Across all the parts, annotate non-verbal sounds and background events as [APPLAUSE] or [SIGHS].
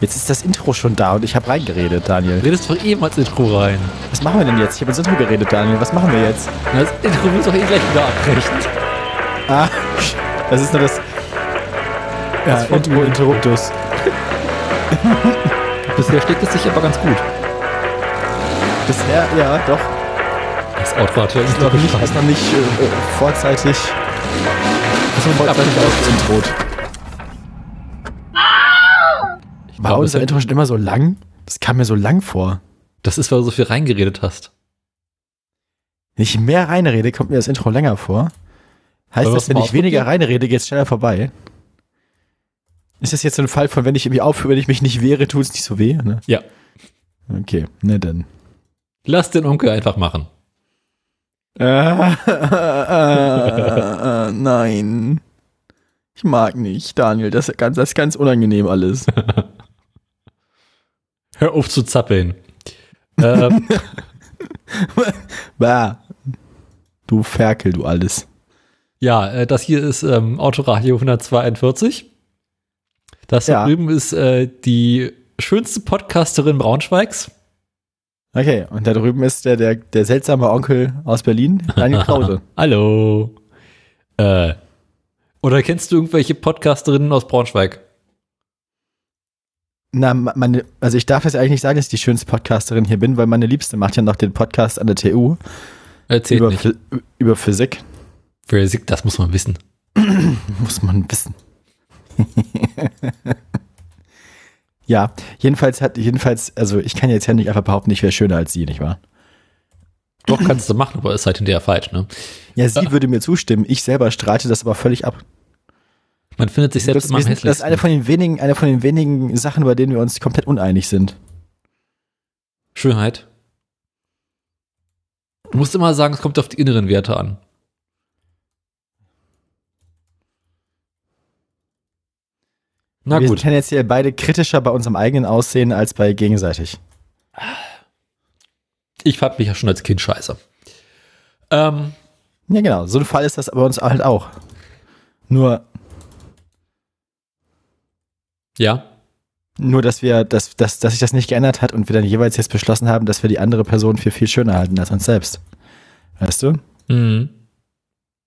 Jetzt ist das Intro schon da und ich habe reingeredet, Daniel. Redest doch eben als Intro rein. Was machen wir denn jetzt? Ich habe ins Intro geredet, Daniel. Was machen wir jetzt? Na, Das Intro wird doch eh gleich wieder abbrechen. Ah, das ist nur das. Ja, Das Intro Interruptus. [LAUGHS] Bisher schlägt es sich aber ganz gut. Bisher, ja, doch. Das Outro hat ja Ist noch nicht, ist noch nicht äh, vorzeitig. Ist noch vorzeitig ausgeintrot. War glaube, unser das- Intro schon immer so lang? Das kam mir so lang vor. Das ist, weil du so viel reingeredet hast. Wenn ich mehr reinrede, kommt mir das Intro länger vor. Heißt das, wenn ich weniger reinrede, geht es schneller vorbei? Ist das jetzt so ein Fall von, wenn ich irgendwie aufhöre, wenn ich mich nicht wehre, tut es nicht so weh? Ne? Ja. Okay, ne dann. Lass den Onkel einfach machen. Äh, äh, [LAUGHS] äh, nein. Ich mag nicht, Daniel. Das ist ganz, das ist ganz unangenehm alles. [LAUGHS] Hör auf zu zappeln. ähm, [LAUGHS] Bah. Du Ferkel, du alles. ja, äh, das hier ist ähm, Autoradio 142. Das Ja. da drüben ist äh, die schönste Podcasterin Braunschweigs. Okay, und da drüben ist der, der, der seltsame Onkel aus Berlin, Daniel Krause. [LAUGHS] Hallo. Äh, oder kennst du irgendwelche Podcasterinnen aus Braunschweig? Na, meine, also ich darf jetzt eigentlich nicht sagen, dass ich die schönste Podcasterin hier bin, weil meine Liebste macht ja noch den Podcast an der TU Erzähl über, nicht. Über Physik. Physik, das muss man wissen. [CLEARS THROAT] Muss man wissen. [LAUGHS] ja, jedenfalls hat, jedenfalls, also ich kann jetzt ja nicht einfach behaupten, ich wäre schöner als sie, nicht wahr? Doch, kannst du machen, aber ist halt hinterher falsch, ne? Ja, sie Ja. würde mir zustimmen, ich selber streite das aber völlig ab. Man findet sich selbst Das, immer wir am das ist eine von den wenigen, eine von den wenigen Sachen, bei denen wir uns komplett uneinig sind. Schönheit. Du musst immer sagen, es kommt auf die inneren Werte an. Na wir gut. sind tendenziell beide kritischer bei unserem eigenen Aussehen als bei gegenseitig. Ich fand mich ja schon als Kind scheiße. Ähm, Ja, genau. So ein Fall ist das bei uns halt auch. Nur, ja. nur dass wir, dass, dass, dass sich das nicht geändert hat und wir dann jeweils jetzt beschlossen haben, dass wir die andere Person für viel schöner halten als uns selbst. Weißt du? Mhm.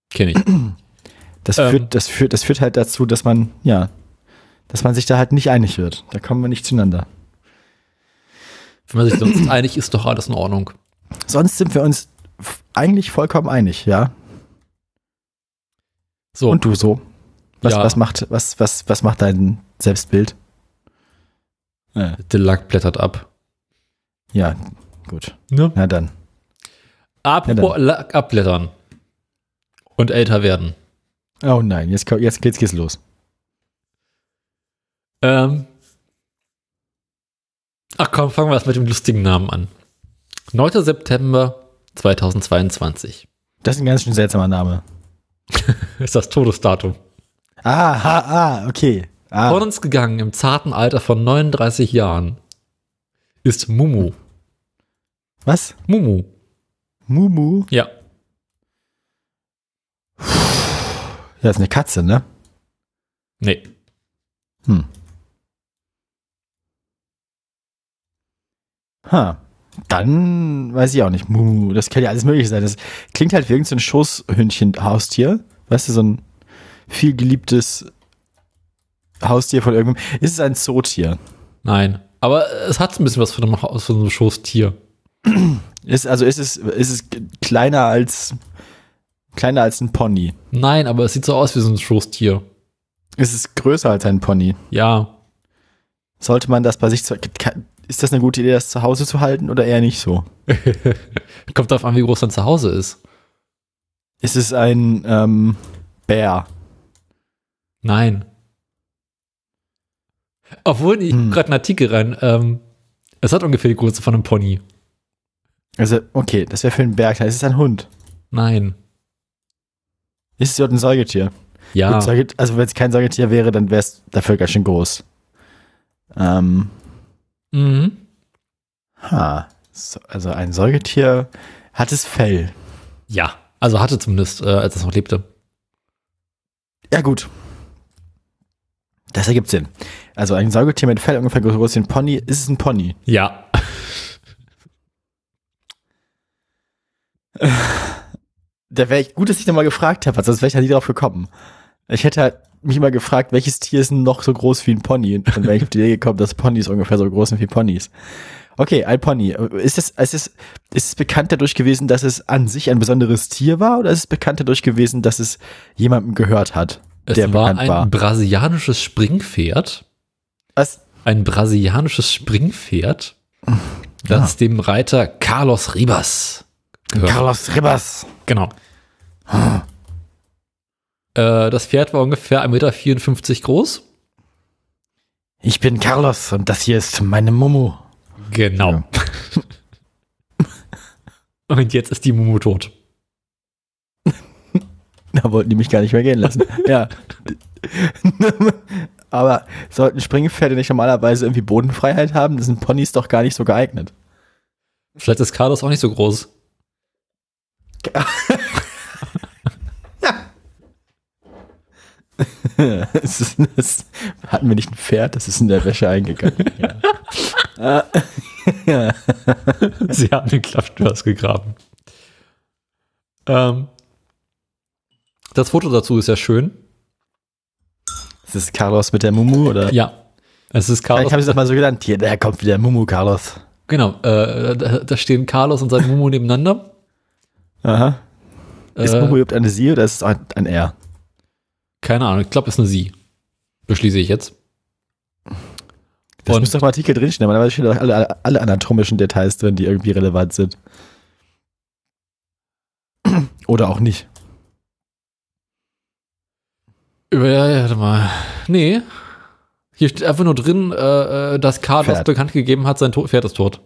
Kenn ich. Das, Ähm. führt, das, führt, das führt halt dazu, dass man, ja, dass man sich da halt nicht einig wird. Da kommen wir nicht zueinander. Wenn man sich sonst [CLEARS THROAT] einig ist, doch alles in Ordnung. Sonst sind wir uns eigentlich vollkommen einig, ja. So, Und du so? Was, Ja. was, macht, was, was, was macht dein Selbstbild? Äh, der Lack blättert ab. ja, gut. Ne? Na dann. Apropos Lack abblättern. Und älter werden. Oh nein, jetzt, jetzt geht's, geht's los. Ähm. Ach komm, fangen wir erst mit dem lustigen Namen an. 9. September 2022 Das ist ein ganz schön seltsamer Name. [LAUGHS] ist das Todesdatum. Ah, ha, ah, okay. Ah, Von uns gegangen im zarten Alter von 39 Jahren ist Mumu. was? Mumu. Mumu? Ja. Ja, ist eine Katze, ne? Nee. Hm. Ha. Dann weiß ich auch nicht. Mumu, das kann ja alles mögliche sein. Das klingt halt wie irgendein so Schoßhündchen-Haustier. Weißt du, so ein viel geliebtes Haustier von irgendwem. Ist es ein Zootier? Nein. Aber es hat ein bisschen was von einem, von einem Schoßtier. Ist, also ist es, ist es kleiner als kleiner als ein Pony? Nein, aber es sieht so aus wie so ein Schoßtier. Ist es größer als ein Pony? Ja. Sollte man das bei sich zu, ist das eine gute Idee, das zu Hause zu halten oder eher nicht so? [LAUGHS] Kommt darauf an, wie groß dein Zuhause ist. Ist es ein ähm, Bär? Nein. Obwohl, ich Hm. gerade einen Artikel rein. Ähm, es hat ungefähr die Größe von einem Pony. Also, okay, das wäre für einen Bär klar. Ist es ein Hund? Nein. Ist es überhaupt ein Säugetier? Ja. Gut, Säuget- also, wenn es kein Säugetier wäre, dann wäre es dafür ganz schön groß. Ähm, Mhm. ha. So, also, ein Säugetier hat es Fell. Ja. Also hatte zumindest, äh, als es noch lebte. Ja, gut. Das ergibt Sinn. Also ein Säugetier mit Fell ungefähr so groß wie ein Pony. Ist es ein Pony? Ja. Da wäre ich gut, dass ich nochmal gefragt habe, sonst wäre ich ja nie drauf gekommen. Ich hätte halt mich immer gefragt, welches Tier ist noch so groß wie ein Pony? Und dann wäre ich auf die Idee gekommen, dass Ponys ungefähr so groß sind wie Ponys. Okay, ein Pony. Ist es, ist es, ist es bekannt dadurch gewesen, dass es an sich ein besonderes Tier war oder ist es bekannt dadurch gewesen, dass es jemandem gehört hat, Es der war ein war? brasilianisches Springpferd. Was? Ein brasilianisches Springpferd, das dem Reiter Carlos Ribas gehört. Carlos Ribas. Genau. Äh, das Pferd war ungefähr 1,54 Meter groß. Ich bin Carlos und das hier ist meine Momo. Genau. [LAUGHS] Und jetzt ist die Mumu tot. Da wollten die mich gar nicht mehr gehen lassen. [LAUGHS] ja. [LAUGHS] Aber sollten Springpferde nicht normalerweise irgendwie Bodenfreiheit haben? Das sind Ponys doch gar nicht so geeignet. Vielleicht ist Carlos auch nicht so groß. [LAUGHS] das ist, das, hatten wir nicht ein Pferd? Das ist in der Wäsche eingegangen. Ja. ja. Sie haben den Klappstörs gegraben. Ähm, das Foto dazu ist ja schön. Ist das Carlos mit der Mumu? Oder? Ja. Es ist Ich Carlos. habe es doch mal so gedacht, hier, da kommt wieder Mumu Carlos. Genau. Äh, da, da stehen Carlos und sein Mumu nebeneinander. Aha. Ist Äh, Mumu überhaupt eine Sie oder ist es ein, ein R? Keine Ahnung. Ich glaube, es ist eine Sie. Beschließe ich jetzt. Das Und- müsste doch im Artikel drinstehen, aber da stehen doch alle, alle anatomischen Details drin, die irgendwie relevant sind. [CLEARS THROAT] Oder auch nicht. Über, ja, ja, warte mal. Nee. Hier steht einfach nur drin, äh, äh, dass Carlos bekannt gegeben hat, sein Pferd ist tot.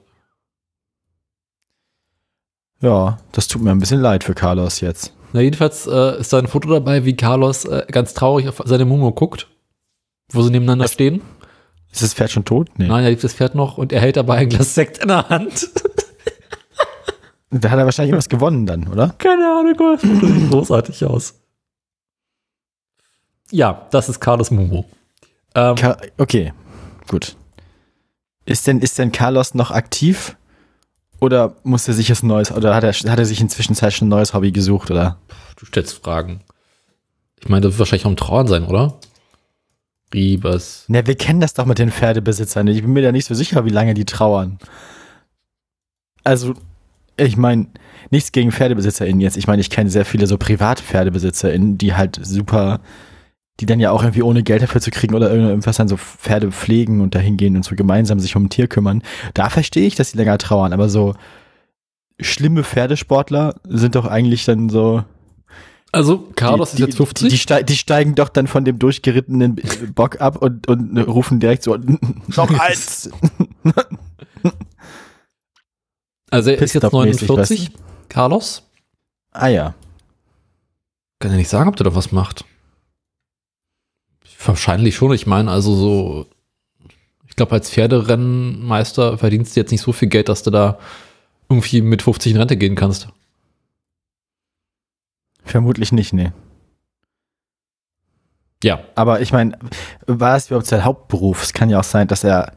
Ja, das tut mir ein bisschen leid für Carlos jetzt. Na, jedenfalls äh, ist da ein Foto dabei, wie Carlos äh, ganz traurig auf seine Mumu guckt, wo sie nebeneinander Was? stehen. Ist das Pferd schon tot? Nee. Nein, da liegt das Pferd noch und er hält dabei ein Glas Sekt in der Hand. Da hat er wahrscheinlich was gewonnen dann, oder? Keine Ahnung, das sieht großartig aus. Ja, das ist Carlos Mumu. Ähm, Ka okay, gut. Ist denn, ist denn Carlos noch aktiv? Oder muss er sich jetzt neues, oder hat er, hat er sich inzwischen schon ein neues Hobby gesucht, oder? du stellst Fragen. Ich meine, das wird wahrscheinlich auch ein Trauern sein, oder? Riebers. Ne, wir kennen das doch mit den Pferdebesitzern. Ich bin mir da nicht so sicher, wie lange die trauern. Also, ich meine, nichts gegen PferdebesitzerInnen jetzt. Ich meine, ich kenne sehr viele so PrivatpferdebesitzerInnen, die halt super, die dann ja auch irgendwie ohne Geld dafür zu kriegen oder irgendwas dann so Pferde pflegen und dahin gehen und so gemeinsam sich um ein Tier kümmern. Da verstehe ich, dass sie länger trauern, aber so schlimme Pferdesportler sind doch eigentlich dann so. Also, Carlos die, ist jetzt 50. Die, die, steig- die steigen doch dann von dem durchgerittenen Bock ab und, und rufen direkt so, [LAUGHS] noch [LAUGHS] eins. also, er ist jetzt Pitstop-mäßig, 49. Carlos. Ah ja. Kann ja nicht sagen, ob der da was macht. Wahrscheinlich schon. Ich meine, also so, ich glaube, als Pferderennmeister verdienst du jetzt nicht so viel Geld, dass du da irgendwie mit 50 in Rente gehen kannst. Vermutlich nicht, nee. Ja. Aber ich meine, war es überhaupt sein Hauptberuf? Es kann ja auch sein, dass er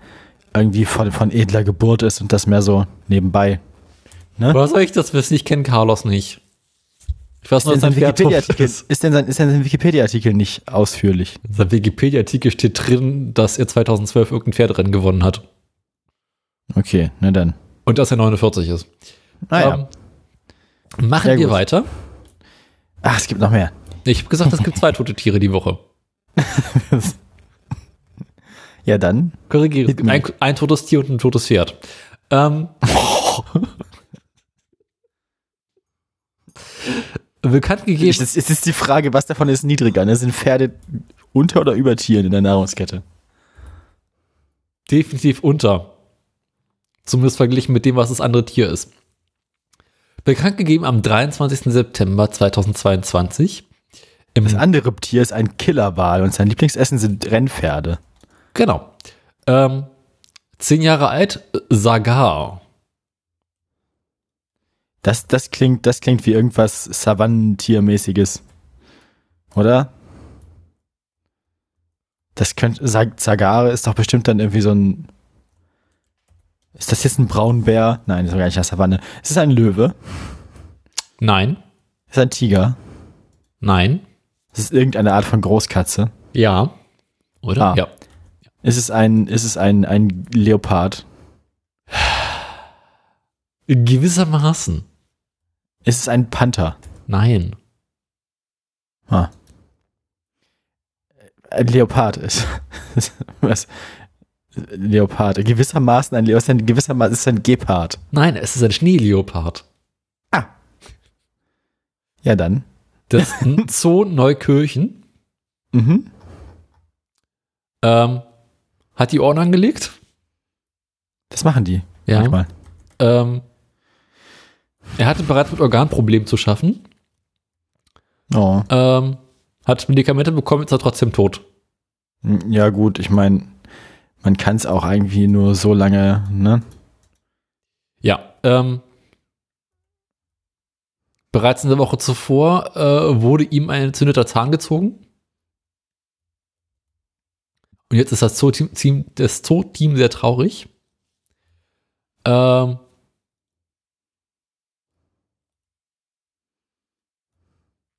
irgendwie von, von edler Geburt ist und das mehr so nebenbei. Ne? Woher soll ich das wissen? Ich kenne Carlos nicht. Ich weiß nur, sein sein Wikipedia-Artikel ist. ist denn sein, ist denn sein Wikipedia-Artikel nicht ausführlich? In seinem Wikipedia-Artikel steht drin, dass er 2012 irgendein Pferderennen gewonnen hat. Okay, na dann. Und dass er 49 ist. Naja. Ähm, machen Sehr wir gut. weiter. Ach, es gibt noch mehr. Ich habe gesagt, es gibt zwei tote Tiere die Woche. [LAUGHS] ja, dann. Korrigiere. Ein, ein totes Tier und ein totes Pferd. Ähm, [LAUGHS] [LAUGHS] bekannt gegeben. Es ist, die Frage, was davon ist niedriger? Ne? Sind Pferde unter oder über Tieren in der Nahrungskette? definitiv unter. Zumindest verglichen mit dem, was das andere Tier ist. Bekannt gegeben am 23. September 2022. Im, Das andere Tier ist ein Killerwal und sein Lieblingsessen sind Rennpferde. genau. Ähm, zehn Jahre alt, Sagar. Das, das, klingt, das klingt wie irgendwas Savannentiermäßiges. Oder? Das könnte, Sagare ist doch bestimmt dann irgendwie so ein. Ist das jetzt ein Braunbär? Nein, das ist gar nicht in der Savanne. Ist es ein Löwe? Nein. Ist es ein Tiger? Nein. Ist es irgendeine Art von Großkatze? Ja. Oder? Ah. Ja. Ist es ein, ist es ein, ein Leopard? Gewissermaßen. Ist es ein Panther? Nein. Ah. Ein Leopard ist. [LAUGHS] Was? Leopard. Gewissermaßen ein Leopard. Gewissermaßen ist es ein Gepard. Nein, es ist ein Schneeleopard. Ja, dann. Das [LAUGHS] Zoo Neukirchen Mhm. ähm, hat die Ohren angelegt. Das machen die. Ja. Manchmal. Ähm, er hatte bereits mit Organproblemen zu schaffen. Oh. Ähm, hat Medikamente bekommen, ist er trotzdem tot. Ja, gut, ich meine, man kann es auch irgendwie nur so lange, ne? Ja. Ähm, bereits in der Woche zuvor äh, wurde ihm ein entzündeter Zahn gezogen. Und jetzt ist das Zoo-Team Team- das Zoo-Team sehr traurig. Ähm,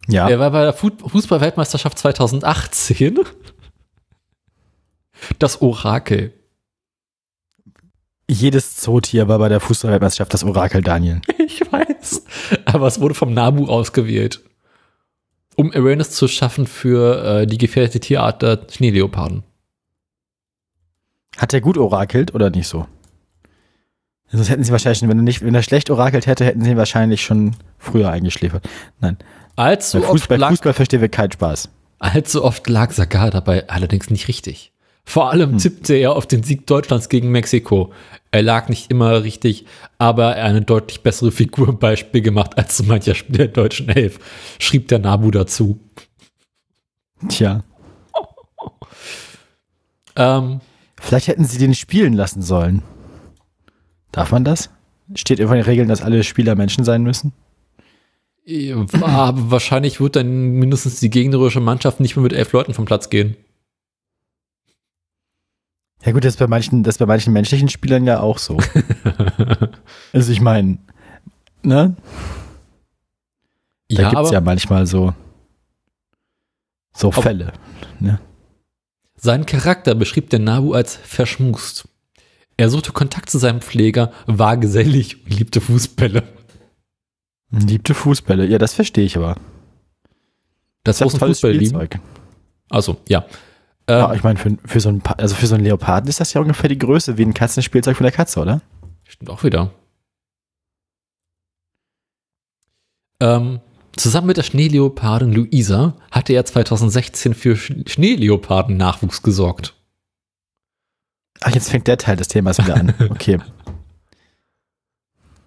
Ja. Er war bei der Fu- Fußball-Weltmeisterschaft 2018 das Orakel. Jedes Zootier war bei der Fußballweltmeisterschaft das Orakel Daniel. [LAUGHS] Ich weiß. Aber es wurde vom NABU ausgewählt. Um Awareness zu schaffen für äh, die gefährdete Tierart der Schneeleoparden. Hat er gut orakelt oder nicht so? Sonst hätten sie wahrscheinlich, wenn er nicht, wenn er schlecht orakelt hätte, hätten sie ihn wahrscheinlich schon früher eingeschläfert. Nein. Allzu Bei oft, Fußball, lag, Fußball verstehen wir keinen Spaß. allzu oft lag Sagar dabei allerdings nicht richtig. Vor allem Hm. tippte er auf den Sieg Deutschlands gegen Mexiko. Er lag nicht immer richtig, aber er eine deutlich bessere Figur im Beispiel gemacht als so mancher Spieler der deutschen Elf, schrieb der Nabu dazu. Tja. Ähm, Vielleicht hätten sie den spielen lassen sollen. Darf man das? Steht irgendwo in den Regeln, dass alle Spieler Menschen sein müssen? Aber [LAUGHS] wahrscheinlich wird dann mindestens die gegnerische Mannschaft nicht mehr mit elf Leuten vom Platz gehen. Ja gut, das ist bei manchen, das ist bei manchen menschlichen Spielern ja auch so. [LAUGHS] also ich meine, ne? Da ja, gibt's aber ja manchmal so, so Fälle. seinen Charakter beschrieb der Nabu als verschmust. Er suchte Kontakt zu seinem Pfleger, war gesellig und liebte Fußbälle. Liebte Fußbälle. Ja, das verstehe ich aber. Das ist ein Fußball lieben. Spielzeug. Also, ja. Ähm, Ja, ich meine, für, für, so ein, also für so einen Leoparden ist das ja ungefähr die Größe wie ein Katzenspielzeug von der Katze, oder? Stimmt auch wieder. Ähm, zusammen mit der Schneeleopardin Luisa hatte er 2016 für Sch- Schneeleoparden-Nachwuchs gesorgt. Ach, jetzt fängt der Teil des Themas wieder an. [LAUGHS] Okay.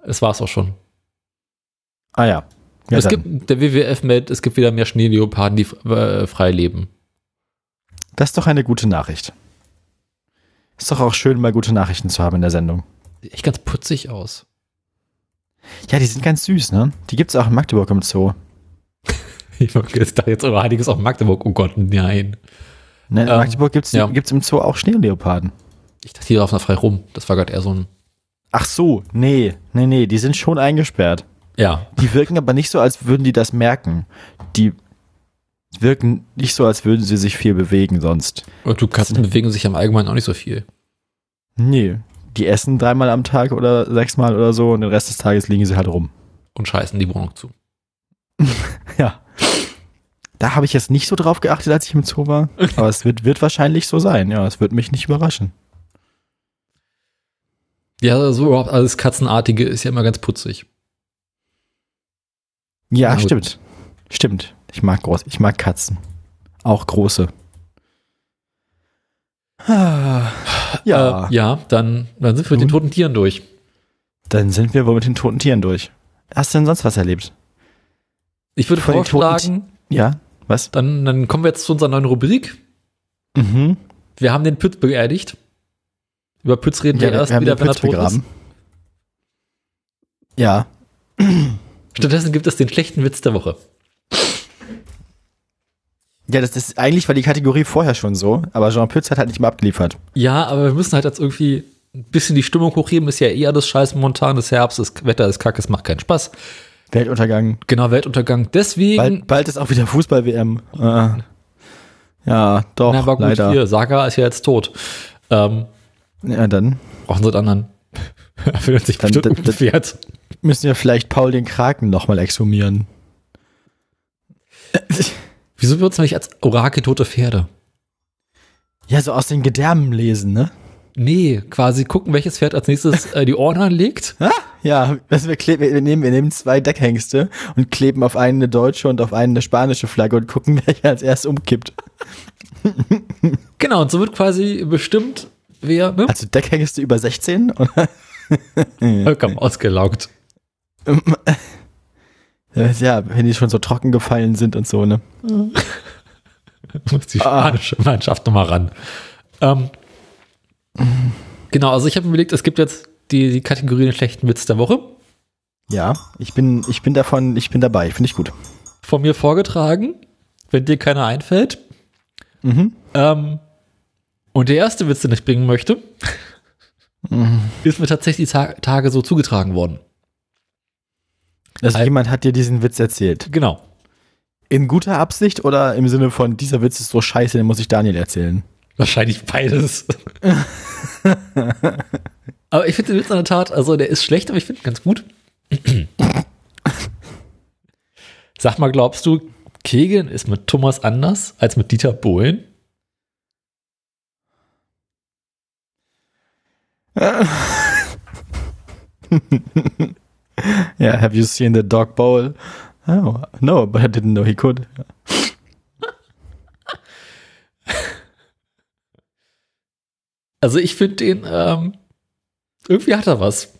Es war's auch schon. Ah ja. ja es dann. gibt, der WWF meldet, es gibt wieder mehr Schneeleoparden, die äh, frei leben. Das ist doch eine gute Nachricht. Ist doch auch schön, mal gute Nachrichten zu haben in der Sendung. Sieht echt ganz putzig aus. Ja, die sind ganz süß, ne? Die gibt's auch in Magdeburg im Zoo. [LAUGHS] Ich wollte jetzt da jetzt aber einiges auf Magdeburg. Oh Gott, nein. Ne, in Ähm, Magdeburg gibt's, ja. gibt's im Zoo auch Schneeleoparden. Ich dachte, die laufen da frei rum. Das war gerade eher so ein. Ach so, nee, nee, nee, die sind schon eingesperrt. Ja. Die wirken aber nicht so, als würden die das merken. Die wirken nicht so, als würden sie sich viel bewegen sonst. Und du Katzen bewegen sich im Allgemeinen auch nicht so viel. Nee, die essen dreimal am Tag oder sechsmal oder so und den Rest des Tages liegen sie halt rum. Und scheißen die Wohnung zu. [LAUGHS] Ja. Da habe ich jetzt nicht so drauf geachtet, als ich im Zoo war. Aber es wird, wird wahrscheinlich so sein. Ja, es wird mich nicht überraschen. Ja, so überhaupt alles Katzenartige ist ja immer ganz putzig. Ja, Na gut. stimmt. Stimmt. Ich mag groß, ich mag Katzen. Auch große. Ah, Ja, Äh, ja, dann, dann sind wir mit den toten Tieren durch. dann sind wir wohl mit den toten Tieren durch. Hast du denn sonst was erlebt? Ich würde Von vorschlagen, Ja, was? dann, dann kommen wir jetzt zu unserer neuen Rubrik. Mhm. Wir haben den Pütz beerdigt. Über Pütz reden wir Ja, erst wir wieder, wenn er tot begraben. Ja, ist. [CLEARS THROAT] Stattdessen gibt es den schlechten Witz der Woche. Ja, das ist eigentlich war die Kategorie vorher schon so, aber Jean Pütz hat halt nicht mehr abgeliefert. Ja, aber wir müssen halt jetzt irgendwie ein bisschen die Stimmung hochheben. Ist ja eher das scheiß momentan des Herbst, das Wetter ist kacke, es macht keinen Spaß. Weltuntergang. Genau, Weltuntergang. Deswegen. Bald, bald ist auch wieder Fußball-WM. Äh, ja, doch, na, aber gut, leider. hier, Saga ist ja jetzt tot. Ähm, Ja, dann brauchen sie anderen. [LAUGHS] Findet sich Dann- bestimmt dann- Pferd. müssen wir vielleicht Paul den Kraken nochmal exhumieren. [LAUGHS] Wieso wird's nicht als Orakel tote Pferde? Ja, so aus den Gedärmen lesen, ne? Nee, quasi gucken, welches Pferd als nächstes äh, die Ohren anlegt. [LAUGHS] Ah, ja, also wir, kleben, wir, nehmen, wir nehmen zwei Deckhengste und kleben auf einen eine deutsche und auf einen eine spanische Flagge und gucken, welcher als erst umkippt. Genau, und so wird quasi bestimmt, wer, ne? Also Deckhengste über 16? Oder? Vollkommen ausgelaugt. [LAUGHS] ja, wenn die schon so trocken gefallen sind und so, ne? [LAUGHS] Muss die Ah. spanische Mannschaft nochmal ran. Ähm, genau, also ich habe mir überlegt, es gibt jetzt die, die Kategorie den schlechten Witz der Woche. Ja, ich bin, ich bin davon, ich bin dabei, finde ich gut. Von mir vorgetragen, wenn dir keiner einfällt. Mhm. Ähm, und der erste Witz, den ich bringen möchte, ist mir tatsächlich die Ta Tage so zugetragen worden. Also Al- jemand hat dir diesen Witz erzählt. Genau. In guter Absicht oder im Sinne von, dieser Witz ist so scheiße, den muss ich Daniel erzählen? Wahrscheinlich beides. [LAUGHS] aber ich finde den Witz in der Tat, also der ist schlecht, aber ich finde ihn ganz gut. Sag mal, glaubst du, Kegeln ist mit Thomas anders als mit Dieter Bohlen? [LAUGHS] Yeah, have you seen the dog bowl? Oh, no, but I didn't know he could. [LAUGHS] Also ich finde den, ähm, irgendwie hat er was.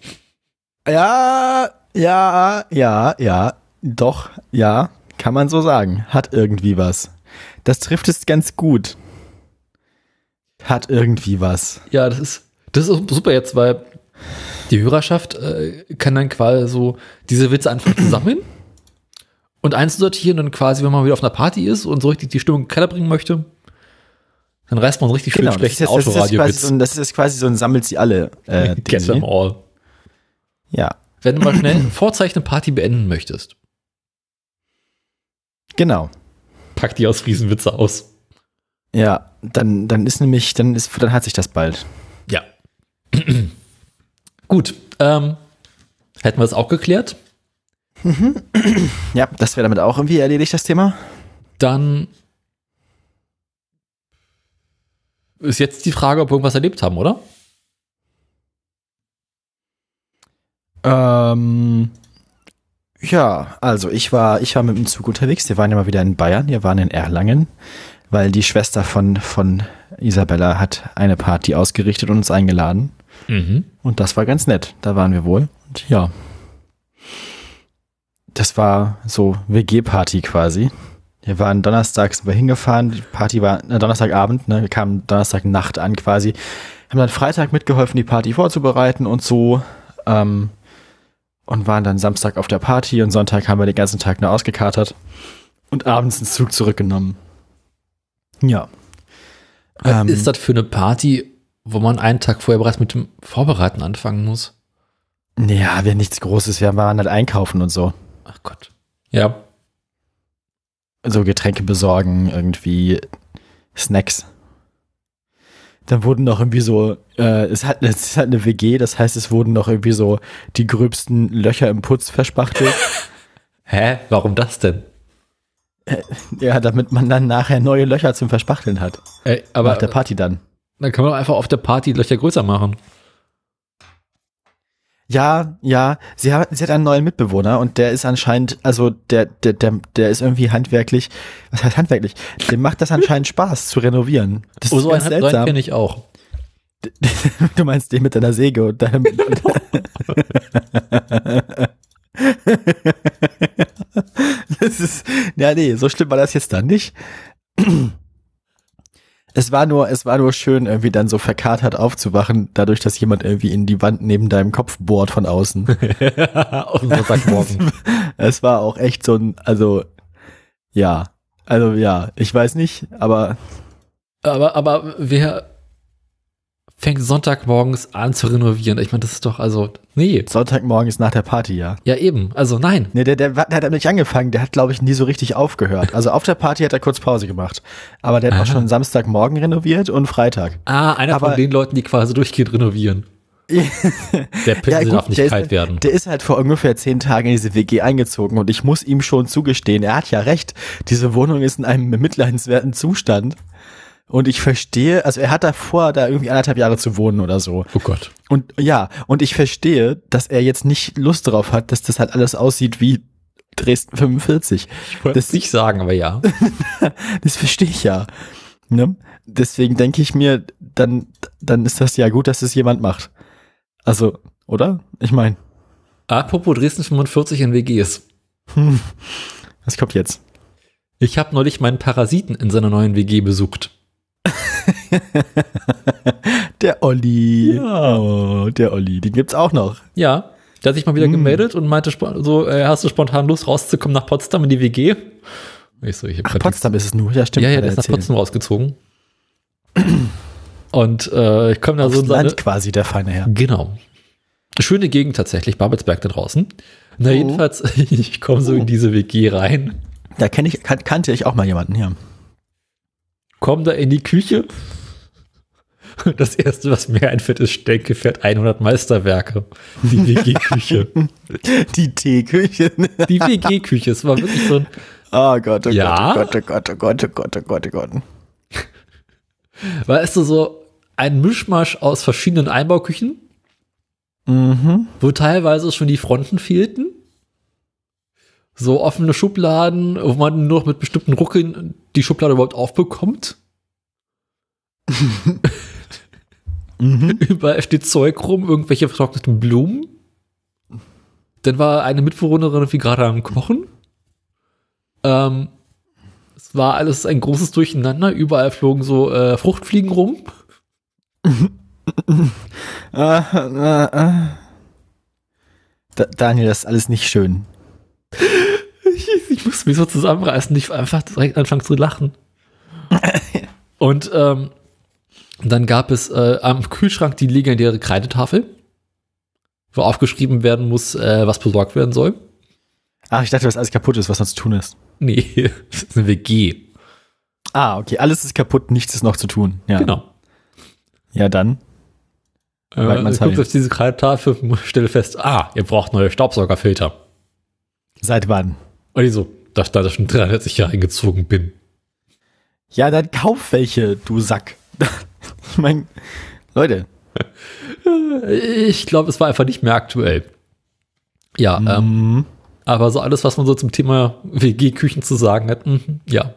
Ja, ja, ja, ja, doch, ja, kann man so sagen. Hat irgendwie was. Das trifft es ganz gut. Hat irgendwie was. Ja, das ist, das ist super jetzt, weil die Hörerschaft äh, kann dann quasi so diese Witze einfach zusammen und einzusortieren und quasi, wenn man wieder auf einer Party ist und so richtig die Stimmung in den Keller bringen möchte, dann reißt man so richtig schön Genau, ist, schlechten jetzt, das, ist jetzt quasi Autoradiowitz. so ein, das ist quasi so ein Sammelt sie alle. Äh, [LAUGHS] Get them Ding. all. Ja, Wenn du mal schnell Vorzeichen Party beenden möchtest, genau. pack die aus Riesenwitze aus. Ja, dann, dann ist nämlich, dann ist, dann hat sich das bald. [CLEARS THROAT] Gut. Ähm, hätten wir es auch geklärt. Ja, das wäre damit auch irgendwie erledigt, das Thema. Dann ist jetzt die Frage, ob wir irgendwas erlebt haben, oder? Ähm, ja, also ich war, ich war mit dem Zug unterwegs. Wir waren ja mal wieder in Bayern. Wir waren in Erlangen, weil die Schwester von, von Isabella hat eine Party ausgerichtet und uns eingeladen. Mhm. Und das war ganz nett. Da waren wir wohl. Und ja. Das war so WG-Party quasi. Wir waren donnerstags wir hingefahren. Die Party war äh, Donnerstagabend, ne? Wir kamen Donnerstagnacht an quasi. Haben dann Freitag mitgeholfen, die Party vorzubereiten und so. Ähm, und waren dann Samstag auf der Party und Sonntag haben wir den ganzen Tag nur ausgekatert und abends ins Zug zurückgenommen. Ja. Was Ähm, ist das für eine Party, wo man einen Tag vorher bereits mit dem Vorbereiten anfangen muss? Ja, wir nichts Großes. Wir waren halt einkaufen und so. Ach Gott. Ja. so Getränke besorgen, irgendwie Snacks. Dann wurden noch irgendwie so, äh, es, hat, es ist halt eine WG, das heißt, es wurden noch irgendwie so die gröbsten Löcher im Putz verspachtelt. [LAUGHS] Hä? Warum das denn? ja, damit man dann nachher neue Löcher zum Verspachteln hat. Ey, aber nach der Party dann. Dann kann man doch einfach auf der Party Löcher größer machen. Ja, ja, sie hat, sie hat einen neuen Mitbewohner und der ist anscheinend, also der, der, der, der ist irgendwie handwerklich, was heißt handwerklich? Dem macht das anscheinend [LAUGHS] Spaß zu renovieren. Das Oh, ist so einen, ganz einen seltsam. kenne ich auch. [LAUGHS] Du meinst den mit deiner Säge und deinem. [LAUGHS] das ist. Ja, nee, so schlimm war das jetzt dann nicht. Es war nur, es war nur schön, irgendwie dann so verkatert aufzuwachen, dadurch, dass jemand irgendwie in die Wand neben deinem Kopf bohrt von außen. [LAUGHS] [LAUGHS] Es war auch echt so ein, also, ja. Also ja, ich weiß nicht, aber Aber, aber wer fängt Sonntagmorgens an zu renovieren? Ich meine, das ist doch, also, nee. Sonntagmorgen ist nach der Party, ja. Ja, eben. Also, nein. Nee, der, der, der hat nicht angefangen, der hat, glaube ich, nie so richtig aufgehört. Also auf der Party hat er kurz Pause gemacht. Aber der hat auch Aha. schon Samstagmorgen renoviert und Freitag. Ah, einer Aber- von den Leuten, die quasi durchgehend renovieren. [LAUGHS] Der Pinsel gut, darf nicht der ist- kalt werden. Der ist halt vor ungefähr zehn Tagen in diese WG eingezogen und ich muss ihm schon zugestehen, er hat ja recht. Diese Wohnung ist in einem bemitleidenswerten Zustand. Und ich verstehe, also er hat davor, da irgendwie anderthalb Jahre zu wohnen oder so. Oh Gott. Und ja, und ich verstehe, dass er jetzt nicht Lust darauf hat, dass das halt alles aussieht wie Dresden 45. Ich wollte Das- nicht sagen, aber ja. [LAUGHS] Das verstehe ich ja. Ne? Deswegen denke ich mir, dann, dann ist das ja gut, dass es jemand macht. Also, oder? Ich meine, Apropos Dresden 45 in WGs. was kommt jetzt? Ich habe neulich meinen Parasiten in seiner neuen WG besucht. [LAUGHS] Der Olli. Ja. Oh, der Olli. Den gibt's auch noch. Ja, der hat sich mal wieder Hm. gemeldet und meinte so, äh, hast du spontan Lust rauszukommen nach Potsdam in die WG? Ich so, ich Ach, Potsdam ist es nur. Ja, stimmt. Ja, ja, der er ist nach. Potsdam rausgezogen. Und äh, ich komme da so Aufs in seine, Land quasi, der feine Herr. Genau. Schöne Gegend tatsächlich, Babelsberg da draußen. Na, Oh. jedenfalls, [LAUGHS] ich komme so in diese WG rein, Da kenn ich, kan kannte ich auch mal jemanden, ja. Komme da in die Küche. [LAUGHS] Das erste, was mir einfällt, ist Stenkefett 100 Meisterwerke. Die WG-Küche. [LAUGHS] Die Teeküche. Die WG-Küche. Es war wirklich so ein, [LAUGHS] Oh Gott, oh Ja? Gott, oh Gott, oh Gott, oh Gott, oh Gott, oh Gott. weißt du, so ein Mischmasch aus verschiedenen Einbauküchen, Mhm. wo teilweise schon die Fronten fehlten. So offene Schubladen, wo man nur noch mit bestimmten Ruckeln die Schublade überhaupt aufbekommt. Mhm. [LAUGHS] Überall steht Zeug rum, irgendwelche vertrockneten Blumen. Dann war eine Mitbewohnerin wie gerade am Kochen. Ähm, es war alles ein großes Durcheinander. Überall flogen so äh, Fruchtfliegen rum. [LAUGHS] Ah, ah, ah. Da, Daniel, das ist alles nicht schön. Muss mich so zusammenreißen, nicht einfach direkt anfangen zu lachen. [LAUGHS] Und ähm, dann gab es äh, am Kühlschrank die legendäre Kreidetafel, wo aufgeschrieben werden muss, äh, was besorgt werden soll. Ach, ich dachte, was alles kaputt ist, was noch zu tun ist. Nee, [LAUGHS] das ist eine WG. Ah, okay, alles ist kaputt, nichts ist noch zu tun. Ja, Genau. ja dann. Äh, ich gucke heim. auf diese Kreidetafel, [LAUGHS] stelle fest, ah, ihr braucht neue Staubsaugerfilter. Seit wann? Und ich so, da ich schon 360 Jahre eingezogen bin. Ja, dann kauf welche, du Sack. [LAUGHS] ich meine, Leute. Ich glaube, es war einfach nicht mehr aktuell. Ja, ähm, Mhm. Aber so alles, was man so zum Thema WG-Küchen zu sagen hat, mhm, ja.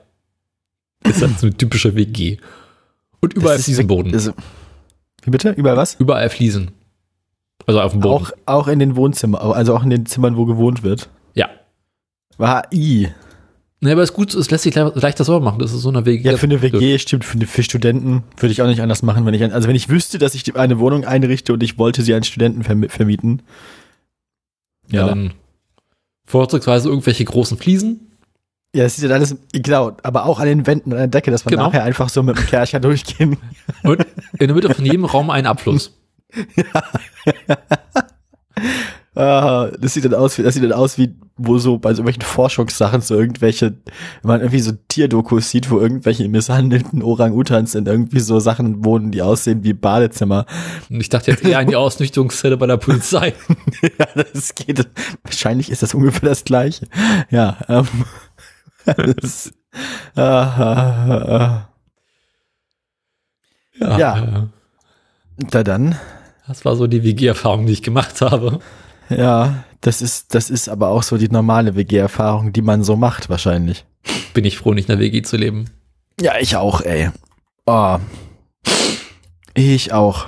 Ist halt so eine typische WG. Und überall ist Fliesenboden. Also, wie bitte? Überall was? Überall Fliesen. Also auf dem Boden. Auch, auch in den Wohnzimmern, also auch in den Zimmern, wo gewohnt wird. Ja. War I. Ne, aber es ist gut, es lässt sich le- leichter sauber machen. Das ist so eine WG. Ja, für eine WG stimmt, für, für Studenten würde ich auch nicht anders machen, wenn ich, ein- also wenn ich wüsste, dass ich eine Wohnung einrichte und ich wollte sie an Studenten vermi- vermieten. Ja, dann vorzugsweise irgendwelche großen Fliesen. Ja, das ist ja alles, genau, aber auch an den Wänden und an der Decke, dass wir Genau. nachher einfach so mit dem Kercher [LAUGHS] durchgehen. Und in der Mitte von jedem Raum ein Abfluss. [LAUGHS] Ah, das sieht dann aus, wie, das sieht dann aus wie, wo so bei so irgendwelchen Forschungssachen so irgendwelche, wenn man irgendwie so Tierdokus sieht, wo irgendwelche misshandelten Orang-Utans in irgendwie so Sachen wohnen, die aussehen wie Badezimmer. Und ich dachte jetzt eher an die Ausnüchterungszelle bei der Polizei. [LAUGHS] ja, das geht, wahrscheinlich ist das ungefähr das Gleiche. Ja, ähm, [LAUGHS] das, ah, ah, ah. Ja. äh, Da dann, Das war so die WG-Erfahrung, die ich gemacht habe. Ja, das ist, das ist aber auch so die normale WG-Erfahrung, die man so macht, wahrscheinlich. Bin ich froh, nicht in der WG zu leben. Ja, ich auch, ey. Oh. Ich auch.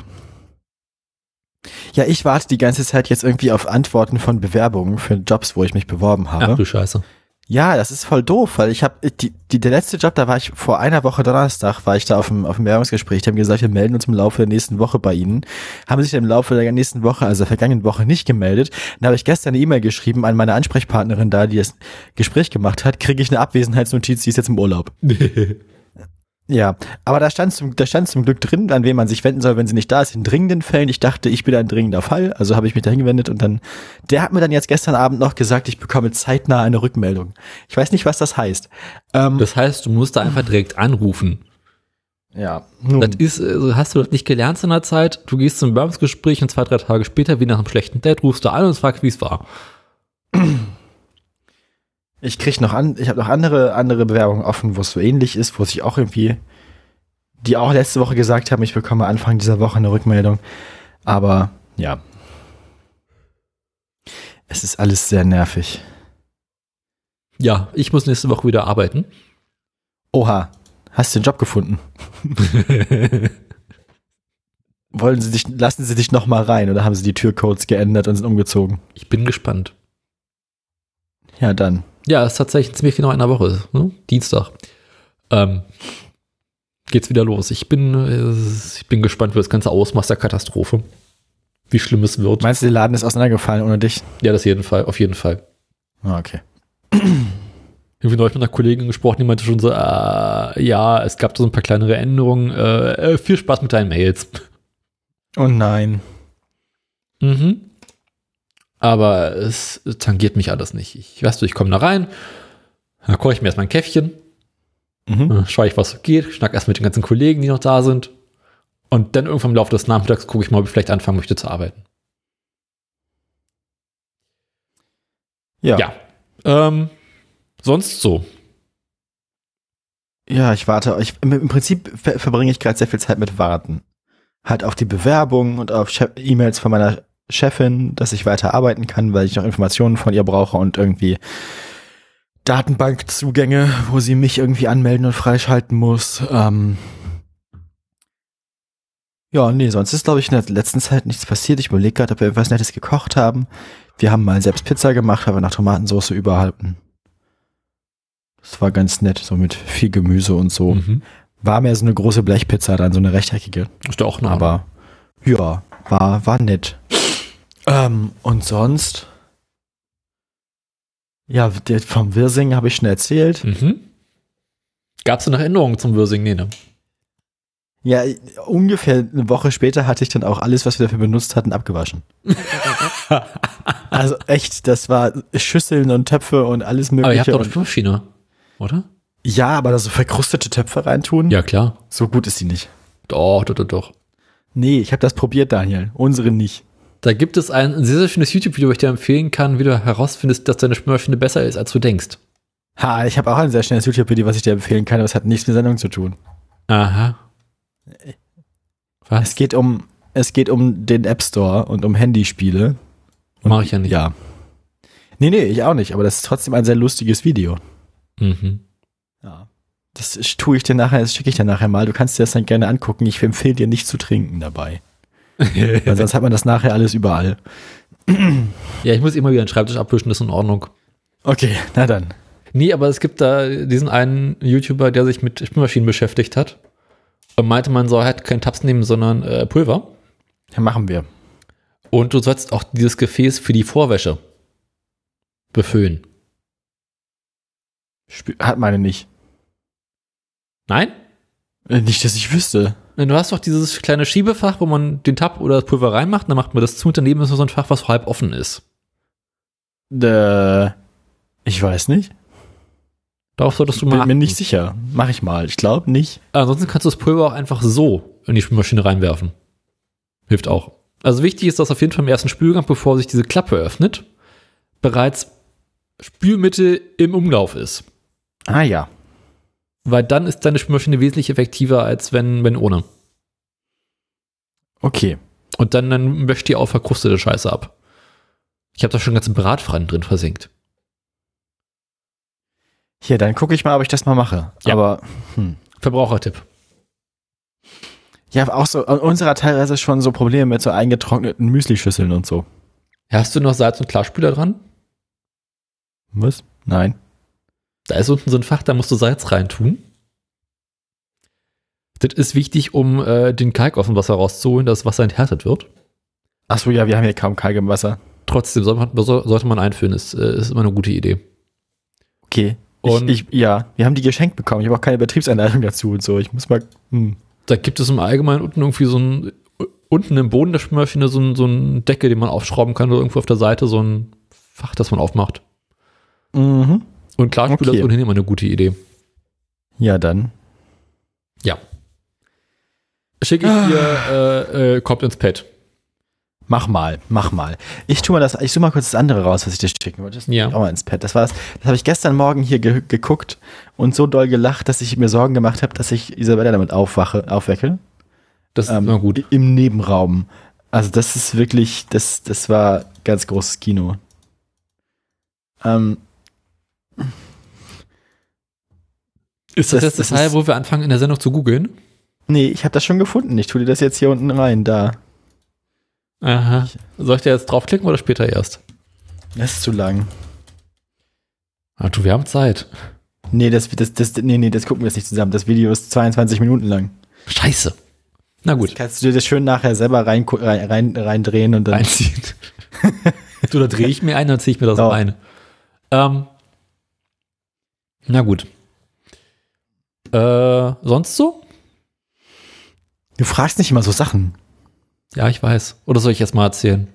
Ja, ich warte die ganze Zeit jetzt irgendwie auf Antworten von Bewerbungen für Jobs, wo ich mich beworben Ach habe. du Scheiße. Ja, das ist voll doof, weil ich habe die, die, der letzte Job, da war ich vor einer Woche Donnerstag, war ich da auf dem, auf dem Bewerbungsgespräch. Die haben gesagt, wir melden uns im Laufe der nächsten Woche bei Ihnen. Haben sich im Laufe der nächsten Woche, also der vergangenen Woche, nicht gemeldet. Dann habe ich gestern eine E-Mail geschrieben an meine Ansprechpartnerin da, die das Gespräch gemacht hat, kriege ich eine Abwesenheitsnotiz, die ist jetzt im Urlaub. [LAUGHS] Ja, aber da stand zum, da stand zum Glück drin, an wen man sich wenden soll, wenn sie nicht da ist, in dringenden Fällen. Ich dachte, ich bin ein dringender Fall, also habe ich mich da hingewendet und dann, der hat mir dann jetzt gestern Abend noch gesagt, ich bekomme zeitnah eine Rückmeldung. Ich weiß nicht, was das heißt. Ähm, Das heißt, du musst da einfach direkt anrufen. ja, nun, Das ist, also hast du das nicht gelernt in der Zeit? Du gehst zum Bewerbungsgespräch und zwei, drei Tage später, wie nach einem schlechten Date, rufst du an und fragst, wie es war. Ich krieg noch an, ich habe noch andere, andere Bewerbungen offen, wo es so ähnlich ist, wo sich auch irgendwie, die auch letzte Woche gesagt haben, ich bekomme Anfang dieser Woche eine Rückmeldung. Aber ja. Es ist alles sehr nervig. Ja, ich muss nächste Woche wieder arbeiten. Oha, hast du den Job gefunden? [LAUGHS] Wollen sie dich, lassen sie dich noch mal rein oder haben sie die Türcodes geändert und sind umgezogen? ich bin gespannt. Ja, dann. Ja, es ist tatsächlich ziemlich genau in einer Woche, ne? Dienstag. Ähm, geht's wieder los. Ich bin, äh, ich bin gespannt, wie das ganze Ausmaß der Katastrophe. Wie schlimm es wird. Meinst du, der Laden ist auseinandergefallen ohne dich? Ja, das jeden Fall, auf jeden Fall. Ah, Okay. Irgendwie neulich mit einer Kollegin gesprochen, die meinte schon so, äh, ja, es gab so ein paar kleinere Änderungen. Äh, äh, viel Spaß mit deinen Mails. Oh nein. Mhm. Aber es tangiert mich alles nicht. Ich weißt du, ich komme da rein, dann koche ich mir erstmal ein Käffchen, Mhm. schaue ich, was so geht, schnack erst mit den ganzen Kollegen, die noch da sind. Und dann irgendwann im Laufe des Nachmittags gucke ich mal, ob ich vielleicht anfangen möchte zu arbeiten. Ja. Ja. Ähm, sonst so. Ja, ich warte. Ich, im, Prinzip ver verbringe ich gerade sehr viel Zeit mit Warten. Halt auf die Bewerbung und auf E-Mails von meiner Chefin, dass ich weiter arbeiten kann, weil ich noch Informationen von ihr brauche und irgendwie Datenbankzugänge, wo sie mich irgendwie anmelden und freischalten muss. Ähm ja, nee, sonst ist, glaube ich, in der letzten Zeit nichts passiert. Ich überlege gerade, ob wir etwas Nettes gekocht haben. Wir haben mal selbst Pizza gemacht, aber nach Tomatensauce überhalten. Das war ganz nett, so mit viel Gemüse und so. Mhm. War mehr so eine große Blechpizza, dann so eine rechteckige. Ist doch auch noch. Aber ja, war, war nett. Ähm, und sonst? Ja, vom Wirsing habe ich schon erzählt. Mhm. Gab es noch Änderungen zum Würsing? Nee, ne? Ja, ungefähr eine Woche später hatte ich dann auch alles, was wir dafür benutzt hatten, abgewaschen. [LAUGHS] also echt, das war Schüsseln und Töpfe und alles mögliche. Aber ihr habt doch eine und, Spülmaschine, oder? ja, aber da so verkrustete Töpfe reintun, Ja, klar. so gut ist sie nicht. Doch, doch, doch, doch. Nee, ich habe das probiert, Daniel. Unsere nicht. Da gibt es ein sehr, sehr schönes YouTube-Video, wo ich dir empfehlen kann, wie du herausfindest, dass deine Spülmaschine besser ist, als du denkst. Ha, ich habe auch ein sehr schnelles YouTube-Video, was ich dir empfehlen kann, aber es hat nichts mit Sendung zu tun. Aha. Es Was? geht um, es geht um den App Store und um Handyspiele. Und Mach ich ja nicht. Ja. Nee, nee, ich auch nicht, aber das ist trotzdem ein sehr lustiges Video. Mhm. Das tue ich dir nachher, das schicke ich dir nachher mal. Du kannst dir das dann gerne angucken. Ich empfehle dir nicht zu trinken dabei. [LAUGHS] Weil sonst hat man das nachher alles überall. ja, ich muss immer wieder den Schreibtisch abwischen, das ist in Ordnung. Okay, na dann. Nee, aber es gibt da diesen einen YouTuber, der sich mit Spülmaschinen beschäftigt hat. Und meinte, man soll halt kein Tabs nehmen, sondern äh, Pulver. Ja, machen wir. Und du sollst auch dieses Gefäß für die Vorwäsche befüllen. Spü- Hat meine nicht. Nein? Äh, Nicht, dass ich wüsste. Du hast doch dieses kleine Schiebefach, wo man den Tab oder das Pulver reinmacht, dann macht man das zu und daneben ist noch so ein Fach, was halb offen ist. Äh, ich weiß nicht. Darauf solltest du mal Bin mir achten. nicht sicher. Mach ich mal. Ich glaube nicht. Ansonsten kannst du das Pulver auch einfach so in die Spülmaschine reinwerfen. Hilft auch. Also wichtig ist, dass auf jeden Fall im ersten Spülgang, bevor sich diese Klappe öffnet, bereits Spülmittel im Umlauf ist. Ah ja. Weil dann ist deine Spülmaschine wesentlich effektiver, als wenn, wenn ohne. Okay. Und dann, dann wäscht die auch verkrustete Scheiße ab. Ich habe da schon ganze Bratpfannen drin versenkt. Hier, dann gucke ich mal, ob ich das mal mache. Ja. Aber, hm. Verbrauchertipp. Ja, auch so, unserer teilweise schon so Probleme mit so eingetrockneten Müslischüsseln und so. Hast du noch Salz- und Klarspüler dran? Was? Nein. Da ist unten so ein Fach, da musst du Salz reintun. Das ist wichtig, um äh, den Kalk aus dem Wasser rauszuholen, dass das Wasser enthärtet wird. Achso, ja, wir haben hier kaum Kalk im Wasser. Trotzdem soll man, sollte man einführen, ist, äh, ist immer eine gute Idee. Okay. Und- ich, ich, ja, wir haben die geschenkt bekommen. Ich habe auch keine Betriebsanleitung dazu und so. Ich muss mal. Hm. Da gibt es im Allgemeinen unten irgendwie so ein, unten im Boden der Spülmaschine so ein, so ein Deckel, den man aufschrauben kann oder irgendwo auf der Seite so ein Fach, das man aufmacht. Mhm. Und Klarspüler Okay. ist ohnehin immer eine gute Idee. Ja, dann. Ja. Schicke ich dir, äh, äh, kommt ins Pad. Mach mal, mach mal. Ich tu mal das, ich suche mal kurz das andere raus, was ich dir schicken wollte. Das Ja. auch mal ins Pad. Das war das, das habe ich gestern Morgen hier ge geguckt und so doll gelacht, dass ich mir Sorgen gemacht habe, dass ich Isabella damit aufwache, aufwecke. Das ist Ähm, immer gut. Im Nebenraum. Also das ist wirklich, das, das war ganz großes Kino. Ähm, Ist das, das- jetzt das Teil, wo wir anfangen in der Sendung zu googeln? nee, ich habe das schon gefunden. Ich tue dir das jetzt hier unten rein, da. Aha. Soll ich da jetzt draufklicken oder später erst? Das ist zu lang. Ah, du, wir haben Zeit. Nee, das, das, das, nee, nee, das gucken wir jetzt nicht zusammen. Das Video ist 22 Minuten lang. Scheiße. Na gut, Kannst du dir das schön nachher selber rein, rein, rein, reindrehen und dann. reinziehen. [LAUGHS] du, da drehe ich mir ein, dann ziehe ich mir das Ja. rein. Ähm, na gut. Äh, sonst so? Du fragst nicht immer so Sachen. Ja, ich weiß. Oder soll ich jetzt mal erzählen?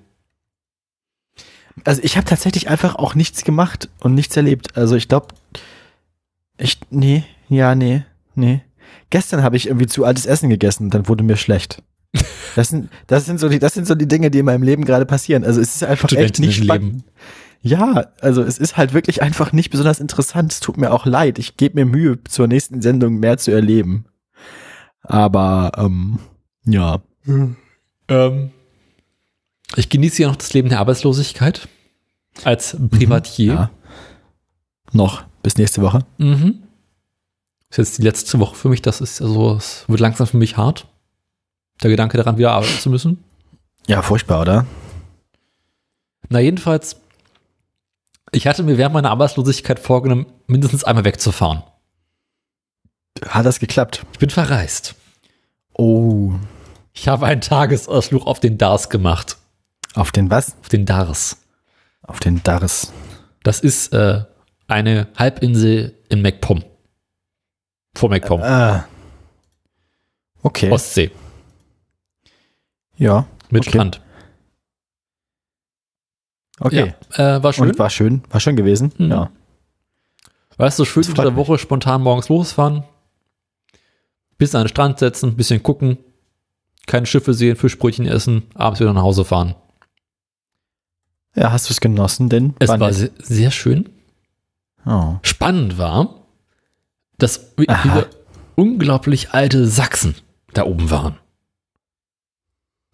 Also ich habe tatsächlich einfach auch nichts gemacht und nichts erlebt. Also ich glaube, ich, nee, ja, nee, nee. Gestern habe ich irgendwie zu altes Essen gegessen und dann wurde mir schlecht. Das sind, das sind so die, das sind so die Dinge, die in meinem Leben gerade passieren. Also es ist einfach echt nicht spannend. Ja, also es ist halt wirklich einfach nicht besonders interessant. Es tut mir auch leid. Ich gebe mir Mühe, zur nächsten Sendung mehr zu erleben. Aber, ähm, ja. Ähm, ich genieße ja noch das Leben der Arbeitslosigkeit als Privatier. Ja. Noch bis nächste Woche. Mhm. Ist jetzt die letzte Woche für mich, das ist also, es wird langsam für mich hart. Der Gedanke daran, wieder arbeiten zu müssen. Ja, furchtbar, oder? Na, jedenfalls, ich hatte mir während meiner Arbeitslosigkeit vorgenommen, mindestens einmal wegzufahren. Hat das geklappt? Ich bin verreist. Oh. Ich habe einen Tagesausflug auf den Dars gemacht. Auf den was? Auf den Dars. Auf den Dars. Das ist äh, eine Halbinsel in MacPom. Vor MacPom. Ah. Okay. Ostsee. ja. Mit Okay. Strand. Okay. Ja, äh, war schön. Und war schön. War schön gewesen. Mhm. Ja. Weißt du, schön freut der Woche spontan morgens losfahren, bis an den Strand setzen, bisschen gucken, keine Schiffe sehen, Fischbrötchen essen, abends wieder nach Hause fahren. Ja, hast du es genossen, denn? Es war nett. sehr, sehr schön. Oh. Spannend war, dass wie Aha. viele unglaublich alte Sachsen da oben waren.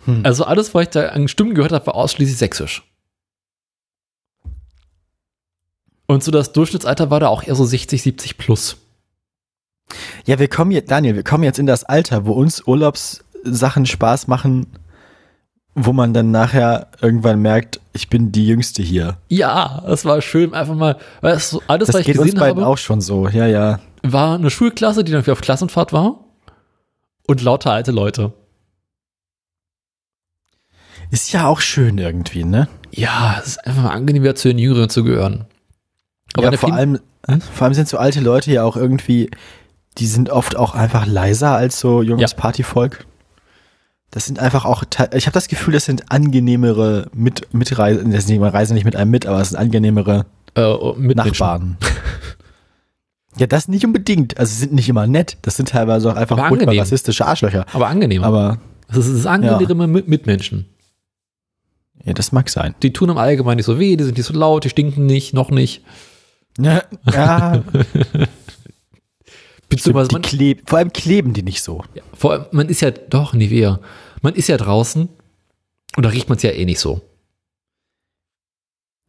Hm. Also alles, was ich da an Stimmen gehört habe, war ausschließlich sächsisch. Und so das Durchschnittsalter war da auch eher so 60, 70 plus. Ja, wir kommen jetzt, Daniel, wir kommen jetzt in das Alter, wo uns Urlaubssachen Spaß machen, wo man dann nachher irgendwann merkt, ich bin die Jüngste hier. Ja, es war schön, einfach mal, weißt du, alles, Das was ich geht uns gesehen beiden habe, auch schon so. Ja, ja. war eine Schulklasse, die dann wieder auf Klassenfahrt war und lauter alte Leute. Ist ja auch schön irgendwie, ne? Ja, es ist einfach mal angenehm, wieder zu den Jüngeren zu gehören. Ja, der vor allem, Hm? vor allem sind so alte Leute ja auch irgendwie, die sind oft auch einfach leiser als so junges Ja. Partyvolk. Das sind einfach auch, ich habe das Gefühl, das sind angenehmere mit Mitreisen, das sind Reisen nicht mit einem mit, aber es sind angenehmere äh, mit Nachbarn. [LAUGHS] ja, das nicht unbedingt. Also sie sind nicht immer nett. Das sind teilweise auch einfach Aber angenehm. rassistische Arschlöcher. Aber angenehm. Aber es ist das angenehme mit Mitmenschen. ja, das mag sein. Die tun im Allgemeinen nicht so weh, die sind nicht so laut, die stinken nicht, noch nicht. Ja, [LAUGHS] ja Beziehungsweise die man, kleb, vor allem kleben die nicht so. ja, vor allem, man ist ja, doch, Nivea. Man ist ja draußen und da riecht man es ja eh nicht so.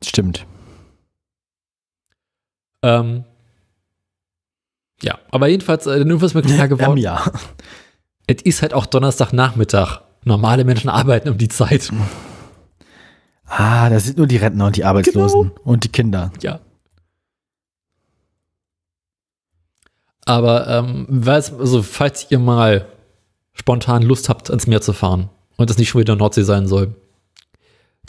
Stimmt. Ähm, ja, aber jedenfalls, äh, irgendwas mir [LAUGHS] klar Ähm, geworden. ja. Es ist halt auch Donnerstagnachmittag. Normale Menschen arbeiten um die Zeit. Ah, das sind nur die Rentner und die Arbeitslosen und die Kinder. Ja. Aber ähm, weiß, also, falls ihr mal spontan Lust habt, ans Meer zu fahren und es nicht schon wieder Nordsee sein soll,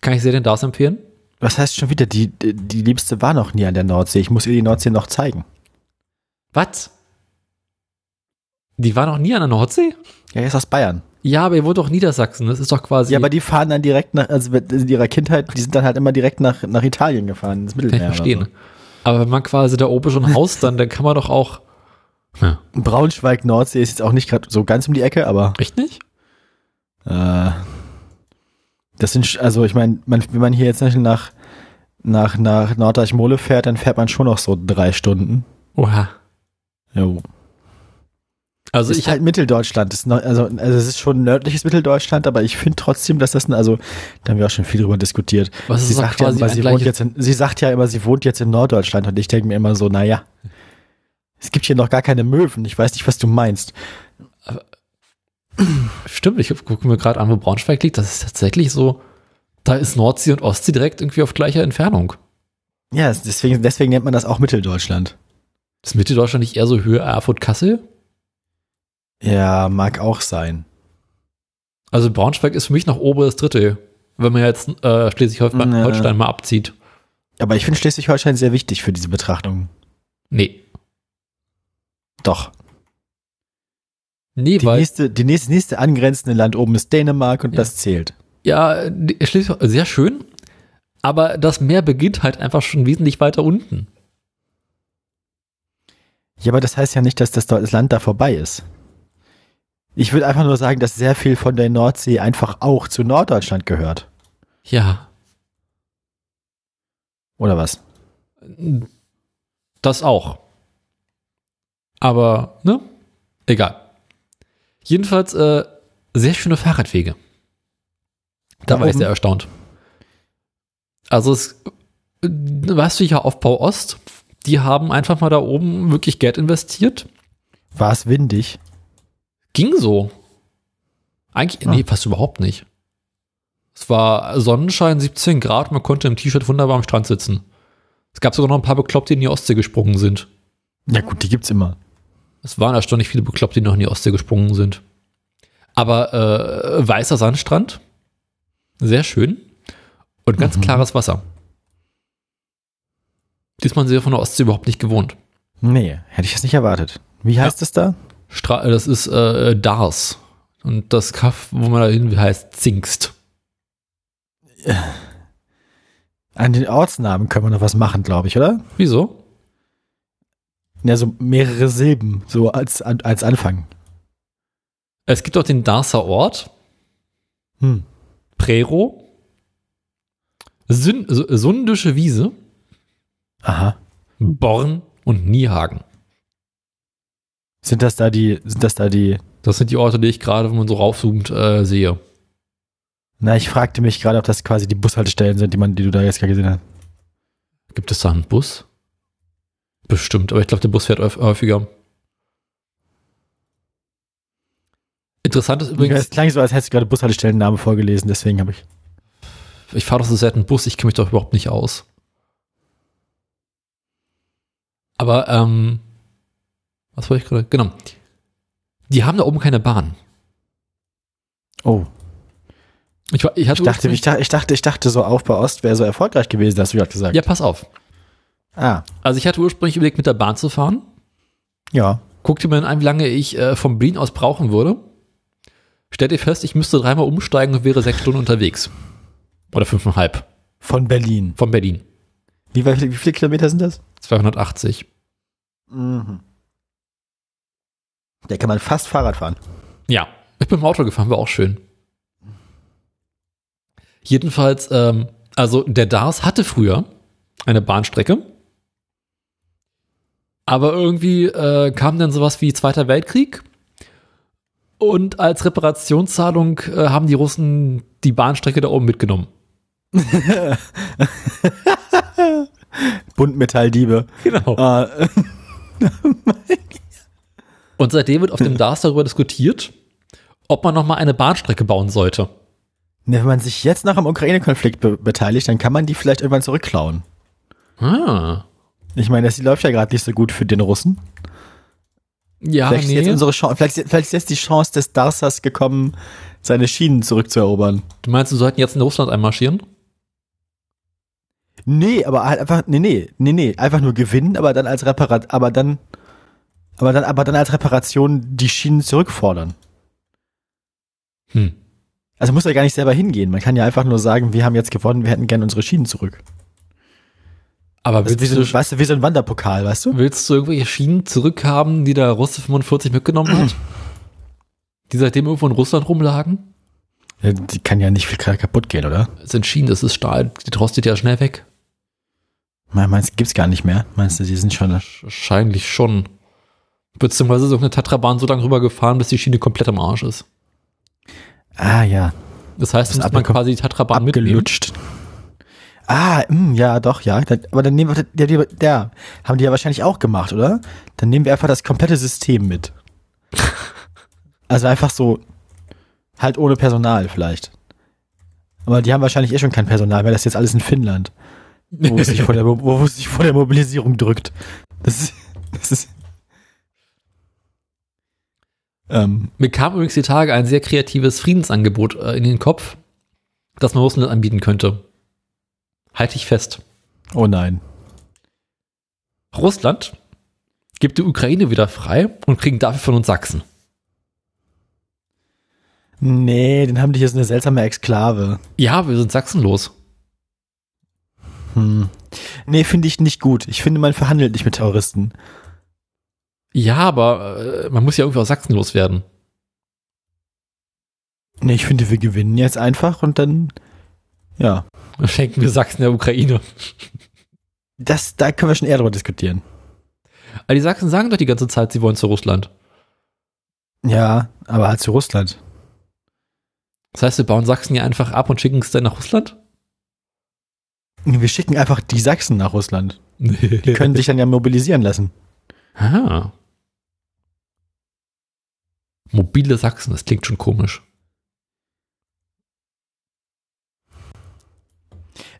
kann ich sehr den Dars empfehlen. Was heißt schon wieder, die, die Liebste war noch nie an der Nordsee. Ich muss ihr die Nordsee noch zeigen. Was? Die war noch nie an der Nordsee? Ja, er ist aus Bayern. Ja, aber ihr wohnt doch Niedersachsen. Das ist doch quasi. Ja, aber die fahren dann direkt nach, also in ihrer Kindheit, die sind dann halt immer direkt nach, nach Italien gefahren, ins kann ich Mittelmeer. verstehen. oder Aber wenn man quasi da oben schon haust, dann, dann kann man doch auch. Ja. Braunschweig, Nordsee ist jetzt auch nicht gerade so ganz um die Ecke, aber Echt nicht? äh, das sind, also ich meine, wenn man hier jetzt nach, nach, nach Norddeich-Mole fährt, dann fährt man schon noch so drei Stunden. Oha. Jo. Also ist ich halt Mitteldeutschland. Ist noch, also, also es ist schon nördliches Mitteldeutschland, aber ich finde trotzdem, dass das ein, also da haben wir auch schon viel drüber diskutiert. Was ist sie sagt ja immer, sie wohnt jetzt in, sie sagt ja immer, sie wohnt jetzt in Norddeutschland und ich denke mir immer so, naja, es gibt hier noch gar keine Möwen. Ich weiß nicht, was du meinst. Stimmt, ich gucke mir gerade an, wo Braunschweig liegt. Das ist tatsächlich so. Da ist Nordsee und Ostsee direkt irgendwie auf gleicher Entfernung. Ja, es- deswegen, deswegen nennt man das auch Mitteldeutschland. Ist Mitteldeutschland nicht eher so Höhe Erfurt-Kassel? Ja, mag auch sein. Also Braunschweig ist für mich noch oberes Drittel, wenn man jetzt äh, Schleswig-Holstein Ja. Mal abzieht. Aber ich finde Schleswig-Holstein sehr wichtig für diese Betrachtung. Nee. Doch. Nee, Die weil, nächste, die nächste, nächste angrenzende Land oben ist Dänemark und Ja. das zählt. ja, sehr schön, aber das Meer beginnt halt einfach schon wesentlich weiter unten. Ja, aber das heißt ja nicht, dass das, das Land da vorbei ist. Ich würde einfach nur sagen, dass sehr viel von der Nordsee einfach auch zu Norddeutschland gehört. Ja, Oder was? das auch. Aber, ne? Egal. Jedenfalls, äh, sehr schöne Fahrradwege. Da Da war ich sehr erstaunt. Also, es, weißt du, ja, Aufbau Ost, die haben einfach mal da oben wirklich Geld investiert. War es windig? Ging so. Eigentlich, Ah. nee, fast überhaupt nicht. Es war Sonnenschein, 17 Grad, man konnte im T-Shirt wunderbar am Strand sitzen. Es gab sogar noch ein paar Bekloppte, die in die Ostsee gesprungen sind. Ja gut, die gibt's immer. Es waren erstaunlich viele Bekloppte, die noch in die Ostsee gesprungen sind. Aber äh, weißer Sandstrand, sehr schön und ganz Mhm. klares Wasser. Diesmal sind wir von der Ostsee überhaupt nicht gewohnt. Nee, hätte ich das nicht erwartet. Wie heißt es da? Stra äh, das ist äh, Dars. Und das Kaff, wo man da hin will, heißt Zingst. An den Ortsnamen können wir noch was machen, glaube ich, oder? Wieso? Ja, so mehrere Silben, so als, als Anfang. Es gibt auch den Darser Ort, Hm. Prero, Sün Sundische Wiese, Aha. Born und Niehagen. Sind das da die, sind das da die, Das sind die Orte, die ich gerade, wenn man so raufzoomt, äh, sehe. na, ich fragte mich gerade, ob das quasi die Bushaltestellen sind, die man, die du da jetzt gerade gesehen hast. Gibt es da einen Bus? Bestimmt, aber ich glaube, der Bus fährt häuf- häufiger. Interessant ist Es übrigens, klang so, als hättest du gerade Bushaltestellennamen vorgelesen, deswegen habe ich. ich fahre doch so selten Bus, ich kenne mich doch überhaupt nicht aus. Aber, ähm, was wollte ich gerade? Genau. Die haben da oben keine Bahn. Oh. Ich, war- ich hatte Ich dachte, ich dachte, ich dachte, ich dachte so Aufbau Ost wäre so erfolgreich gewesen, hast du gerade gesagt. ja, pass auf. Ah, Also ich hatte ursprünglich überlegt, mit der Bahn zu fahren. ja. Guckte mir dann an, wie lange ich äh, vom Berlin aus brauchen würde. Stellte fest, ich müsste dreimal umsteigen und wäre sechs Stunden unterwegs. Oder fünfeinhalb Von Berlin. von Berlin. Wie, wie, wie viele Kilometer sind das? 280. Mhm. Da kann man fast Fahrrad fahren. Ja, ich bin im Auto gefahren, war auch schön. Jedenfalls, ähm, also der Dars hatte früher eine Bahnstrecke. Aber irgendwie äh, kam dann sowas wie Zweiter Weltkrieg. Und als Reparationszahlung äh, haben die Russen die Bahnstrecke da oben mitgenommen. [LAUGHS] Buntmetalldiebe. Genau. Ah, [LAUGHS] Und seitdem wird auf dem Dars darüber diskutiert, ob man nochmal eine Bahnstrecke bauen sollte. wenn man sich jetzt nach dem Ukraine-Konflikt be beteiligt, dann kann man die vielleicht irgendwann zurückklauen. Ah. Ich meine, das läuft ja gerade nicht so gut für den Russen. Ja, vielleicht, ist jetzt unsere Chance, vielleicht, vielleicht ist jetzt die Chance des Darsas gekommen, seine Schienen zurückzuerobern. Du meinst, wir sollten jetzt in Russland einmarschieren? Nee, aber halt einfach, nee, nee, nee, nee, einfach nur gewinnen, aber dann als Reparat, aber dann, aber dann, aber dann als Reparation die Schienen zurückfordern. Hm. Also muss ja gar nicht selber hingehen. Man kann ja einfach nur sagen, wir haben jetzt gewonnen, wir hätten gerne unsere Schienen zurück. Aber ist willst, wie so, du, weißt du, wie so ein Wanderpokal, weißt du? willst du irgendwelche Schienen zurückhaben, die der Russe 45 mitgenommen hat? [CLEARS THROAT] die seitdem irgendwo in Russland rumlagen? Ja, Die kann ja nicht viel kaputt gehen, oder? Das sind Schienen, das ist Stahl, die rostet ja schnell weg. Me- Meinst du, gibt's gar nicht mehr? Meinst du, die sind schon. Wahrscheinlich schon. Beziehungsweise ist irgendeine Tatrabahn so lange rübergefahren, bis die Schiene komplett am Arsch ist. Ah, ja. Das heißt, Das muss man quasi die Tatrabahn mitnehmen. Abgelutscht. Ah, mh, ja, doch, ja. Aber dann nehmen wir, der, der, der, haben die ja wahrscheinlich auch gemacht, oder? Dann nehmen wir einfach das komplette System mit. [LAUGHS] Also einfach so, halt ohne Personal vielleicht. Aber die haben wahrscheinlich eh schon kein Personal mehr, das jetzt alles in Finnland. Wo es sich vor der, wo es sich vor der Mobilisierung drückt. Das ist, das ist, ähm, Mir kam übrigens die Tage ein sehr kreatives Friedensangebot äh, in den Kopf, das man Russland anbieten könnte. Halte ich fest. oh nein. Russland gibt die Ukraine wieder frei und kriegen dafür von uns Sachsen. Nee, dann haben die hier so eine seltsame Exklave. Ja, wir sind Sachsen los. Hm. Nee, finde ich nicht gut. Ich finde, man verhandelt nicht mit Terroristen. Ja, aber äh, man muss ja irgendwie aus Sachsen loswerden. Nee, ich finde, wir gewinnen jetzt einfach und dann, ja. Schenken wir Sachsen der Ukraine. Das, da können wir schon eher drüber diskutieren. Aber die Sachsen sagen doch die ganze Zeit, sie wollen zu Russland. Ja, aber halt zu Russland. Das heißt, wir bauen Sachsen ja einfach ab und schicken es dann nach Russland? Wir schicken einfach die Sachsen nach Russland. [LAUGHS] Die können sich dann ja mobilisieren lassen. Ah. Mobile Sachsen, das klingt schon komisch.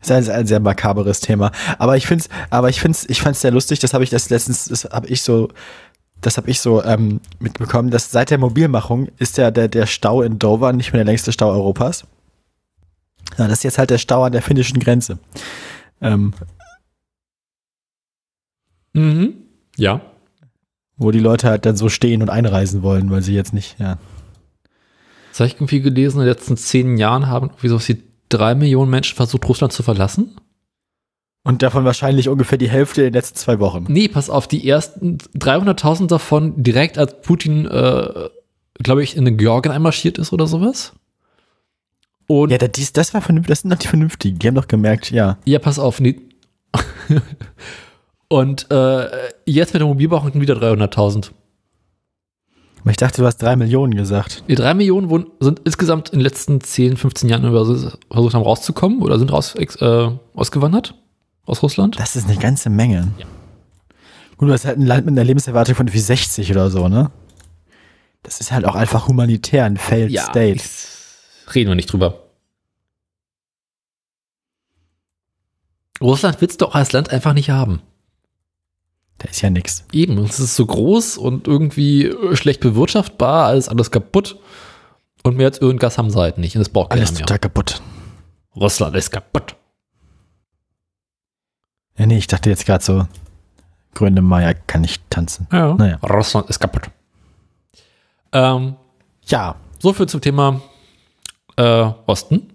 Ist ein, ein sehr makaberes Thema. Aber ich finde es, aber ich finde es, ich fand es sehr lustig. Das habe ich das letztens, das habe ich so, das habe ich so ähm, mitbekommen, dass seit der Mobilmachung ist ja der, der Stau in Dover nicht mehr der längste Stau Europas. Ja, das ist jetzt halt der Stau an der finnischen Grenze. Ähm, Mhm. Ja. wo die Leute halt dann so stehen und einreisen wollen, weil sie jetzt nicht, ja. Das habe ich irgendwie gelesen, in den letzten zehn Jahren haben irgendwie so wie drei Millionen Menschen versucht, Russland zu verlassen. Und davon wahrscheinlich ungefähr die Hälfte in den letzten zwei Wochen. Nee, pass auf, die ersten 300.000 davon direkt als Putin, äh, glaube ich, in den Georgien einmarschiert ist oder sowas. Und Ja, das, das war vernünftig, das sind doch die Vernünftigen. Die haben doch gemerkt, ja. Ja, pass auf. Nee. [LAUGHS] Und äh, jetzt mit der Mobilmachung wieder 300.000. Aber ich dachte, du hast drei Millionen gesagt. Die drei Millionen wurden, sind insgesamt in den letzten 10, 15 Jahren versucht haben rauszukommen oder sind raus, äh, ausgewandert aus Russland. Das ist eine ganze Menge. Ja. Gut, du hast halt ein Land mit einer Lebenserwartung von wie 60 oder so, ne? Das ist halt auch einfach humanitär ein Failed State. ich- reden wir nicht drüber. Russland willst du auch als Land einfach nicht haben. Da ist ja nix. Eben, es ist so groß und irgendwie äh, schlecht bewirtschaftbar, alles, alles kaputt. Und mehr als Öl und Gas haben sie halt nicht. Und das braucht Alles mehr. total kaputt. Russland ist kaputt. Ja, nee, ich dachte jetzt gerade so, Gründe Meier kann nicht tanzen. Ja. Naja. Russland ist kaputt. Ähm, Ja. so viel zum Thema äh, Osten.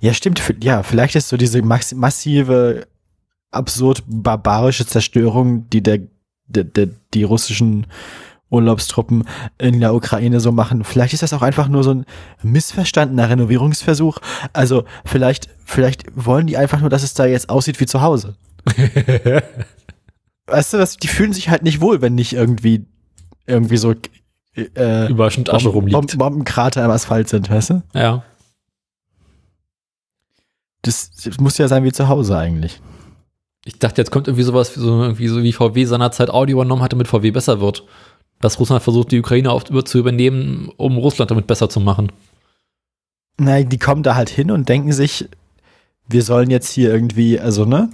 Ja, stimmt. Ja, vielleicht ist so diese massive, absurd barbarische Zerstörung, die der, der, der, die russischen Urlaubstruppen in der Ukraine so machen. Vielleicht ist das auch einfach nur so ein missverstandener Renovierungsversuch. Also vielleicht, vielleicht wollen die einfach nur, dass es da jetzt aussieht wie zu Hause. [LAUGHS] Weißt du, das, die fühlen sich halt nicht wohl, wenn nicht irgendwie, irgendwie so äh, Überraschend Asche Bomben, rumliegt. Bombenkrater im Asphalt sind, weißt du? Ja. Das, das muss ja sein wie zu Hause eigentlich. Ich dachte, jetzt kommt irgendwie sowas wie so, irgendwie so wie VW seinerzeit Audi übernommen hatte, mit VW besser wird. Dass Russland versucht, die Ukraine auf, über, zu übernehmen, um Russland damit besser zu machen. Nein, die kommen da halt hin und denken sich, wir sollen jetzt hier irgendwie, also ne,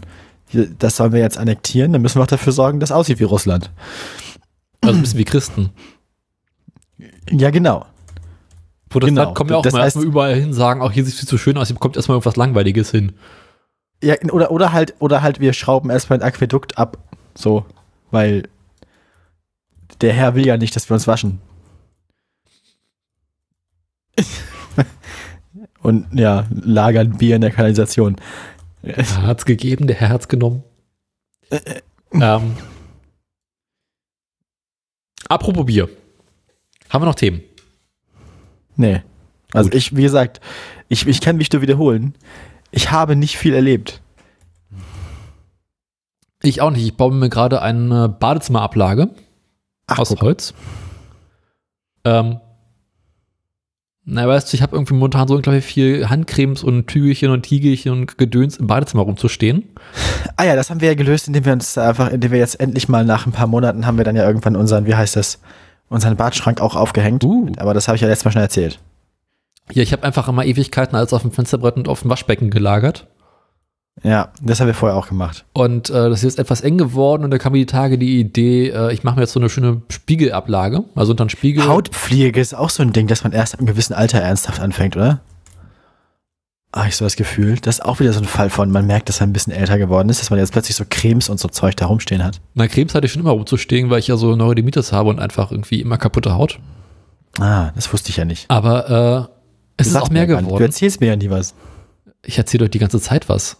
das sollen wir jetzt annektieren, dann müssen wir auch dafür sorgen, dass es aussieht wie Russland. Also ein bisschen wie Christen. Ja, genau. Protestanten Genau. kommen ja auch Das mal heißt- erstmal überall hin, sagen, auch hier sieht es viel zu schön aus, hier kommt erstmal irgendwas Langweiliges hin. Ja, oder, oder halt, oder halt, wir schrauben erstmal ein Aquädukt ab. So, weil der Herr will ja nicht, dass wir uns waschen. [LAUGHS] Und ja, lagern Bier in der Kanalisation. Der hat's gegeben, der Herr hat's genommen. ähm, apropos Bier. Haben wir noch Themen? Nee. Also Gut. ich, wie gesagt, ich, ich kann mich nur wiederholen. Ich habe nicht viel erlebt. Ich auch nicht. Ich baue mir gerade eine Badezimmerablage Ach, aus guck. Holz. Ähm, na, weißt du, ich habe irgendwie momentan so unglaublich viel Handcremes und Tügelchen und Tiegelchen und Gedöns im Badezimmer rumzustehen. Ah ja, das haben wir ja gelöst, indem wir uns einfach, indem wir jetzt endlich mal nach ein paar Monaten haben wir dann ja irgendwann unseren, wie heißt das, unseren Badschrank auch aufgehängt. Uh. Aber das habe ich ja letztes Mal schon erzählt. Ja, ich habe einfach immer Ewigkeiten alles auf dem Fensterbrett und auf dem Waschbecken gelagert. Ja, das haben wir vorher auch gemacht. Und äh, das ist jetzt etwas eng geworden und da kam mir die Tage die Idee, äh, ich mache mir jetzt so eine schöne Spiegelablage. Also unter einen Spiegel. Hautpflege ist auch so ein Ding, dass man erst ab einem gewissen Alter ernsthaft anfängt, oder? Ah, ich so das Gefühl. Das ist auch wieder so ein Fall von, man merkt, dass er ein bisschen älter geworden ist, dass man jetzt plötzlich so Cremes und so Zeug da rumstehen hat. Na, Cremes hatte ich schon immer rumzustehen, weil ich ja so Neurodermitis habe und einfach irgendwie immer kaputte Haut. Ah, das wusste ich ja nicht. Aber äh, es Du ist auch mehr nicht. Du geworden. erzählst mir ja nie was. Ich erzähle euch die ganze Zeit was.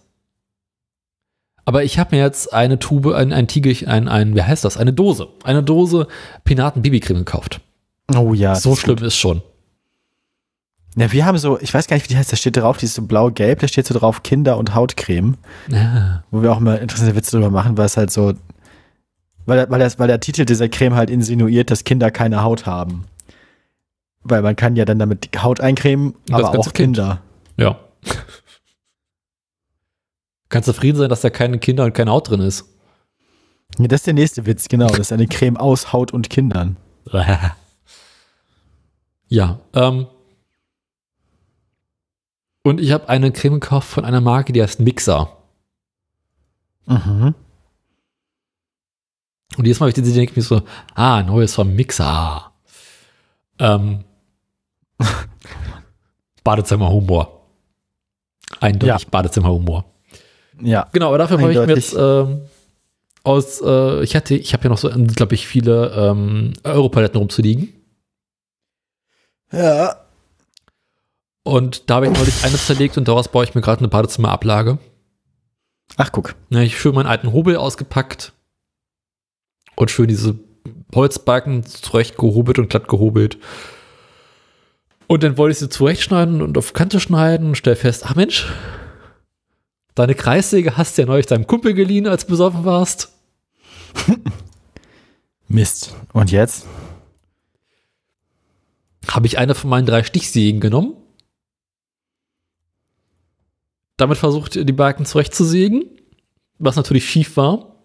Aber ich habe mir jetzt eine Tube, ein, ein Tiegel, ein, ein, wie heißt das? Eine Dose. Eine Dose Penaten Babycreme gekauft. Oh ja. so ist schlimm gut. ist schon. Ja, wir haben so, ich weiß gar nicht, wie die heißt, da steht drauf, die ist so blau-gelb, da steht so drauf Kinder- und Hautcreme, Ja. wo wir auch immer interessante Witze drüber machen, weil es halt so, weil, weil, das, weil der Titel dieser Creme halt insinuiert, dass Kinder keine Haut haben. Weil man kann ja dann damit die Haut eincremen, das aber auch Kind. Kinder. ja. [LAUGHS] Kannst zufrieden sein, dass da keine Kinder und keine Haut drin ist. Ja, das ist der nächste Witz, genau. Das ist eine Creme aus Haut und Kindern. [LAUGHS] Ja, ähm. Und ich habe eine Creme gekauft von einer Marke, die heißt Mixer. Mhm. Und jedes Mal, wenn ich diese denke ich mir so, ah, neues vom Mixer. Ähm, [LAUGHS] Badezimmerhumor. Eindeutig Ja. Badezimmerhumor. Ja. Genau, aber dafür habe ich mir jetzt ähm, aus, äh, ich hatte, ich habe ja noch so, glaube ich, viele ähm, Europaletten rumzuliegen. Ja. Und da habe ich neulich eine zerlegt und daraus baue ich mir gerade eine Badezimmerablage. Ach, guck. Ja, ich schön meinen alten Hobel ausgepackt und schön diese Holzbalken zurecht gehobelt und glatt gehobelt. Und dann wollte ich sie zurechtschneiden und auf Kante schneiden und stell fest, ach Mensch, deine Kreissäge hast du ja neulich deinem Kumpel geliehen, als du besoffen warst. [LAUGHS] Mist. Und jetzt? Habe ich eine von meinen drei Stichsägen genommen. Damit versucht, die Balken zurechtzusägen, was natürlich schief war.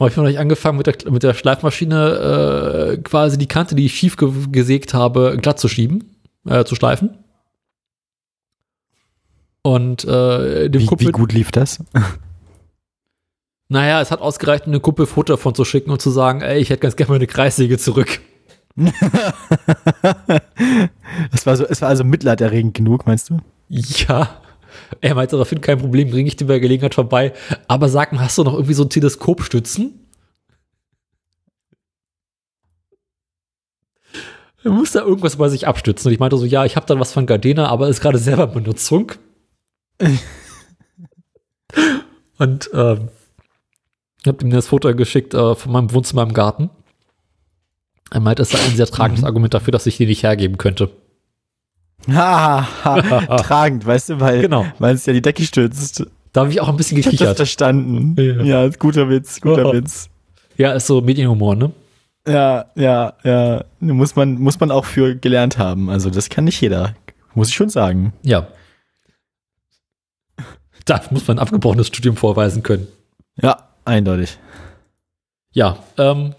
Habe ich noch nicht angefangen, mit der, mit der Schleifmaschine äh, quasi die Kante, die ich schief ge gesägt habe, glatt zu schieben, äh, zu schleifen. Und äh, dem Wie, Kumpel, wie gut lief das? naja, es hat ausgereicht, dem Kumpel Foto davon zu schicken und zu sagen, ey, ich hätte ganz gerne meine Kreissäge zurück. [LAUGHS] Es war, so, es war also mitleiderregend genug, meinst du? Ja. Er meinte daraufhin, kein Problem, bringe ich dir bei Gelegenheit vorbei. Aber sag mal, hast du noch irgendwie so Teleskopstützen? Er muss da irgendwas bei sich abstützen. Und ich meinte so, ja, ich habe dann was von Gardena, aber ist gerade selber in Benutzung. [LAUGHS] Und ähm, ich habe ihm das Foto geschickt äh, von meinem Wohnzimmer im Garten. Er meinte, es sei ein sehr tragendes Mhm. Argument dafür, dass ich die nicht hergeben könnte. Ha, ha, [LAUGHS] tragend, weißt du, weil, Genau. weil es ja die Decke stützt. Da habe ich auch ein bisschen Ich hab das gekichert. verstanden. Ja. Ja, guter Witz, guter Oh. Witz. Ja, ist so Medienhumor, ne? Ja, ja, ja. Muss man, muss man auch für gelernt haben. Also, das kann nicht jeder. Muss ich schon sagen. Ja. Da muss man ein abgebrochenes Studium vorweisen können. Ja, eindeutig. Ja, ähm.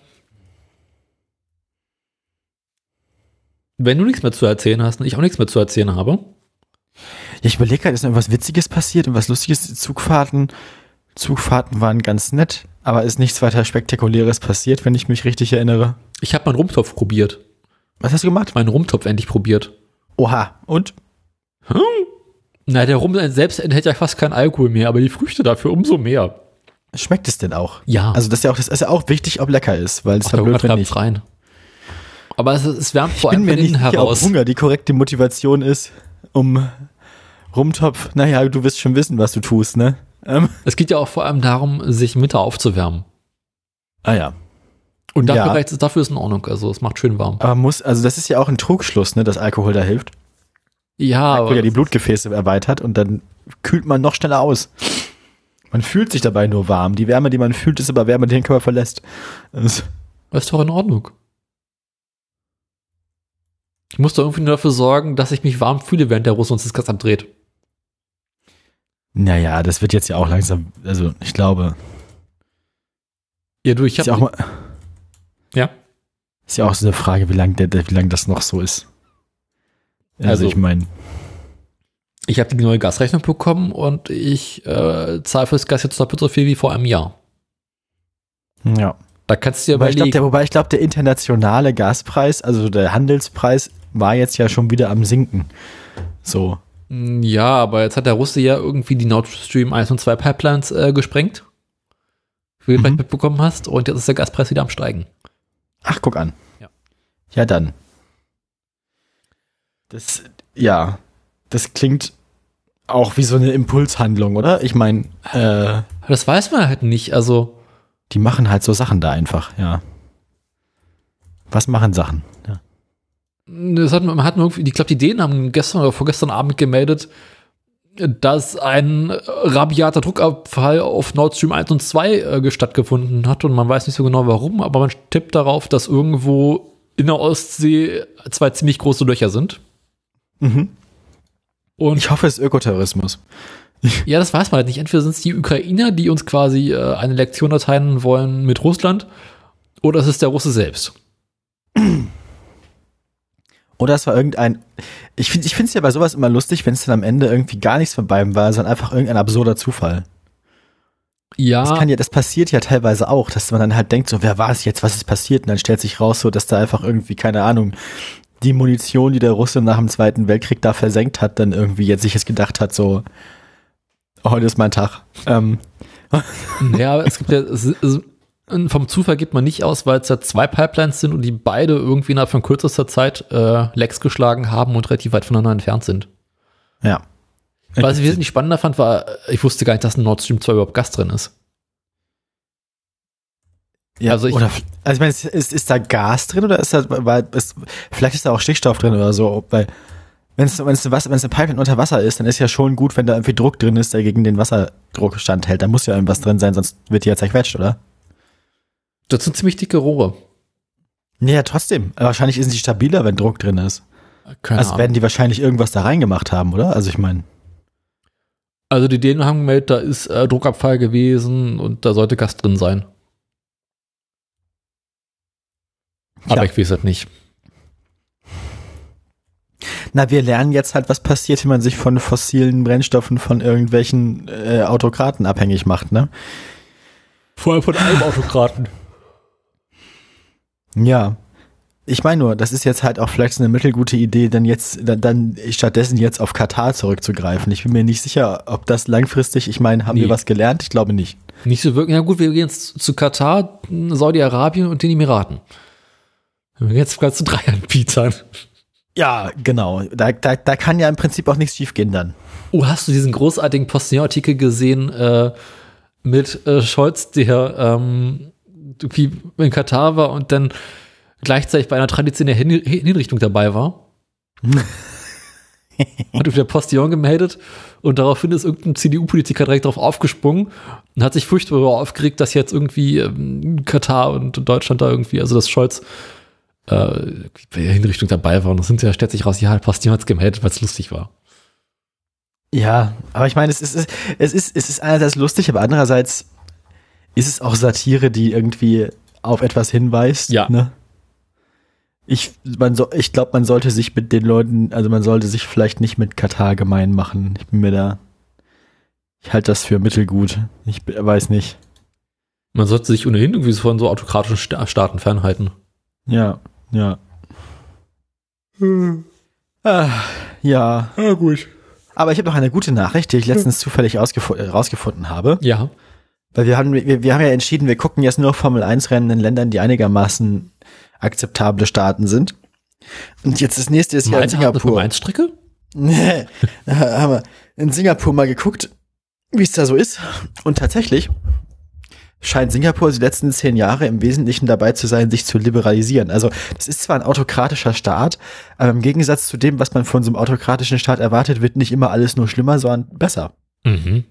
Wenn du nichts mehr zu erzählen hast und ich auch nichts mehr zu erzählen habe, Ja, ich überlege gerade, ist noch irgendwas Witziges passiert und was Lustiges? Zugfahrten, Zugfahrten waren ganz nett. Aber ist nichts weiter Spektakuläres passiert, wenn ich mich richtig erinnere. Ich habe meinen Rumtopf probiert. Was hast du gemacht? Meinen Rumtopf endlich probiert. Oha, und? Na, der Rum selbst enthält ja fast keinen Alkohol mehr, aber die Früchte dafür umso mehr. Schmeckt es denn auch? Ja. Also das ist ja auch, das ist ja auch wichtig, ob lecker ist, weil es Ach, Hunger blöd, wenn nicht. rein. Aber es, es wärmt vor allem von innen sicher, ob heraus. Hunger die korrekte Motivation ist, um Rumtopf, naja, du wirst schon wissen, was du tust, ne? Ähm, Es geht ja auch vor allem darum, sich Mittag aufzuwärmen. ah ja. Und dafür, Ja. reicht es- dafür ist in Ordnung. Also es macht schön warm. Aber muss, also das ist ja auch ein Trugschluss, ne, dass Alkohol da hilft. Ja, Alkohol ja die Blutgefäße erweitert und dann kühlt man noch schneller aus. Man fühlt sich dabei nur warm. Die Wärme, die man fühlt, ist aber Wärme, die den Körper verlässt. Das, das ist doch in Ordnung. Ich muss doch irgendwie nur dafür sorgen, dass ich mich warm fühle, während der Russe uns das Gas abdreht. naja, das wird jetzt ja auch langsam, also ich glaube, Ja, du, ich ist ja, auch mal, ja. ist ja auch so eine Frage, wie lange wie lang das noch so ist. Also, Also- ich meine, Ich habe die neue Gasrechnung bekommen und ich äh, zahle fürs Gas jetzt doppelt so viel wie vor einem Jahr. ja. Da kannst du dir Wobei ich glaube, überlegen. der, wobei ich glaub, der internationale Gaspreis, also der Handelspreis, war jetzt ja schon wieder am Sinken. So. Mm, Ja, aber jetzt hat der Russe ja irgendwie die Nord Stream 1 und 2 Pipelines äh, gesprengt. Wie du Mhm. vielleicht mitbekommen hast. Und jetzt ist der Gaspreis wieder am Steigen. Ach, guck an. Ja. Ja, dann. Das, ja, das klingt auch wie so eine Impulshandlung, oder? Ich meine, äh, Das weiß man halt nicht. Also, die machen halt so Sachen da einfach, ja. Was machen Sachen? Ja. Das hat, man hat irgendwie, ich glaube, die Dänen haben gestern oder vorgestern Abend gemeldet, dass ein rabiater Druckabfall auf Nord Stream 1 und 2 äh, stattgefunden hat und man weiß nicht so genau warum, aber man tippt darauf, dass irgendwo in der Ostsee zwei ziemlich große Löcher sind. Mhm. Und Ich hoffe, es ist Ökotourismus. [LAUGHS] Ja, das weiß man halt nicht. Entweder sind es die Ukrainer, die uns quasi äh, eine Lektion erteilen wollen mit Russland, oder es ist der Russe selbst. [CLEARS THROAT] Oder es war irgendein. Ich finde es ja bei sowas immer lustig, wenn es dann am Ende irgendwie gar nichts von beiden war, sondern einfach irgendein absurder Zufall. Ja, Das kann ja, das passiert ja teilweise auch, dass man dann halt denkt, so, wer war es jetzt, was ist passiert? Und dann stellt sich raus, so, dass da einfach irgendwie, keine Ahnung, die Munition, die der Russe nach dem Zweiten Weltkrieg da versenkt hat, dann irgendwie jetzt sich jetzt gedacht hat, so, heute ist mein Tag. Ähm, ja, es gibt ja, es, es, vom Zufall geht man nicht aus, weil es ja zwei Pipelines sind und die beide irgendwie innerhalb von kürzester Zeit äh, Lecks geschlagen haben und relativ weit voneinander entfernt sind. ja. Was ich wesentlich spannender fand, war, ich wusste gar nicht, dass in Nord Stream 2 überhaupt Gas drin ist. Ja, Also also ich- oder, also ich meine, ist, ist, ist da Gas drin oder ist da, weil, ist, vielleicht ist da auch Stickstoff drin oder so, weil, wenn es, wenn es, wenn es eine Pipeline unter Wasser ist, dann ist ja schon gut, wenn da irgendwie Druck drin ist, der gegen den Wasserdruck standhält. Da muss ja irgendwas drin sein, sonst wird die ja zerquetscht, oder? Das sind ziemlich dicke Rohre. Nee, ja, trotzdem. Aber wahrscheinlich sind die stabiler, wenn Druck drin ist. Keine also Ahnung. werden die wahrscheinlich irgendwas da reingemacht haben, oder? Also ich meine, Also die Dänen haben gemeldet, da ist äh, Druckabfall gewesen und da sollte Gas drin sein. Aber Ja. ich weiß das nicht. na, wir lernen jetzt halt, was passiert, wenn man sich von fossilen Brennstoffen von irgendwelchen äh, Autokraten abhängig macht, ne? Vor allem von einem [LAUGHS] Autokraten. Ja. Ich meine nur, das ist jetzt halt auch vielleicht so eine mittelgute Idee, dann jetzt, dann, dann stattdessen jetzt auf Katar zurückzugreifen. Ich bin mir nicht sicher, ob das langfristig, ich meine, haben Nee. wir was gelernt? Ich glaube nicht. Nicht so wirklich. Ja gut, wir gehen jetzt zu Katar, Saudi-Arabien und den Emiraten. Wir gehen jetzt sogar zu drei Anbietern. Ja, genau. Da, da, da kann ja im Prinzip auch nichts schiefgehen dann. Oh, hast du diesen großartigen Postillon-Artikel gesehen äh, mit äh, Scholz, der ähm, wie in Katar war und dann gleichzeitig bei einer traditionellen Hin Hinrichtung dabei war? [LAUGHS] hat auf der Postillon gemeldet und daraufhin ist irgendein CDU-Politiker direkt darauf aufgesprungen und hat sich furchtbar aufgeregt, dass jetzt irgendwie ähm, Katar und Deutschland da irgendwie, also dass Scholz äh, bei der Hinrichtung dabei war und das hinterher stellt sich raus, ja, Postillon hat es gemeldet, weil es lustig war. Ja, aber ich meine, es ist, es ist, es ist einerseits lustig, aber andererseits ist es auch Satire, die irgendwie auf etwas hinweist. Ja. Ne? Ich, man so, ich glaube, man sollte sich mit den Leuten, also man sollte sich vielleicht nicht mit Katar gemein machen. Ich bin mir da, ich halte das für mittelgut. Ich weiß nicht. Man sollte sich ohnehin irgendwie so von so autokratischen Sta- Staaten fernhalten. Ja, ja. Ah, ja. Ja, gut. Aber ich habe noch eine gute Nachricht, die ich letztens zufällig ausgef- äh, rausgefunden habe. Ja. Weil wir haben, wir, wir haben ja entschieden, wir gucken jetzt nur Formel 1 Rennen in Ländern, die einigermaßen akzeptable Staaten sind. Und jetzt das nächste ist ja in hat eine Singapur. Formel-1-Strecke? Nee, [LAUGHS] da haben wir in Singapur mal geguckt, wie es da so ist. Und tatsächlich scheint Singapur die letzten zehn Jahre im Wesentlichen dabei zu sein, sich zu liberalisieren. Also das ist zwar ein autokratischer Staat, aber im Gegensatz zu dem, was man von so einem autokratischen Staat erwartet, wird nicht immer alles nur schlimmer, sondern besser. Mhm.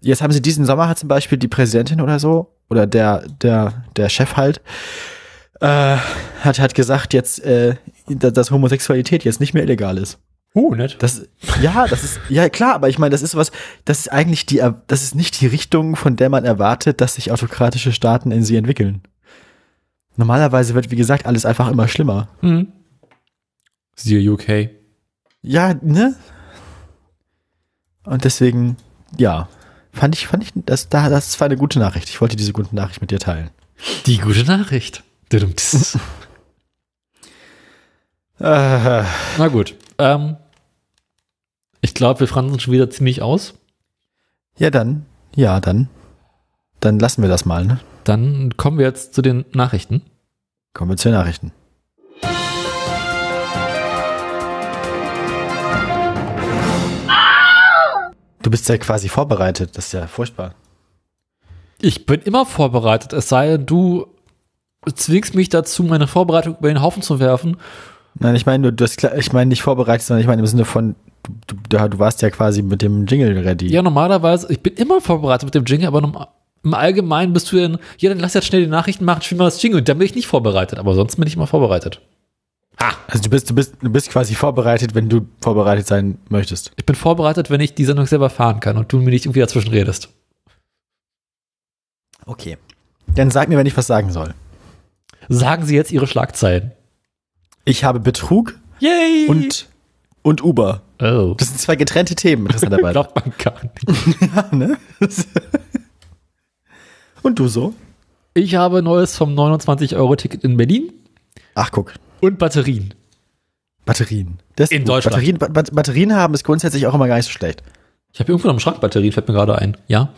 Jetzt haben sie diesen Sommer hat zum Beispiel die Präsidentin oder so, oder der, der, der Chef halt, äh, hat halt gesagt, jetzt, äh, dass dass Homosexualität jetzt nicht mehr illegal ist. Oh, nett. Das, ja, das ist, ja klar, aber ich meine, das ist was, das ist eigentlich die, das ist nicht die Richtung, von der man erwartet, dass sich autokratische Staaten in sie entwickeln. Normalerweise wird, wie gesagt, alles einfach immer schlimmer. Mhm. Siehe UK. Ja, ne? Und deswegen, ja, fand ich, fand ich, das, da, das war eine gute Nachricht. Ich wollte diese gute Nachricht mit dir teilen. Die gute Nachricht. Äh, Na gut. Ähm, ich glaube, wir fransen schon wieder ziemlich aus. ja, dann, ja, dann, dann lassen wir das mal, ne? Dann kommen wir jetzt zu den Nachrichten. Kommen wir zu den Nachrichten. Du bist ja quasi vorbereitet, das ist ja furchtbar. Ich bin immer vorbereitet, es sei denn, du zwingst mich dazu, meine Vorbereitung über den Haufen zu werfen. Nein, ich meine, du, hast, ich meine nicht vorbereitet, sondern ich meine im Sinne von, du, du, du warst ja quasi mit dem Jingle ready. Ja, normalerweise, ich bin immer vorbereitet mit dem Jingle, aber im Allgemeinen bist du dann, ja, dann lass jetzt schnell die Nachrichten machen, spiel mal das Jingle. Und dann bin ich nicht vorbereitet, aber sonst bin ich immer vorbereitet. Also du bist, du bist, du bist quasi vorbereitet, wenn du vorbereitet sein möchtest. Ich bin vorbereitet, wenn ich die Sendung selber fahren kann und du mir nicht irgendwie dazwischen redest. Okay. Dann sag mir, wenn ich was sagen soll. Sagen Sie jetzt Ihre Schlagzeilen. Ich habe Betrug Yay! und, und Uber. oh. Das sind zwei getrennte Themen, interessanterweise. [LAUGHS] glaubt man gar nicht. [LAUGHS] ja, ne? Und du so? Ich habe Neues vom 29-Euro-Ticket in Berlin Ach, guck. Und Batterien. Batterien. Das In. Deutschland. Batterien, ba Bat- Batterien haben ist grundsätzlich auch immer gar nicht so schlecht. Ich habe irgendwo noch im Schrank Batterien, fällt mir gerade ein. Ja?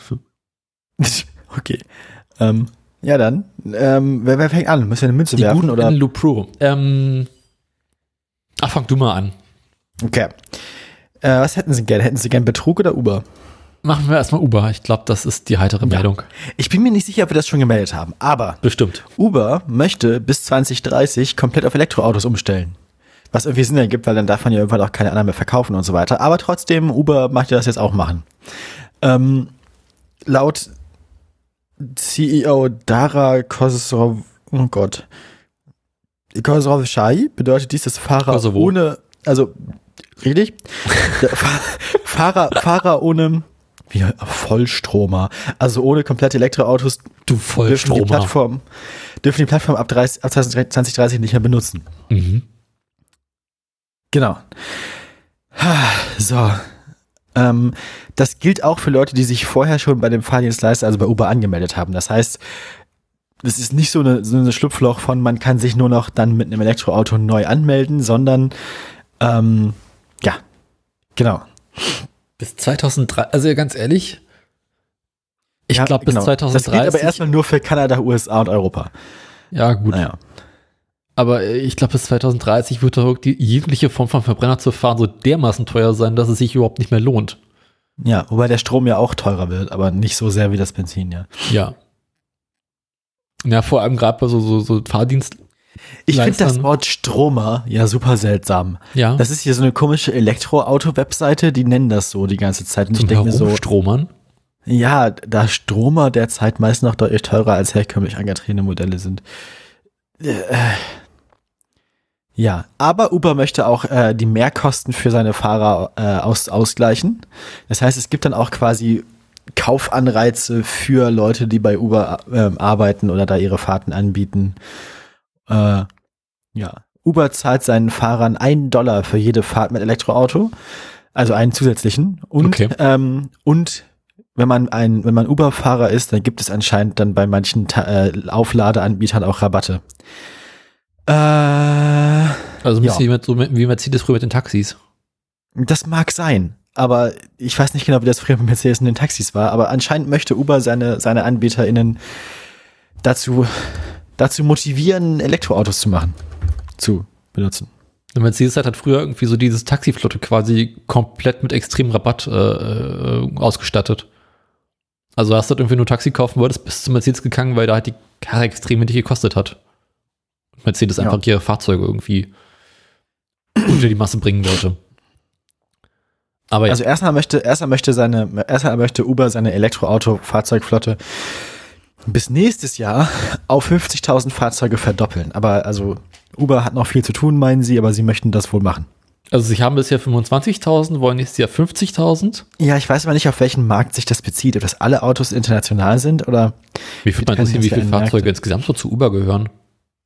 [LAUGHS] okay. Ähm, ja, dann. Ähm, wer, wer fängt an? Müssen wir eine Münze Die werfen? guten Oder? Loop Pro. Ähm, ach, fang du mal an. Okay. Äh, was hätten Sie gern? Hätten Sie gern Betrug oder Uber? Machen wir erstmal Uber. Ich glaube, das ist die heitere Meldung. Ich bin mir nicht sicher, ob wir das schon gemeldet haben, aber Bestimmt. Uber möchte bis 2030 komplett auf Elektroautos umstellen. Was irgendwie Sinn ergibt, weil dann darf man ja irgendwann auch keine anderen mehr verkaufen und so weiter. Aber trotzdem, Uber möchte das jetzt auch machen. Ähm, laut CEO Dara Khosrow, oh Gott, Khosrowshai bedeutet dies, dass Fahrer Kosovo. ohne, also, richtig? [LAUGHS] Fahrer, Fahrer ohne, wie, Vollstromer, also ohne komplette Elektroautos Du dürfen die. Plattform, dürfen die Plattform ab, 30, ab 2030 nicht mehr benutzen. Mhm. Genau. So. Ähm, das gilt auch für Leute, die sich vorher schon bei dem Fahrdienstleister, also bei Uber, angemeldet haben. Das heißt, das ist nicht so eine, so eine Schlupfloch von, man kann sich nur noch dann mit einem Elektroauto neu anmelden, sondern ähm, ja, genau. Bis 2003, also ganz ehrlich, ich Ja, glaube bis genau. 2030. Das gilt aber erstmal nur für Kanada, USA und Europa. ja, gut. Naja. Aber äh, ich glaube, bis 2030 wird doch die jegliche Form von Verbrenner zu fahren so dermaßen teuer sein, dass es sich überhaupt nicht mehr lohnt. Ja, wobei der Strom ja auch teurer wird, aber nicht so sehr wie das Benzin, ja. Ja. Ja, vor allem gerade bei so, so, so Fahrdienst. Ich finde das. Wort Stromer ja super seltsam. Ja. Das ist hier so eine komische Elektroauto-Webseite, die nennen das so die ganze Zeit. Und ich zum denke mir so, Herumstromern. ja, da Stromer derzeit meist noch deutlich teurer als herkömmlich angetriebene Modelle sind. Äh, ja, aber Uber möchte auch äh, die Mehrkosten für seine Fahrer äh, aus, ausgleichen. Das heißt, es gibt dann auch quasi Kaufanreize für Leute, die bei Uber ähm, arbeiten oder da ihre Fahrten anbieten. Äh, ja, Uber zahlt seinen Fahrern einen Dollar für jede Fahrt mit Elektroauto, also einen zusätzlichen. Und, Okay. ähm, und wenn man ein, wenn man Uber-Fahrer ist, dann gibt es anscheinend dann bei manchen Ta äh, Aufladeanbietern auch Rabatte. Äh, Also ein Ja. bisschen wie, mit, so wie Mercedes früher mit den Taxis. das mag sein, aber ich weiß nicht genau, wie das früher mit Mercedes in den Taxis war, aber anscheinend möchte Uber seine, seine AnbieterInnen dazu, dazu motivieren, Elektroautos zu machen, zu benutzen. Und Mercedes hat früher irgendwie so dieses Taxiflotte quasi komplett mit extremem Rabatt äh, äh, ausgestattet. Also hast du halt irgendwie nur Taxi kaufen wolltest, bist zu Mercedes gegangen, weil da halt die Karre extrem wenig gekostet hat. Und Mercedes Ja. einfach ihre Fahrzeuge irgendwie unter die Masse bringen wollte. Aber ja, Also erstmal möchte, erstmal möchte seine, erstmal möchte Uber seine Elektroauto-Fahrzeugflotte bis nächstes Jahr auf 50.000 Fahrzeuge verdoppeln. Aber also Uber hat noch viel zu tun, meinen sie, aber sie möchten das wohl machen. also sie haben bisher 25.000, wollen nächstes Jahr 50.000. Ja, ich weiß aber nicht, auf welchen Markt sich das bezieht. Ob das alle Autos international sind oder. Wie viel, trennen interessieren, wie viele Fahrzeuge Märkte. insgesamt so zu Uber gehören?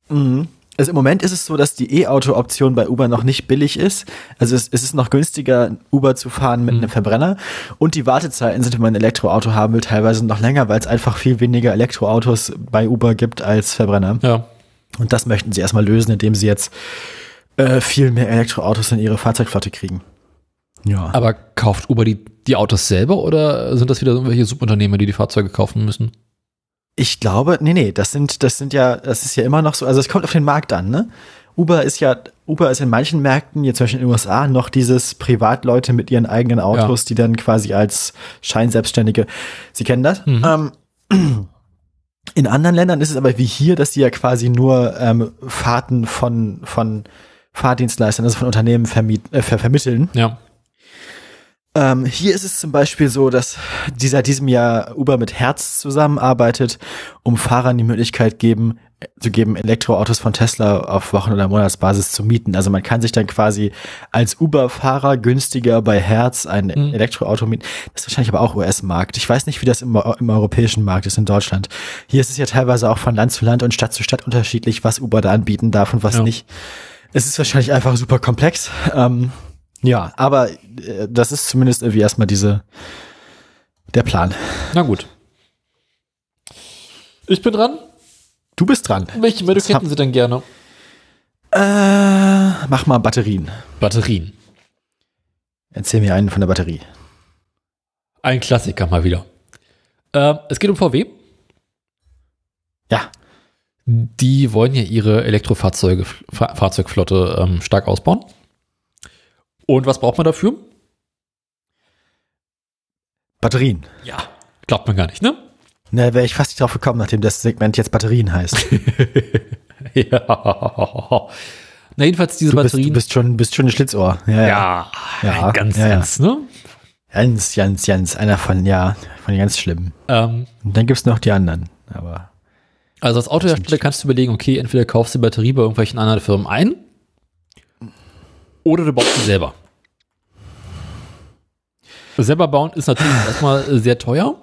Mhm. Also im Moment ist es so, dass die E-Auto-Option bei Uber noch nicht billig ist. Also es, es ist noch günstiger, Uber zu fahren mit Mhm. einem Verbrenner. Und die Wartezeiten sind, wenn man ein Elektroauto haben will, teilweise noch länger, weil es einfach viel weniger Elektroautos bei Uber gibt als Verbrenner. Ja. Und das möchten sie erstmal lösen, indem sie jetzt äh, viel mehr Elektroautos in ihre Fahrzeugflotte kriegen. Ja. Aber kauft Uber die, die Autos selber oder sind das wieder irgendwelche Subunternehmer, die die Fahrzeuge kaufen müssen? Ich glaube, nee, nee, das sind, das sind ja, das ist ja immer noch so, also es kommt auf den Markt an, ne? Uber ist ja, Uber ist in manchen Märkten, jetzt zum Beispiel in den USA, noch dieses Privatleute mit ihren eigenen Autos, die dann quasi als Scheinselbstständige, Sie kennen das? Mhm. Ähm, in anderen Ländern ist es aber wie hier, dass die ja quasi nur ähm, Fahrten von, von Fahrdienstleistern, also von Unternehmen vermiet, äh, ver vermitteln. Ja. Ähm, hier ist es zum Beispiel so, dass die seit diesem Jahr Uber mit Herz zusammenarbeitet, um Fahrern die Möglichkeit geben, äh, zu geben, Elektroautos von Tesla auf Wochen- oder Monatsbasis zu mieten. Also man kann sich dann quasi als Uber-Fahrer günstiger bei Herz ein Mhm. Elektroauto mieten. Das ist wahrscheinlich aber auch US-Markt. Ich weiß nicht, wie das im, im europäischen Markt ist in Deutschland. Hier ist es ja teilweise auch von Land zu Land und Stadt zu Stadt unterschiedlich, was Uber da anbieten darf und was Ja. nicht. Es ist wahrscheinlich einfach super komplex. Ähm, ja, aber äh, das ist zumindest irgendwie erstmal diese der Plan. Na gut. Ich bin dran. Du bist dran. Welche hab- hätten Sie denn gerne? Äh, mach mal Batterien. Batterien. Erzähl mir einen von der Batterie. Ein Klassiker mal wieder. Ähm, es geht um VW. Ja, Die wollen ja ihre Elektrofahrzeuge, Fa Fahrzeugflotte ähm, stark ausbauen. Und was braucht man dafür? Batterien. Ja. Glaubt man gar nicht, ne? Na, wäre ich fast nicht drauf gekommen, nachdem das Segment jetzt Batterien heißt. [LAUGHS] ja. Na, jedenfalls diese Du bist, Batterien. du bist schon, bist schon ein Schlitzohr. Ja, ja. ja, Ja, ganz, ja, ja. ganz, ne? Ganz, ganz, ganz. Einer von, ja, von den ganz schlimmen. Ähm, Und dann gibt's noch die anderen. Aber also als Autohersteller kannst du überlegen, okay, entweder kaufst du die Batterie bei irgendwelchen anderen Firmen ein oder du baust sie selber. Selber bauen ist natürlich [SIGHS] erstmal sehr teuer,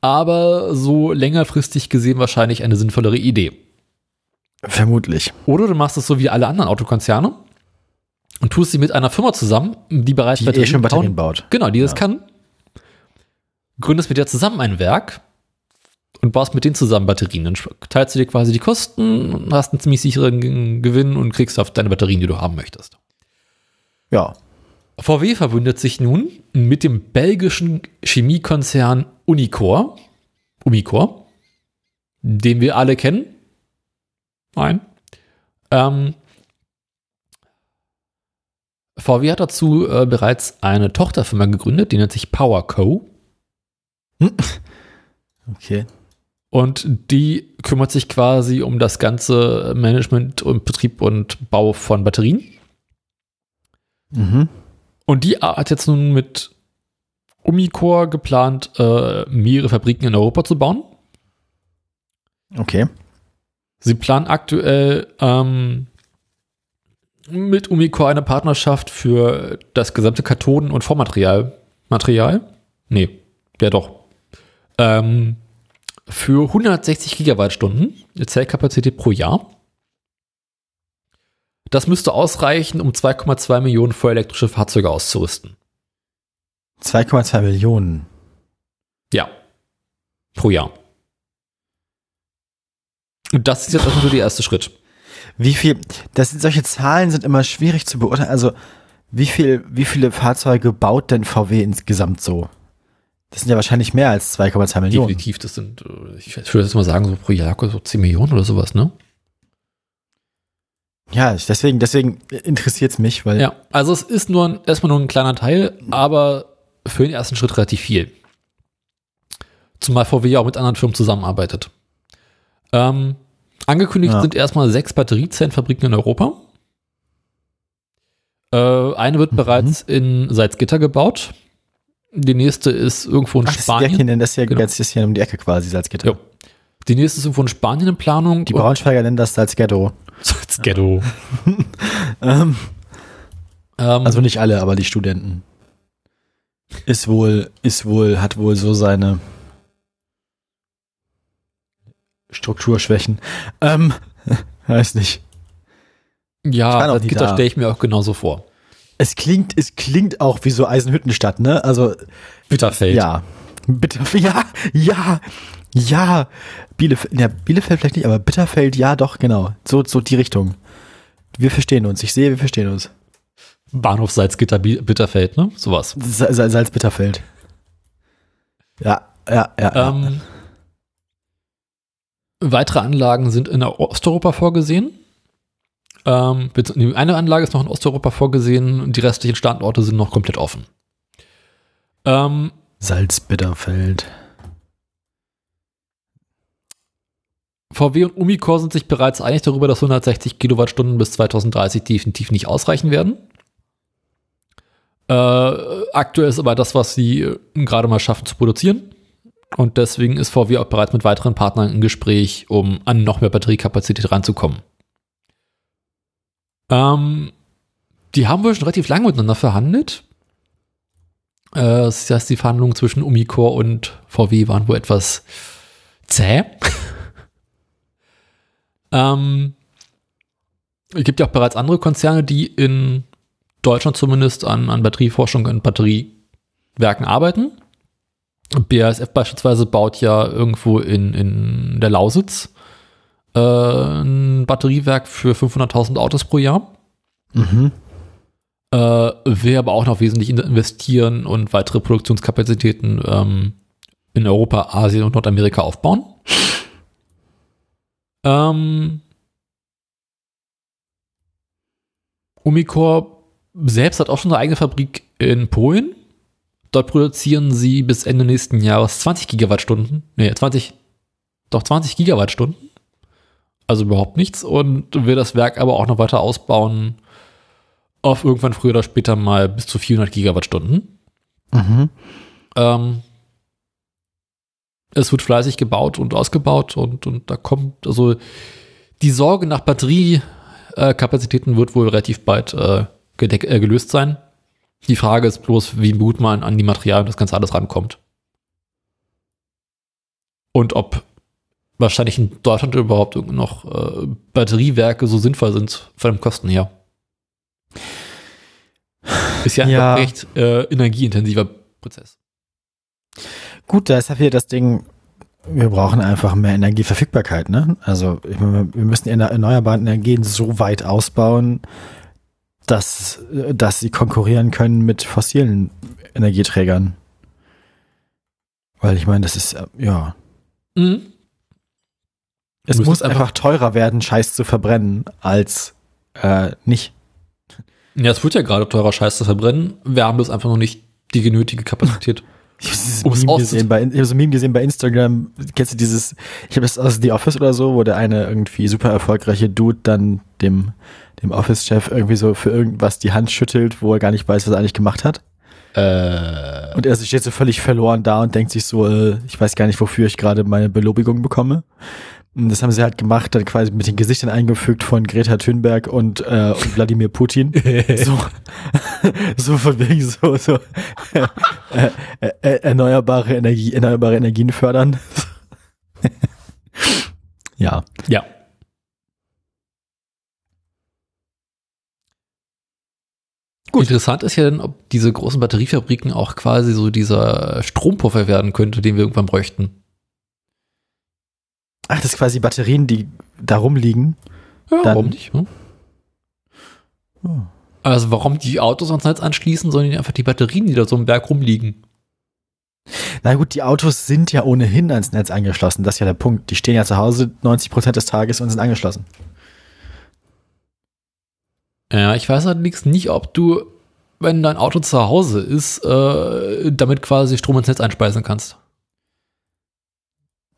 aber so längerfristig gesehen wahrscheinlich eine sinnvollere Idee. vermutlich. Oder du machst es so wie alle anderen Autokonzerne und tust sie mit einer Firma zusammen, die bereits Die eh schon Batterien baut. Genau, die das Ja. kann. Gründest mit der zusammen ein Werk und baust mit denen zusammen Batterien. Dann teilst du dir quasi die Kosten und hast einen ziemlich sicheren Gewinn und kriegst auf deine Batterien, die du haben möchtest. Ja. VW verbündet sich nun mit dem belgischen Chemiekonzern Unicor, Umicore, den wir alle kennen. Nein. Ähm, VW hat dazu äh, bereits eine Tochterfirma gegründet, die nennt sich PowerCo. Okay. Und die kümmert sich quasi um das ganze Management und Betrieb und Bau von Batterien. Mhm. Und die hat jetzt nun mit Umicore geplant, äh, mehrere Fabriken in Europa zu bauen. Okay. Sie planen aktuell ähm, mit Umicore eine Partnerschaft für das gesamte Kathoden- und Vormaterial. Material? Nee, ja doch. Ähm, für 160 Gigawattstunden Zellkapazität pro Jahr. Das müsste ausreichen, um 2,2 Millionen vollelektrische Fahrzeuge auszurüsten. 2,2 Millionen. pro Jahr. Und das ist jetzt auch nur der erste Schritt. Wie viel, das sind solche Zahlen sind immer schwierig zu beurteilen. Also, wie viel, wie viele Fahrzeuge baut denn VW insgesamt so? Das sind ja wahrscheinlich mehr als 2,2 Millionen. Definitiv, das sind, äh, ich würde jetzt mal sagen, so pro Jahr so 10 Millionen oder sowas, ne? Ja, deswegen, deswegen interessiert es mich, weil Ja, also es ist nur ein, erstmal nur ein kleiner Teil, aber für den ersten Schritt relativ viel. Zumal VW ja auch mit anderen Firmen zusammenarbeitet. Ähm, angekündigt Ja. sind erstmal sechs Batteriezellenfabriken in Europa. Äh, eine wird Mhm. bereits in Salzgitter gebaut. Die nächste ist irgendwo in Ach, das ist direkt Spanien. das ist ja Genau. jetzt hier um die Ecke quasi, Salzgitter. Ja. Die nächste ist irgendwo in Spanien in Planung. Die Braunschweiger nennen das Salzghetto. [LAUGHS] Salzghetto. [LAUGHS] Ähm, Ähm, also nicht alle, aber die Studenten. Ist wohl, ist wohl, hat wohl so seine Strukturschwächen. Ähm, [LAUGHS] weiß nicht. ja, Salzgitter stelle ich mir auch genauso vor. Es klingt, es klingt auch wie so Eisenhüttenstadt, ne? Also, Bitterfeld. ja. Bitter, [LAUGHS] ja, ja, ja. Bielefeld, ja, Bielefeld vielleicht nicht, aber Bitterfeld, ja, doch, genau. So, so die Richtung. Wir verstehen uns. Ich sehe, wir verstehen uns. Bahnhof Salzgitter Bi- Bitterfeld, ne? Sowas. Sa- Sa- Salzbitterfeld. Ja, ja, ja. ja. Ähm, weitere Anlagen sind in Osteuropa vorgesehen. Ähm, eine Anlage ist noch in Osteuropa vorgesehen und die restlichen Standorte sind noch komplett offen. Ähm, Salzbitterfeld. VW und Umicore sind sich bereits einig darüber, dass 160 Kilowattstunden bis 2030 definitiv nicht ausreichen werden. Äh, aktuell ist aber das, was sie äh, gerade mal schaffen zu produzieren. Und deswegen ist VW auch bereits mit weiteren Partnern im Gespräch, um an noch mehr Batteriekapazität ranzukommen. Ähm, die haben wohl schon relativ lange miteinander verhandelt. Äh, das heißt, die Verhandlungen zwischen Umicore und VW waren wohl etwas zäh. [LAUGHS] Ähm, es gibt ja auch bereits andere Konzerne, die in Deutschland zumindest an, an Batterieforschung und Batteriewerken arbeiten. BASF beispielsweise baut ja irgendwo in, in der Lausitz äh, ein Batteriewerk für 500.000 Autos pro Jahr. Mhm. Äh, will aber auch noch wesentlich in- investieren und weitere Produktionskapazitäten ähm, in Europa, Asien und Nordamerika aufbauen. Ähm, Umicore selbst hat auch schon eine eigene Fabrik in Polen. Dort produzieren sie bis Ende nächsten Jahres 20 Gigawattstunden. Nee, 20, doch 20 Gigawattstunden. Also überhaupt nichts und will das Werk aber auch noch weiter ausbauen auf irgendwann früher oder später mal bis zu 400 Gigawattstunden. Mhm. Ähm, es wird fleißig gebaut und ausgebaut und, und da kommt, also die Sorge nach Batteriekapazitäten wird wohl relativ bald äh, äh, gelöst sein. Die Frage ist bloß, wie gut man an die Materialien das Ganze alles rankommt. Und ob wahrscheinlich in Deutschland überhaupt noch äh, Batteriewerke so sinnvoll sind von den Kosten her. Ist ja, Ja. ein recht äh, energieintensiver Prozess. Gut, da ist ja wieder das Ding, wir brauchen einfach mehr Energieverfügbarkeit, ne? Also ich meine, wir müssen die erneuerbaren Energien so weit ausbauen, dass, dass sie konkurrieren können mit fossilen Energieträgern. Weil ich meine, das ist, äh, ja, Mhm. Es muss einfach- teurer werden, Scheiß zu verbrennen, als äh, nicht. Ja, es wird ja gerade teurer Scheiß zu verbrennen. Wir haben bloß einfach noch nicht die genötige Kapazität. [LAUGHS] Ich habe dieses es Meme auszut- gesehen bei, ich hab so ein Meme gesehen bei Instagram. Kennst du dieses, ich habe das aus The Office oder so, wo der eine irgendwie super erfolgreiche Dude dann dem, dem Office-Chef irgendwie so für irgendwas die Hand schüttelt, wo er gar nicht weiß, was er eigentlich gemacht hat. äh, Und er steht so völlig verloren da und denkt sich so, äh, ich weiß gar nicht, wofür ich gerade meine Belobigung bekomme. Das haben sie halt gemacht, dann quasi mit den Gesichtern eingefügt von Greta Thunberg und, äh, und Wladimir Putin. [LAUGHS] so, so von wegen so, so äh, äh, äh, erneuerbare Energie, erneuerbare Energien fördern. [LAUGHS] ja. ja. Gut. Interessant ist ja dann, ob diese großen Batteriefabriken auch quasi so dieser Strompuffer werden könnte, den wir irgendwann bräuchten. Ach, das ist quasi Batterien, die da rumliegen. Ja, Dann- warum nicht? Hm? Also warum die Autos ans Netz anschließen, sondern einfach die Batterien, die da so im Berg rumliegen. Na gut, die Autos sind ja ohnehin ans Netz angeschlossen. Das ist ja der Punkt. Die stehen ja zu Hause 90 Prozent des Tages und sind angeschlossen. Ja, ich weiß allerdings nicht, ob du, wenn dein Auto zu Hause ist, äh, damit quasi Strom ins Netz einspeisen kannst.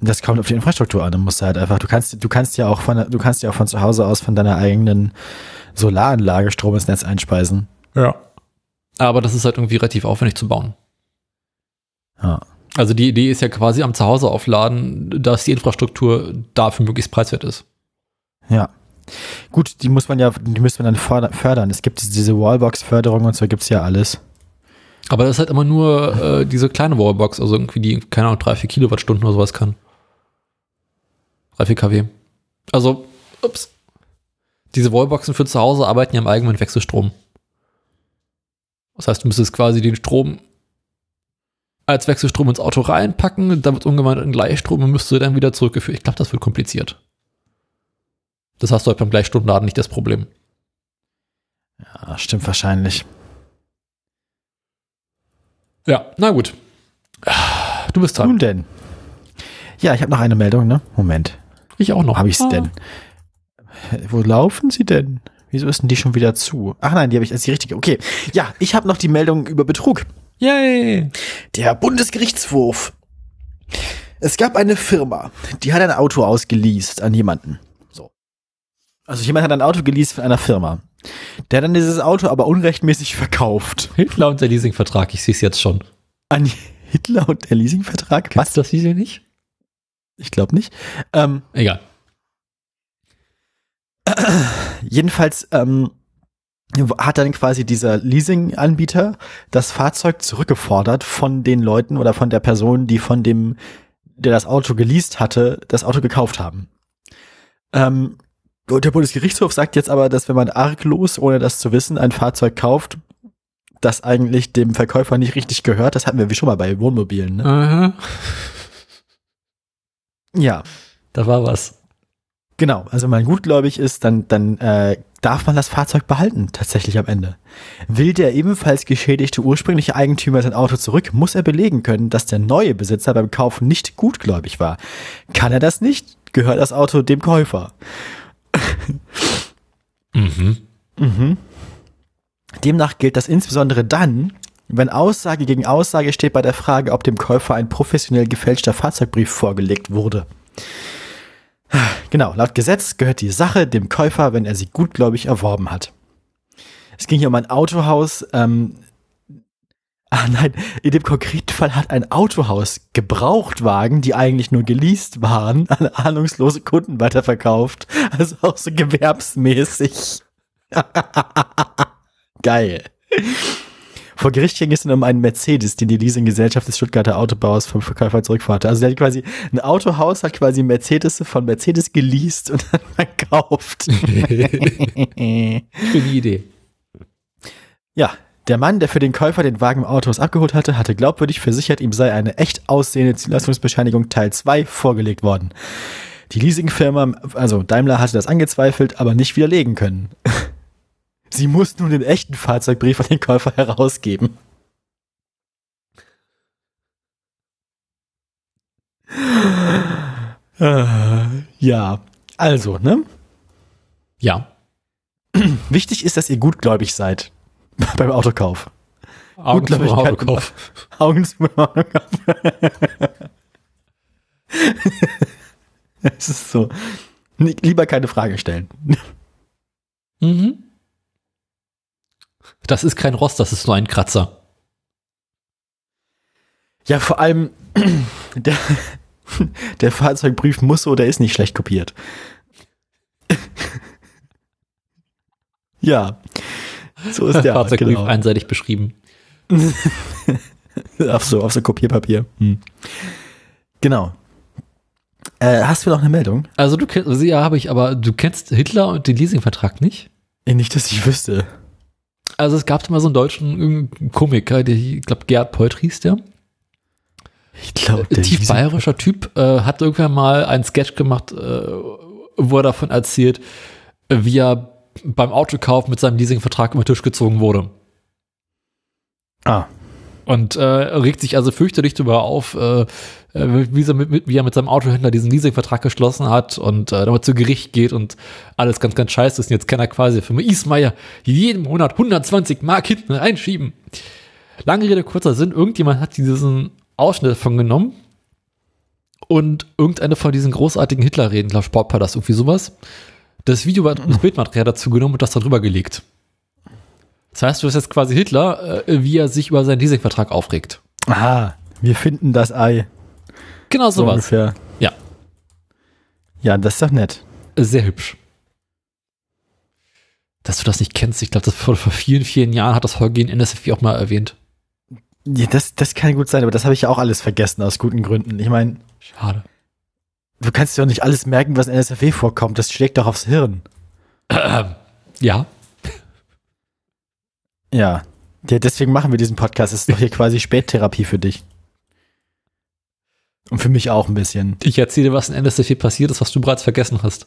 Das kommt auf die Infrastruktur an. Du musst halt einfach, du kannst, du kannst ja auch von, du kannst ja auch von zu Hause aus von deiner eigenen Solaranlage Strom ins Netz einspeisen. Ja. Aber das ist halt irgendwie relativ aufwendig zu bauen. Ja. Also die Idee ist ja quasi am Zuhause aufladen, dass die Infrastruktur dafür möglichst preiswert ist. Ja. Gut, die muss man ja, die müsste man dann förder- fördern. Es gibt diese- Wallbox-Förderung und so gibt's ja alles. Aber das ist halt immer nur äh, diese kleine Wallbox, also irgendwie die, keine Ahnung, 3, 4 Kilowattstunden oder sowas kann. 3, 4 kW. Also, ups. Diese Wallboxen für zu Hause arbeiten ja im eigenen Wechselstrom. Das heißt, du müsstest quasi den Strom als Wechselstrom ins Auto reinpacken, dann wird umgewandelt in Gleichstrom und müsste dann wieder zurückgeführt. Ich glaube, das wird kompliziert. Das hast du halt beim Gleichstromladen nicht das Problem. Ja, stimmt wahrscheinlich. Ja, na gut. Du bist dran. Nun denn. Ja, ich habe noch eine Meldung, ne? Moment. Ich auch noch. Habe ich's Ah. denn? Wo laufen sie denn? Wieso ist denn die schon wieder zu? Ach nein, die habe ich als die richtige. Okay. Ja, ich habe noch die Meldung über Betrug. Yay! Der Bundesgerichtshof. Es gab eine Firma, die hat ein Auto ausgeleast an jemanden. So. Also jemand hat ein Auto geleast von einer Firma. Der hat dann dieses Auto aber unrechtmäßig verkauft. Hitler und der Leasingvertrag, ich sehe es jetzt schon. An Hitler und der Leasingvertrag? Was, das hieß ja nicht? Ich glaube nicht. Ähm, Egal. Jedenfalls ähm, hat dann quasi dieser Leasing-Anbieter das Fahrzeug zurückgefordert von den Leuten oder von der Person, die von dem, der das Auto geleast hatte, das Auto gekauft haben. Ähm, und der Bundesgerichtshof sagt jetzt aber, dass wenn man arglos, ohne das zu wissen, ein Fahrzeug kauft, das eigentlich dem Verkäufer nicht richtig gehört, das hatten wir wie schon mal bei Wohnmobilen, ne? Ja, Da war was. Genau, also wenn man gutgläubig ist, dann, dann äh, darf man das Fahrzeug behalten, tatsächlich am Ende. Will der ebenfalls geschädigte ursprüngliche Eigentümer sein Auto zurück, muss er belegen können, dass der neue Besitzer beim Kauf nicht gutgläubig war. Kann er das nicht, gehört das Auto dem Käufer. Mhm. Mhm. Demnach gilt das insbesondere dann, wenn Aussage gegen Aussage steht bei der Frage, ob dem Käufer ein professionell gefälschter Fahrzeugbrief vorgelegt wurde. Genau, laut Gesetz gehört die Sache dem Käufer, wenn er sie gutgläubig erworben hat. Es ging hier um ein Autohaus. Ähm, [LAUGHS] ah nein, in dem konkreten Fall hat ein Autohaus Gebrauchtwagen, die eigentlich nur geleast waren, [LAUGHS] an ahnungslose Kunden weiterverkauft. Also auch so gewerbsmäßig. [LAUGHS] Geil. Vor Gericht ging es dann um einen Mercedes, den die Leasinggesellschaft des Stuttgarter Autobauers vom Verkäufer zurückfahrte. Also der hat quasi, ein Autohaus hat quasi Mercedes von Mercedes geleast und dann [LAUGHS] verkauft. [LAUGHS] Schöne Idee. ja, der Mann, der für den Käufer den Wagen im Autohaus abgeholt hatte, hatte glaubwürdig versichert, ihm sei eine echt aussehende Zulassungsbescheinigung Teil 2 vorgelegt worden. Die Leasingfirma, also Daimler, hatte das angezweifelt, aber nicht widerlegen können. Sie muss nun den echten Fahrzeugbrief an den Käufer herausgeben. Äh, ja, also, ne? Ja. Wichtig ist, dass ihr gutgläubig seid [LAUGHS] beim Autokauf. Augen zum Gutgläubigkeit- Autokauf. [LAUGHS] Augen zu Autokauf. [LAUGHS] Es ist so. Lieber keine Frage stellen. Mhm. Das ist kein Rost, das ist nur ein Kratzer. Ja, vor allem [CLEARS THROAT] der, [LAUGHS] der Fahrzeugbrief muss oder ist nicht schlecht kopiert. [LAUGHS] ja, so ist der. [LAUGHS] Fahrzeugbrief genau. einseitig beschrieben. Auf so, auf so Kopierpapier. Hm. Genau. Äh, hast du noch eine Meldung? Also du kennst, ja, habe ich, aber du kennst Hitler und den Leasingvertrag nicht? Eh, Nicht, dass ich wüsste. Also es gab mal so einen deutschen Komiker, der, ich glaube Gerhard Polt hieß der. Ich glaube, Ein tief bayerischer Typ äh, hat irgendwann mal einen Sketch gemacht, äh, wo er davon erzählt, äh, wie er beim Autokauf mit seinem Leasingvertrag über den Tisch gezogen wurde. Ah, Und äh, regt sich also fürchterlich darüber auf, äh, äh, wie, er mit, wie er mit seinem Autohändler diesen Leasingvertrag geschlossen hat und äh, damit zu Gericht geht und alles ganz, ganz scheiße ist. Und jetzt kann er quasi Firma Ismaier jeden Monat 120 Mark hinten reinschieben. Lange Rede, kurzer Sinn, irgendjemand hat diesen Ausschnitt davon genommen und irgendeine von diesen großartigen Hitler-Reden, glaube Sportpalast, irgendwie sowas, das Video, das Bildmaterial dazu genommen und das da drüber gelegt. Das heißt, du hast jetzt quasi Hitler, äh, wie er sich über seinen Leasingvertrag aufregt. aha, wir finden das Ei. Genau So sowas. ungefähr. Ja. Ja, das ist doch nett. Sehr hübsch. Dass du das nicht kennst, ich glaube, das vor, vor vielen, vielen Jahren hat das Holger in NSFW auch mal erwähnt. Ja, das, das kann gut sein, aber das habe ich ja auch alles vergessen aus guten Gründen. Ich meine, Schade. du kannst dir doch nicht alles merken, was in NSFW vorkommt. Das schlägt doch aufs Hirn. Ja, Ja. ja. Deswegen machen wir diesen Podcast. Das ist doch hier quasi Spättherapie für dich. Und für mich auch ein bisschen. ich erzähle, was in NSFW passiert ist, was du bereits vergessen hast.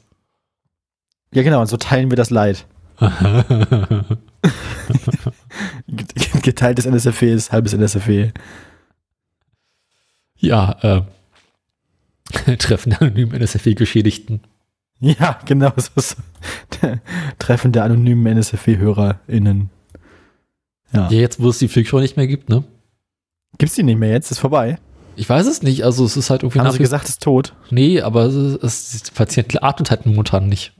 Ja, genau. Und so teilen wir das Leid. [LAUGHS] Geteiltes NSFW ist halbes NSFW. ja, äh, [LAUGHS] Treffen der anonymen NSFW-Geschädigten. Ja, genau. So ist Treffen der anonymen NSFW-HörerInnen. Ja. Ja, jetzt, wo es die Flügel nicht mehr gibt, ne? Gibt's die nicht mehr jetzt? Ist vorbei. Ich weiß es nicht, also es ist halt irgendwie Haben sie gesagt, ist tot. Nee, aber es, es, der Patient atmet halt momentan nicht.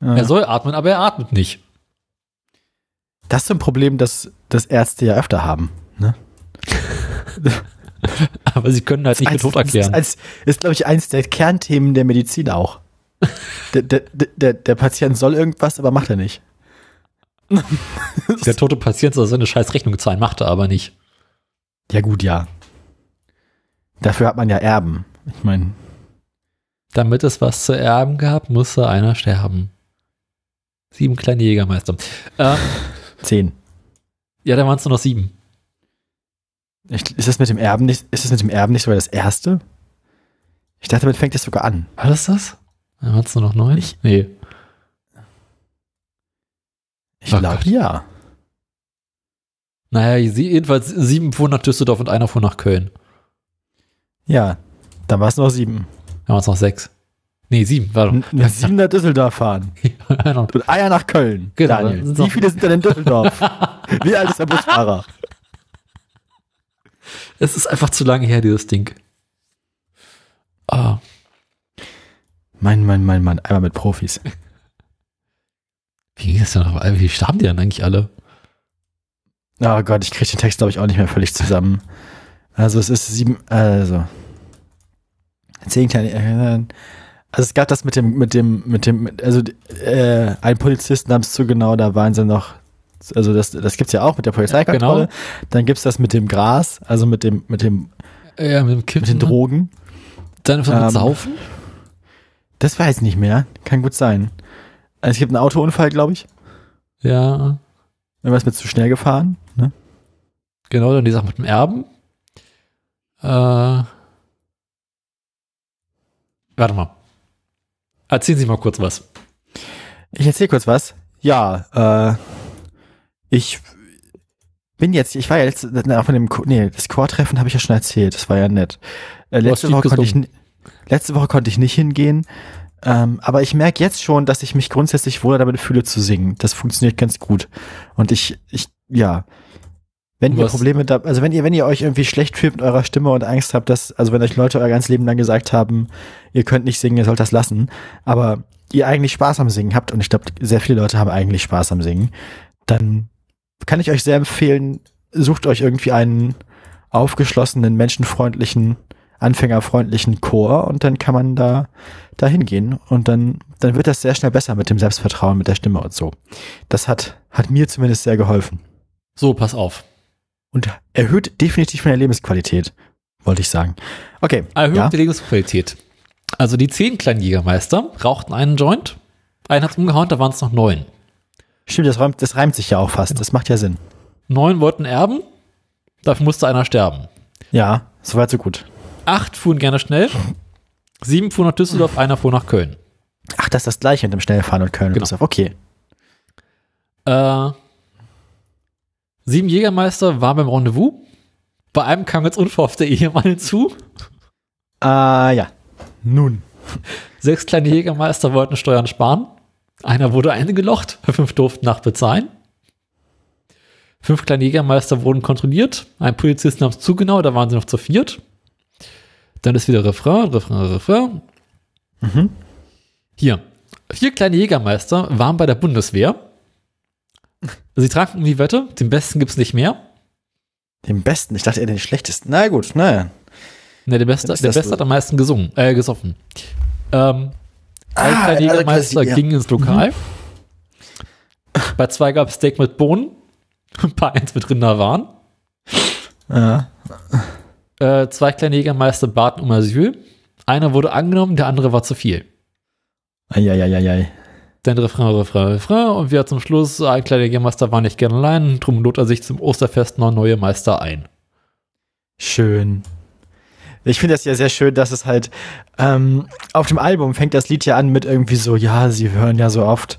Ja. Er soll atmen, aber er atmet nicht. Das ist so ein Problem, das, das Ärzte ja öfter haben. Ne? [LAUGHS] Aber sie können halt nicht mit Tod erklären. Als, ist, glaube ich, eins der Kernthemen der Medizin auch. [LAUGHS] der, der, der, der Patient soll irgendwas, aber macht er nicht. Der tote Patient soll seine scheiß Rechnung zahlen, macht er aber nicht. Ja, gut, ja. Dafür hat man ja Erben. Ich meine, Damit es was zu erben gab, musste einer sterben. Sieben kleine Jägermeister. Äh, zehn. ja, da waren es nur noch sieben. Ich, ist das mit dem Erben nicht, ist das mit dem Erben nicht sogar das erste? Ich dachte, damit fängt es sogar an. War das das? Da waren es nur noch neun? Ich- nee. Ich Oh glaube, ja. Naja, jedenfalls sieben fuhren nach Düsseldorf und einer fuhr nach Köln. Ja. Dann war es noch sieben. Da waren es noch sechs. Nee, sieben. Warte. N- [LAUGHS] Sieben nach Düsseldorf fahren. Einer. Und Eier nach Köln. Genau, Daniel. dann Wie viele sind denn in Düsseldorf? [LAUGHS] Wie alt ist der Busfahrer? es ist einfach zu lange her, dieses Ding. Ah, Mein, mein, mein, mein. Einmal mit Profis. Wie ging das denn noch? Wie starben die denn eigentlich alle? Oh Gott, ich kriege den Text, glaube ich, auch nicht mehr völlig zusammen. Also es ist sieben, also zehn kleine. Also es gab das mit dem, mit dem, mit dem, also äh, ein Polizist namens zu genau, da waren sie noch, also das, das gibt's ja auch mit der Polizeikontrolle. genau. Dann gibt's das mit dem Gras, also mit dem, mit dem, Ja, mit dem Kiffen. mit den ne? Drogen. Dann mit Ähm, Saufen? Das weiß ich nicht mehr. Kann gut sein. Also es gibt einen Autounfall, glaube ich. Ja, Irgendwas mit zu schnell gefahren. Ne? genau, dann die Sache mit dem Erben. Äh, warte mal. Erzählen Sie mal kurz was. Ich erzähle kurz was. Ja, äh, ich bin jetzt, ich war ja letzte, na, von dem, nee, das Chortreffen habe ich ja schon erzählt, das war ja nett. Äh, letzte, Woche konnte ich, letzte Woche konnte ich nicht hingehen, ähm, aber ich merke jetzt schon, dass ich mich grundsätzlich wohl damit fühle zu singen. Das funktioniert ganz gut. Und ich, ich, ja, wenn ihr Was- Probleme da, also wenn ihr, wenn ihr euch irgendwie schlecht fühlt mit eurer Stimme und Angst habt, dass, also wenn euch Leute euer ganzes Leben lang gesagt haben, ihr könnt nicht singen, ihr sollt das lassen, aber ihr eigentlich Spaß am Singen habt, und ich glaube, sehr viele Leute haben eigentlich Spaß am Singen, dann kann ich euch sehr empfehlen, sucht euch irgendwie einen aufgeschlossenen, menschenfreundlichen, anfängerfreundlichen Chor und dann kann man da, da hingehen und dann, dann wird das sehr schnell besser mit dem Selbstvertrauen, mit der Stimme und so. Das hat, hat mir zumindest sehr geholfen So, pass auf. und erhöht definitiv meine Lebensqualität, wollte ich sagen. Okay. Erhöht ja. die Lebensqualität. Also die zehn kleinen Jägermeister rauchten einen Joint, einen hat's umgehauen, da waren es noch neun. Stimmt, das, räumt, das reimt sich ja auch fast. Das macht ja Sinn. Neun wollten erben, dafür musste einer sterben. Ja, Soweit so gut. Acht fuhren gerne schnell. Sieben fuhren nach Düsseldorf, einer fuhr nach Köln. Ach, das ist das gleiche mit dem Schnellfahren und Köln. und Genau. Okay. Äh, sieben Jägermeister waren beim Rendezvous. Bei einem kam jetzt unverhofft der Ehemann hinzu. Ah, ja. Nun. Sechs kleine Jägermeister wollten Steuern sparen. Einer wurde eingelocht, fünf durften nachbezahlen. Fünf kleine Jägermeister wurden kontrolliert. Ein Polizist nahm es zu genau, da waren sie noch zu viert. Dann ist wieder Refrain, Refrain, Refrain. Mhm. Hier. Vier kleine Jägermeister waren bei der Bundeswehr. Sie tranken die Wette, den besten gibt's nicht mehr. Den besten. Ich dachte eher den schlechtesten. Na gut, naja. Ne, der Beste, der Beste hat am meisten gesungen, äh, gesoffen. Ähm, ein Ah, kleiner Jägermeister ja. ging ins Lokal. Bei zwei gab es Steak mit Bohnen. [LAUGHS] Bei eins mit Rinderwaren. Ja. Äh, zwei kleine Jägermeister baten um Asyl. Einer wurde angenommen, der andere war zu viel. Eieieiei. Dann Refrain, Refrain, Refrain. Und wir zum Schluss, ein kleiner Jägermeister war nicht gerne allein. Drum lud er sich zum Osterfest noch neue Meister ein. Schön. Ich finde das ja sehr schön, dass es halt ähm, auf dem Album fängt das Lied ja an mit irgendwie so, ja, sie hören ja so oft,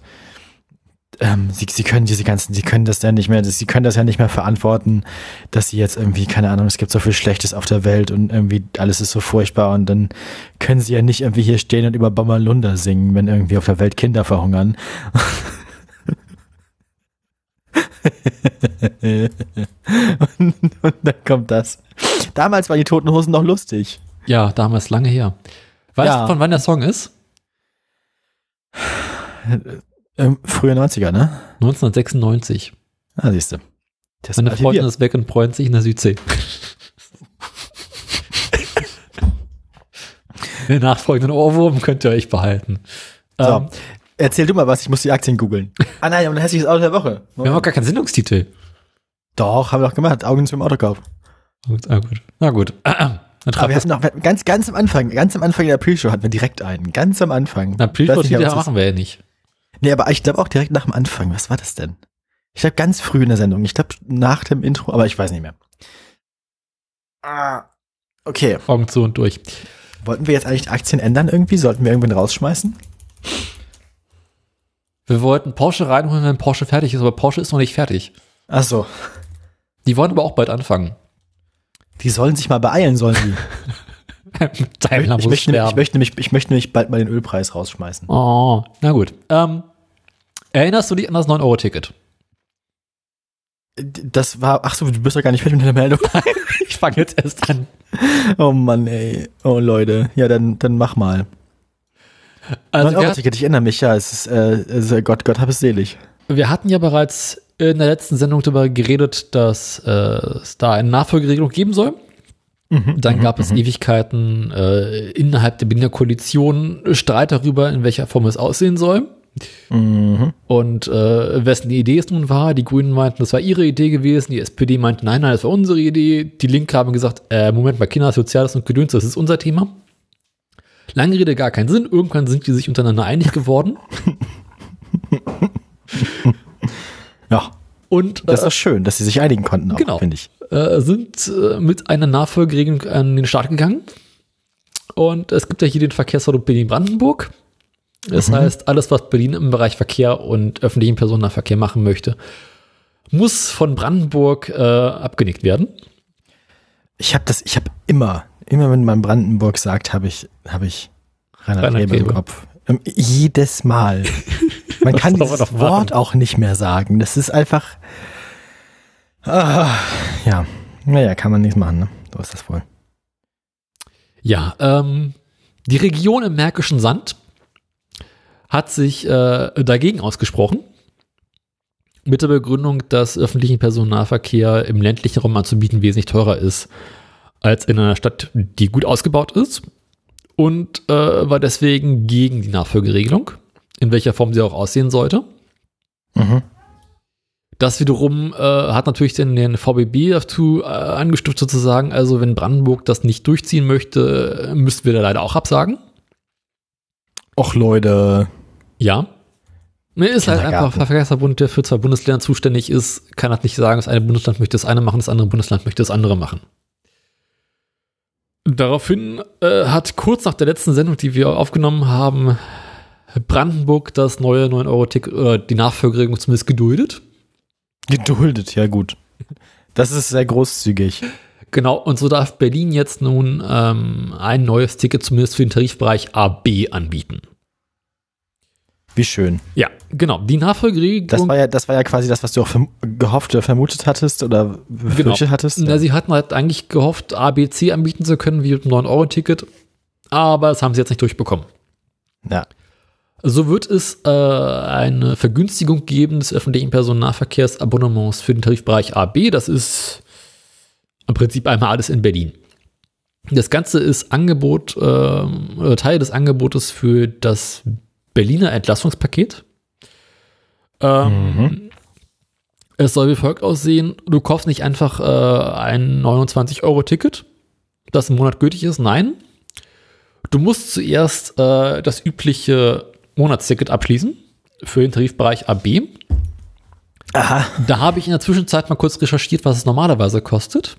ähm, sie, sie können diese ganzen, sie können das ja nicht mehr, sie können das ja nicht mehr verantworten, dass sie jetzt irgendwie, keine Ahnung, es gibt so viel Schlechtes auf der Welt und irgendwie alles ist so furchtbar und dann können sie ja nicht irgendwie hier stehen und über Bommerlunder singen, wenn irgendwie auf der Welt Kinder verhungern. [LAUGHS] und, und dann kommt das. Damals waren die Toten Hosen noch lustig. Ja, damals lange her. Weißt Ja. du, von wann der Song ist? [SIGHS] Ähm, frühe 90er, ne? 1996. Ah, siehst du. Meine war Freundin ist weg und freut sich in der Südsee. [LAUGHS] Den nachfolgenden Ohrwurm könnt ihr euch behalten. So, Ähm, erzähl du mal was, ich muss die Aktien googeln. [LAUGHS] ah nein, aber ein hässliches Auto der Woche. wir haben auch gar keinen Sendungstitel. Doch, haben wir doch gemacht. Augen zum Autokauf. Gut, ah, gut. Na gut. [CLEARS THROAT] Dann Aber wir hatten noch ganz, ganz am Anfang, ganz am Anfang der Pre-Show hatten wir direkt einen. Ganz am Anfang. Na, Pre-Show-Titel machen wir ja nicht. Nee, aber ich glaube auch direkt nach dem Anfang. Was war das denn? Ich glaube ganz früh in der Sendung. Ich glaube nach dem Intro, aber ich weiß nicht mehr. Ah. Okay. Augen zu und durch. Wollten wir jetzt eigentlich die Aktien ändern irgendwie? Sollten wir irgendwen rausschmeißen? Wir wollten Porsche reinholen, wenn Porsche fertig ist, aber Porsche ist noch nicht fertig. Ach so. Die wollen aber auch bald anfangen. Die sollen sich mal beeilen, sollen die. [LAUGHS] [LAUGHS] Daimler ich, muss möchte, nämlich- ich, sterben. möchte nämlich, ich möchte nämlich bald mal den Ölpreis rausschmeißen. Oh, na gut. Ähm, erinnerst du dich an das 9-Euro-Ticket? Das war, ach so, du bist doch gar nicht fertig mit der Meldung. [LAUGHS] Ich fange jetzt erst an. Oh Mann, ey. Oh Leute. Ja, dann, dann mach mal. Also hat, Ticket, ich erinnere mich, ja, es ist, äh, es ist Gott, Gott hab es selig. wir hatten ja bereits in der letzten Sendung darüber geredet, dass äh, es da eine Nachfolgeregelung geben soll. Mhm, Dann gab es Ewigkeiten äh, innerhalb der Berliner Koalition Streit darüber, in welcher Form es aussehen soll. Mhm. Und äh, wessen Idee es nun war, die Grünen meinten, das war ihre Idee gewesen, die SPD meinte, nein, nein, das war unsere Idee. Die Linke haben gesagt, äh, Moment mal, Kinder, Soziales und Gedöns, das ist unser Thema. Lange Rede, gar keinen Sinn. Irgendwann sind die sich untereinander einig geworden. [LAUGHS] Ja, Und das ist äh, schön, dass sie sich einigen konnten Genau. finde ich. Äh, sind äh, mit einer Nachfolgeregelung an den Start gegangen. Und es gibt ja hier den Verkehrsverbund Berlin-Brandenburg. Das heißt, alles, was Berlin im Bereich Verkehr und öffentlichen Personennahverkehr machen möchte, muss von Brandenburg äh, abgenickt werden. Ich habe das, ich habe immer, immer wenn man Brandenburg sagt, habe ich, habe ich Reinhard Reinhard Grebe im. Kopf. Ähm, jedes Mal. Man [LAUGHS] kann machen? Wort auch nicht mehr sagen. Das ist einfach, ah, ja, naja, kann man nichts machen, ne? So ist das wohl. Ja, ähm, die Region im Märkischen Sand hat sich äh, dagegen ausgesprochen. Mit der Begründung, dass öffentlichen Personennahverkehr im ländlichen Raum anzubieten wesentlich teurer ist als in einer Stadt, die gut ausgebaut ist. Und äh, war deswegen gegen die Nachfolgeregelung, in welcher Form sie auch aussehen sollte. Mhm. Das wiederum äh, hat natürlich den, den VBB dazu äh, angestiftet zu sagen, also wenn Brandenburg das nicht durchziehen möchte, äh, müssten wir da leider auch absagen. Och Leute, Ja. Mir ist halt einfach der Verkehrsverbund, der für zwei Bundesländer zuständig ist, kann halt nicht sagen, das eine Bundesland möchte das eine machen, das andere Bundesland möchte das andere machen. Daraufhin äh, hat kurz nach der letzten Sendung, die wir aufgenommen haben, Brandenburg das neue 9-Euro-Ticket oder die Nachfolgeregelung zumindest geduldet. Geduldet, ja gut. Das ist sehr großzügig. Genau, und so darf Berlin jetzt nun ähm, ein neues Ticket zumindest für den Tarifbereich AB anbieten. Wie schön. Ja, genau. Die Nachfolgeregelung. Das war ja, das war ja quasi das, was du auch verm gehofft oder vermutet hattest oder befürchtet genau. hattest. Na, sie hatten halt eigentlich gehofft, ABC anbieten zu können, wie mit dem 9-Euro-Ticket. Aber das haben sie jetzt nicht durchbekommen. Ja. So wird es äh, eine Vergünstigung geben des öffentlichen Personennahverkehrsabonnements für den Tarifbereich AB. Das ist im Prinzip einmal alles in Berlin. Das Ganze ist Angebot, äh, Teil des Angebotes für das Berliner Entlastungspaket. Ähm, mhm. Es soll wie folgt aussehen: Du kaufst nicht einfach äh, ein 29-Euro-Ticket, das im Monat gültig ist. Nein. Du musst zuerst äh, das übliche Monatsticket abschließen für den Tarifbereich AB. Aha. Da habe ich in der Zwischenzeit mal kurz recherchiert, was es normalerweise kostet.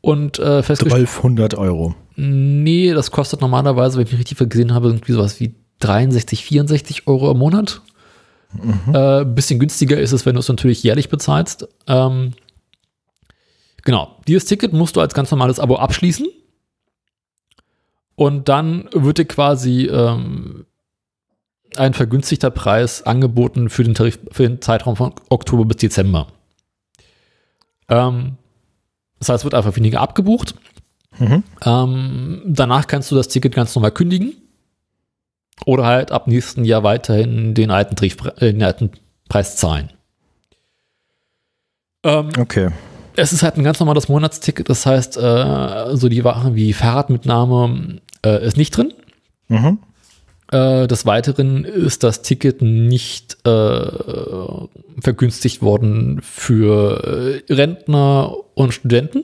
Und äh, festgestellt. 1200 Euro. Nee, das kostet normalerweise, wenn ich richtig gesehen habe, irgendwie sowas wie 63, 64 Euro im Monat. Mhm. Äh, bisschen günstiger ist es, wenn du es natürlich jährlich bezahlst. Ähm, genau, dieses Ticket musst du als ganz normales Abo abschließen. Und dann wird dir quasi ähm, ein vergünstigter Preis angeboten für den, Tarif, für den Zeitraum von Oktober bis Dezember. Ähm, das heißt, es wird einfach weniger abgebucht. Mhm. Ähm, danach kannst du das Ticket ganz normal kündigen. Oder halt ab nächsten Jahr weiterhin den alten, Tarif, äh, den alten Preis zahlen. Ähm, okay. Es ist halt ein ganz normales Monatsticket, das heißt, äh, so die Waren wie Fahrradmitnahme äh, ist nicht drin. Mhm. Äh, des Weiteren ist das Ticket nicht äh, vergünstigt worden für äh, Rentner und Studenten.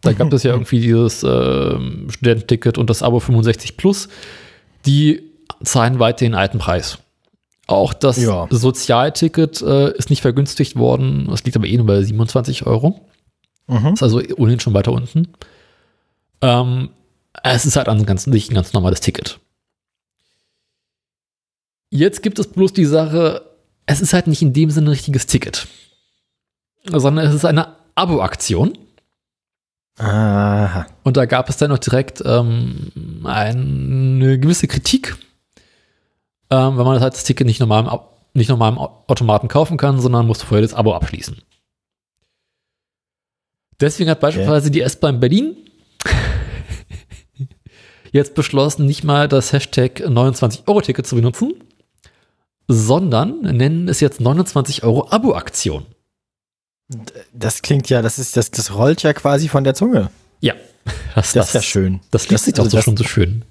Da gab es ja irgendwie dieses äh, Studententicket und das Abo 65 Plus. Die zahlen weiter den alten Preis. Auch das ja. Sozialticket äh, ist nicht vergünstigt worden. Das liegt aber eh nur bei 27 Euro. Mhm. Ist also ohnehin schon weiter unten. Ähm, es ist halt an ganz, nicht ein ganz normales Ticket. Jetzt gibt es bloß die Sache, es ist halt nicht in dem Sinne ein richtiges Ticket, sondern es ist eine Abo-Aktion. Aha. Und da gab es dann noch direkt ähm, eine gewisse Kritik ähm, weil man halt das Ticket nicht normal, im, nicht normal im Automaten kaufen kann, sondern musst du vorher das Abo abschließen. Deswegen hat beispielsweise okay. die S-Bahn Berlin [LAUGHS] jetzt beschlossen, nicht mal das Hashtag 29-Euro-Ticket zu benutzen, sondern nennen es jetzt 29 Euro Abo-Aktion. Das klingt ja, das ist, das, das rollt ja quasi von der Zunge. Ja. Das, das, das ist ja schön. Das liest sich doch also so schon so schön.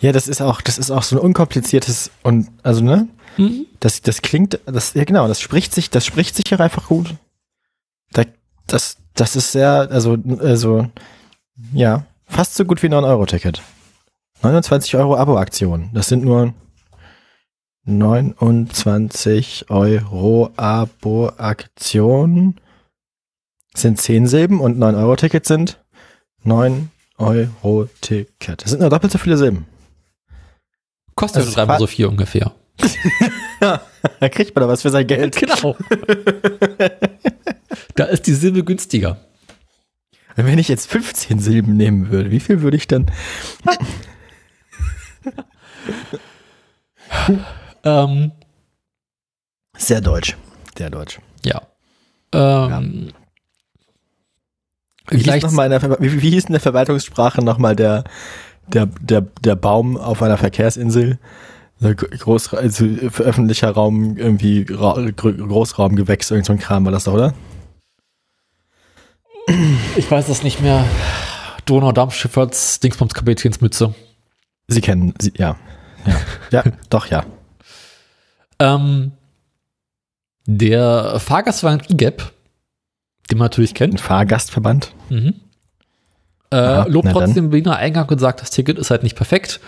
Ja, das ist auch, das ist auch so ein unkompliziertes und also ne, mhm. das, das klingt, das ja genau, das spricht sich, das spricht sich ja einfach gut. Da, das, das ist sehr, also, also ja, fast so gut wie ein 9-Euro-Ticket. 29 Euro Abo-Aktion. Das sind nur 29 Euro Abo-Aktion. Sind 10 Silben und 9 Euro Ticket sind 9 Euro Ticket. Das sind nur doppelt so viele Silben. Kostet also dreimal so viel ungefähr. ja, [LAUGHS] da kriegt man da was für sein Geld. Genau. [LAUGHS] da ist die Silbe günstiger. Wenn ich jetzt 15 Silben nehmen würde, wie viel würde ich dann? [LAUGHS] ähm, Sehr deutsch. Sehr deutsch. Ja. Ähm, ja. Wie, hieß noch mal in der, wie, wie hieß in der Verwaltungssprache nochmal der, der, der, der Baum auf einer Verkehrsinsel, Groß, also für öffentlicher Raum, irgendwie Ra Großraumgewächs, irgend so ein Kram war das doch, oder? Ich weiß das nicht mehr. Donaudampfschifffahrts Dingsbums Kapitänsmütze. Sie kennen, sie, ja. Ja, ja doch, ja. Ähm, der Fahrgastverband IGEP, den man natürlich kennt. Ein Fahrgastverband? Mhm. Äh, Aha, lobt trotzdem den Berliner Eingang und sagt, das Ticket ist halt nicht perfekt,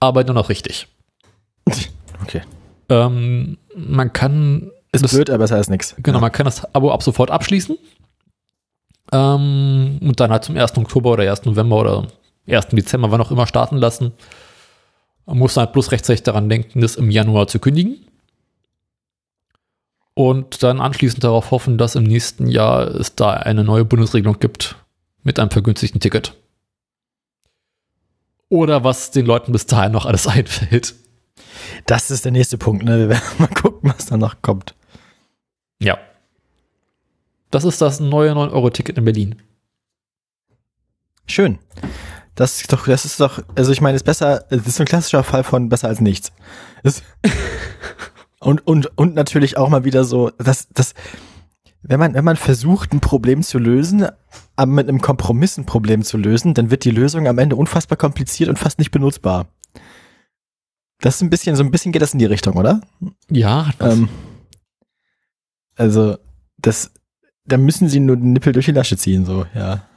aber nur noch richtig. [LAUGHS] Okay. Ähm, man kann. Ist das, blöd, aber es heißt nichts. Genau, ja. man kann das Abo ab sofort abschließen. Ähm, und dann halt zum 1. Oktober oder 1. November oder 1. Dezember, wann auch immer, starten lassen. Man muss halt bloß rechtzeitig daran denken, das im Januar zu kündigen. Und dann anschließend darauf hoffen, dass im nächsten Jahr es da eine neue Bundesregelung gibt mit einem vergünstigten Ticket. Oder was den Leuten bis dahin noch alles [LAUGHS] einfällt. Das ist der nächste Punkt, ne? Wir werden mal gucken, was da noch kommt. Ja. Das ist das neue 9-Euro-Ticket in Berlin. Schön. Das ist doch, das ist doch, also ich meine, ist besser, das ist ein klassischer Fall von besser als nichts. [LAUGHS] Und, und, und natürlich auch mal wieder so, dass, dass, wenn man, wenn man versucht, ein Problem zu lösen, aber mit einem Kompromiss ein Problem zu lösen, dann wird die Lösung am Ende unfassbar kompliziert und fast nicht benutzbar. Das ist ein bisschen, so ein bisschen geht das in die Richtung, oder? Ja, Ähm, also, das, da müssen sie nur den Nippel durch die Lasche ziehen, so, ja.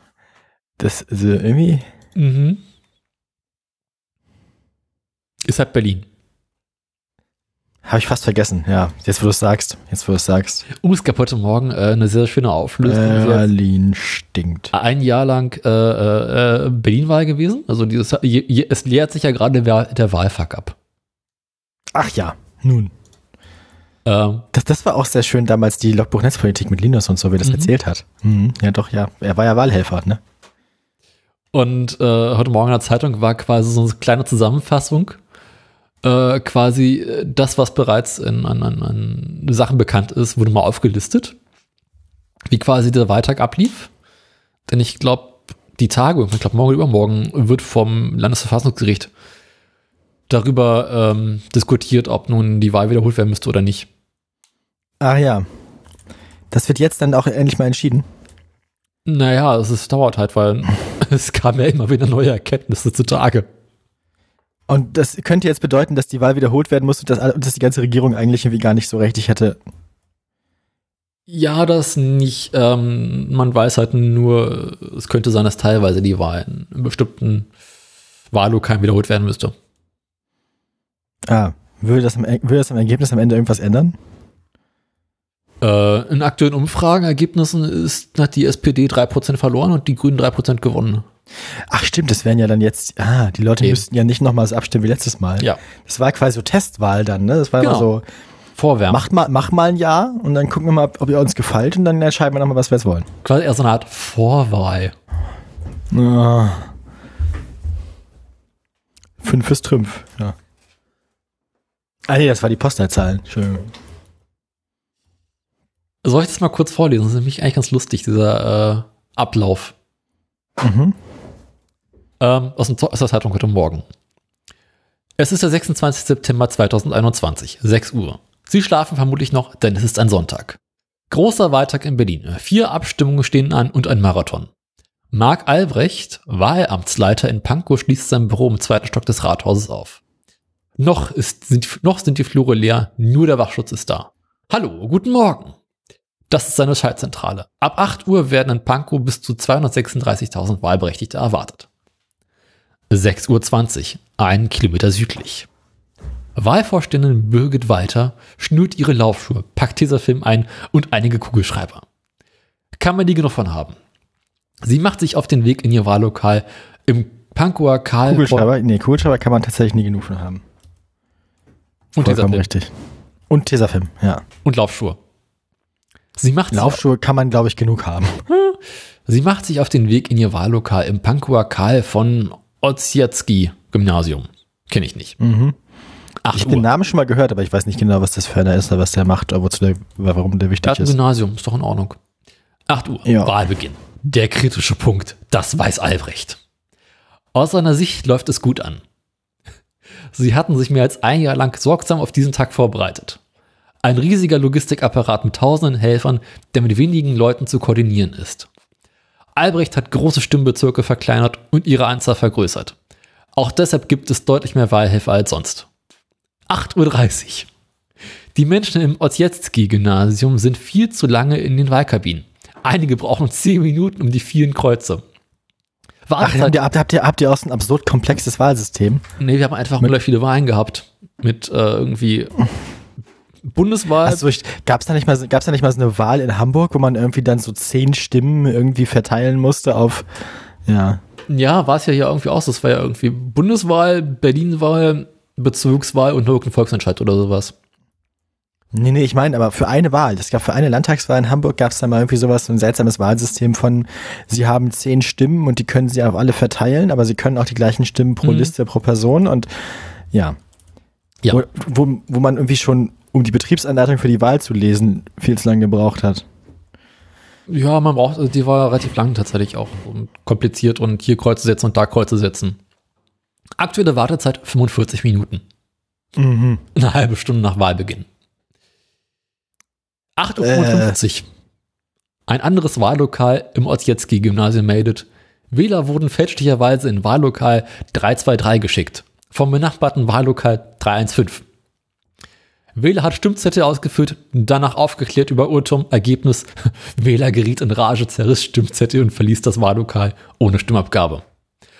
Das, also irgendwie, mhm. Ist halt Berlin. Habe ich fast vergessen, ja. Jetzt, wo du es sagst, jetzt, wo du es sagst. Um es gab heute Morgen äh, eine sehr schöne Auflösung. Berlin stinkt. ein Jahr lang äh, äh, Berlin-Wahl gewesen. Also dieses, je, je, es leert sich ja gerade der, der Wahlfuck ab. Ach ja, nun. Ähm, Das, das war auch sehr schön damals, die Logbuch-Netzpolitik mit Linus und so, wie er das Mhm. erzählt hat. Mhm. Ja, doch, ja. Er war ja Wahlhelfer, ne? und äh, heute Morgen in der Zeitung war quasi so eine kleine Zusammenfassung. Äh, quasi äh, das, was bereits in, an, an, an Sachen bekannt ist, wurde mal aufgelistet. Wie quasi der Wahltag ablief. Denn ich glaube, die Tage, ich glaube morgen oder übermorgen, wird vom Landesverfassungsgericht darüber ähm, diskutiert, ob nun die Wahl wiederholt werden müsste oder nicht. Ach ja. Das wird jetzt dann auch endlich mal entschieden. Naja, es ist, dauert halt, weil [LAUGHS] es kam ja immer wieder neue Erkenntnisse zutage. Und das könnte jetzt bedeuten, dass die Wahl wiederholt werden muss und dass, dass die ganze Regierung eigentlich irgendwie gar nicht so richtig hätte. Ja, das nicht. Ähm, man weiß halt nur, es könnte sein, dass teilweise die Wahl in einem bestimmten Wahllokalen wiederholt werden müsste. Ah, würde das, im, würde das im Ergebnis am Ende irgendwas ändern? Äh, in aktuellen Umfragenergebnissen ist, hat die SPD 3% verloren und die Grünen 3% gewonnen. Ach stimmt, das wären ja dann jetzt, ah, die Leute Eben. müssten ja nicht nochmals abstimmen wie letztes Mal. Ja. Das war quasi so Testwahl dann, ne? Das war immer Genau. so, Vorwärmen. macht mal, mach mal ein Jahr und dann gucken wir mal, ob ihr uns gefällt und dann entscheiden wir nochmal, was wir jetzt wollen. Quasi eher so eine Art Vorwahl. Ah. Fünf ist Trümpf, ja. Ah nee, das war die Postleitzahlen. Entschuldigung. Soll ich das mal kurz vorlesen? Das ist nämlich eigentlich ganz lustig, dieser äh, Ablauf. Mhm. Ähm, aus, aus der Zeitung heute Morgen. Es ist der 26. September 2021, 6 Uhr. Sie schlafen vermutlich noch, denn es ist ein Sonntag. Großer Wahltag in Berlin. Vier Abstimmungen stehen an und ein Marathon. Marc Albrecht, Wahlamtsleiter in Pankow, schließt sein Büro im zweiten Stock des Rathauses auf. Noch, ist, sind, noch sind die Flure leer, nur der Wachschutz ist da. Hallo, guten Morgen. Das ist seine Schaltzentrale. Ab 8 Uhr werden in Pankow bis zu 236.000 Wahlberechtigte erwartet. 6.20 Uhr, einen Kilometer südlich. Wahlvorständin Birgit Walter schnürt ihre Laufschuhe, packt Tesafilm ein und einige Kugelschreiber. Kann man die genug von haben. Sie macht sich auf den Weg in ihr Wahllokal im Pankower Karl Kugelschreiber, nee, Kugelschreiber kann man tatsächlich nie genug von haben. und, Vollkommen Tesafilm richtig. Und Tesafilm, ja. und Laufschuhe. Sie macht, Laufschuhe kann man, glaube ich, genug haben. [LAUGHS] sie macht sich auf den Weg in ihr Wahllokal im Pankower Karl von Otsiecki Gymnasium. Kenne ich nicht. Mhm. Ich habe den Namen schon mal gehört, aber ich weiß nicht genau, was das für einer ist oder was der macht, oder wozu der, warum der Er wichtig ist. Gymnasium, ist doch in Ordnung. 8 Uhr, Ja. Wahlbeginn. Der kritische Punkt, das weiß Albrecht. Aus seiner Sicht läuft es gut an. Sie hatten sich mehr als ein Jahr lang sorgsam auf diesen Tag vorbereitet. Ein riesiger Logistikapparat mit tausenden Helfern, der mit wenigen Leuten zu koordinieren ist. Albrecht hat große Stimmbezirke verkleinert und ihre Anzahl vergrößert. Auch deshalb gibt es deutlich mehr Wahlhelfer als sonst. 8.30 Uhr. Die Menschen im Ossietzky-Gymnasium sind viel zu lange in den Wahlkabinen. Einige brauchen 10 Minuten um die vielen Kreuze. Ach, habt Wartezeit, ihr, habt, ihr, habt ihr auch so ein absurd komplexes Wahlsystem? nee, wir haben einfach ungleich viele Wahlen gehabt. Mit äh, irgendwie Bundeswahl. Also gab es da nicht mal, gab's da nicht mal so eine Wahl in Hamburg, wo man irgendwie dann so zehn Stimmen irgendwie verteilen musste auf, ja. Ja, war es ja hier irgendwie auch. so. Das war ja irgendwie Bundeswahl, Berlinwahl, Bezugswahl und irgendein Volksentscheid oder sowas. Nee, nee, ich meine, aber für eine Wahl, es gab für eine Landtagswahl in Hamburg, gab es da mal irgendwie sowas, so ein seltsames Wahlsystem von, sie haben zehn Stimmen und die können sie auf alle verteilen, aber sie können auch die gleichen Stimmen pro Mhm. Liste, pro Person und ja. Ja. Wo, wo, wo man irgendwie schon, um die Betriebsanleitung für die Wahl zu lesen, viel zu lange gebraucht hat. Ja, man braucht, also die war relativ lang tatsächlich auch und kompliziert und hier Kreuze setzen und da Kreuze setzen. Aktuelle Wartezeit 45 Minuten. Mhm. Eine halbe Stunde nach Wahlbeginn. 8.55 Uhr. Ein anderes Wahllokal im Ossietzky-Gymnasium meldet. Wähler wurden fälschlicherweise in Wahllokal 323 geschickt. Vom benachbarten Wahllokal 315. Wähler hat Stimmzettel ausgefüllt, danach aufgeklärt über Irrtum, Ergebnis, [LAUGHS] Wähler geriet in Rage, zerriss Stimmzettel und verließ das Wahllokal ohne Stimmabgabe.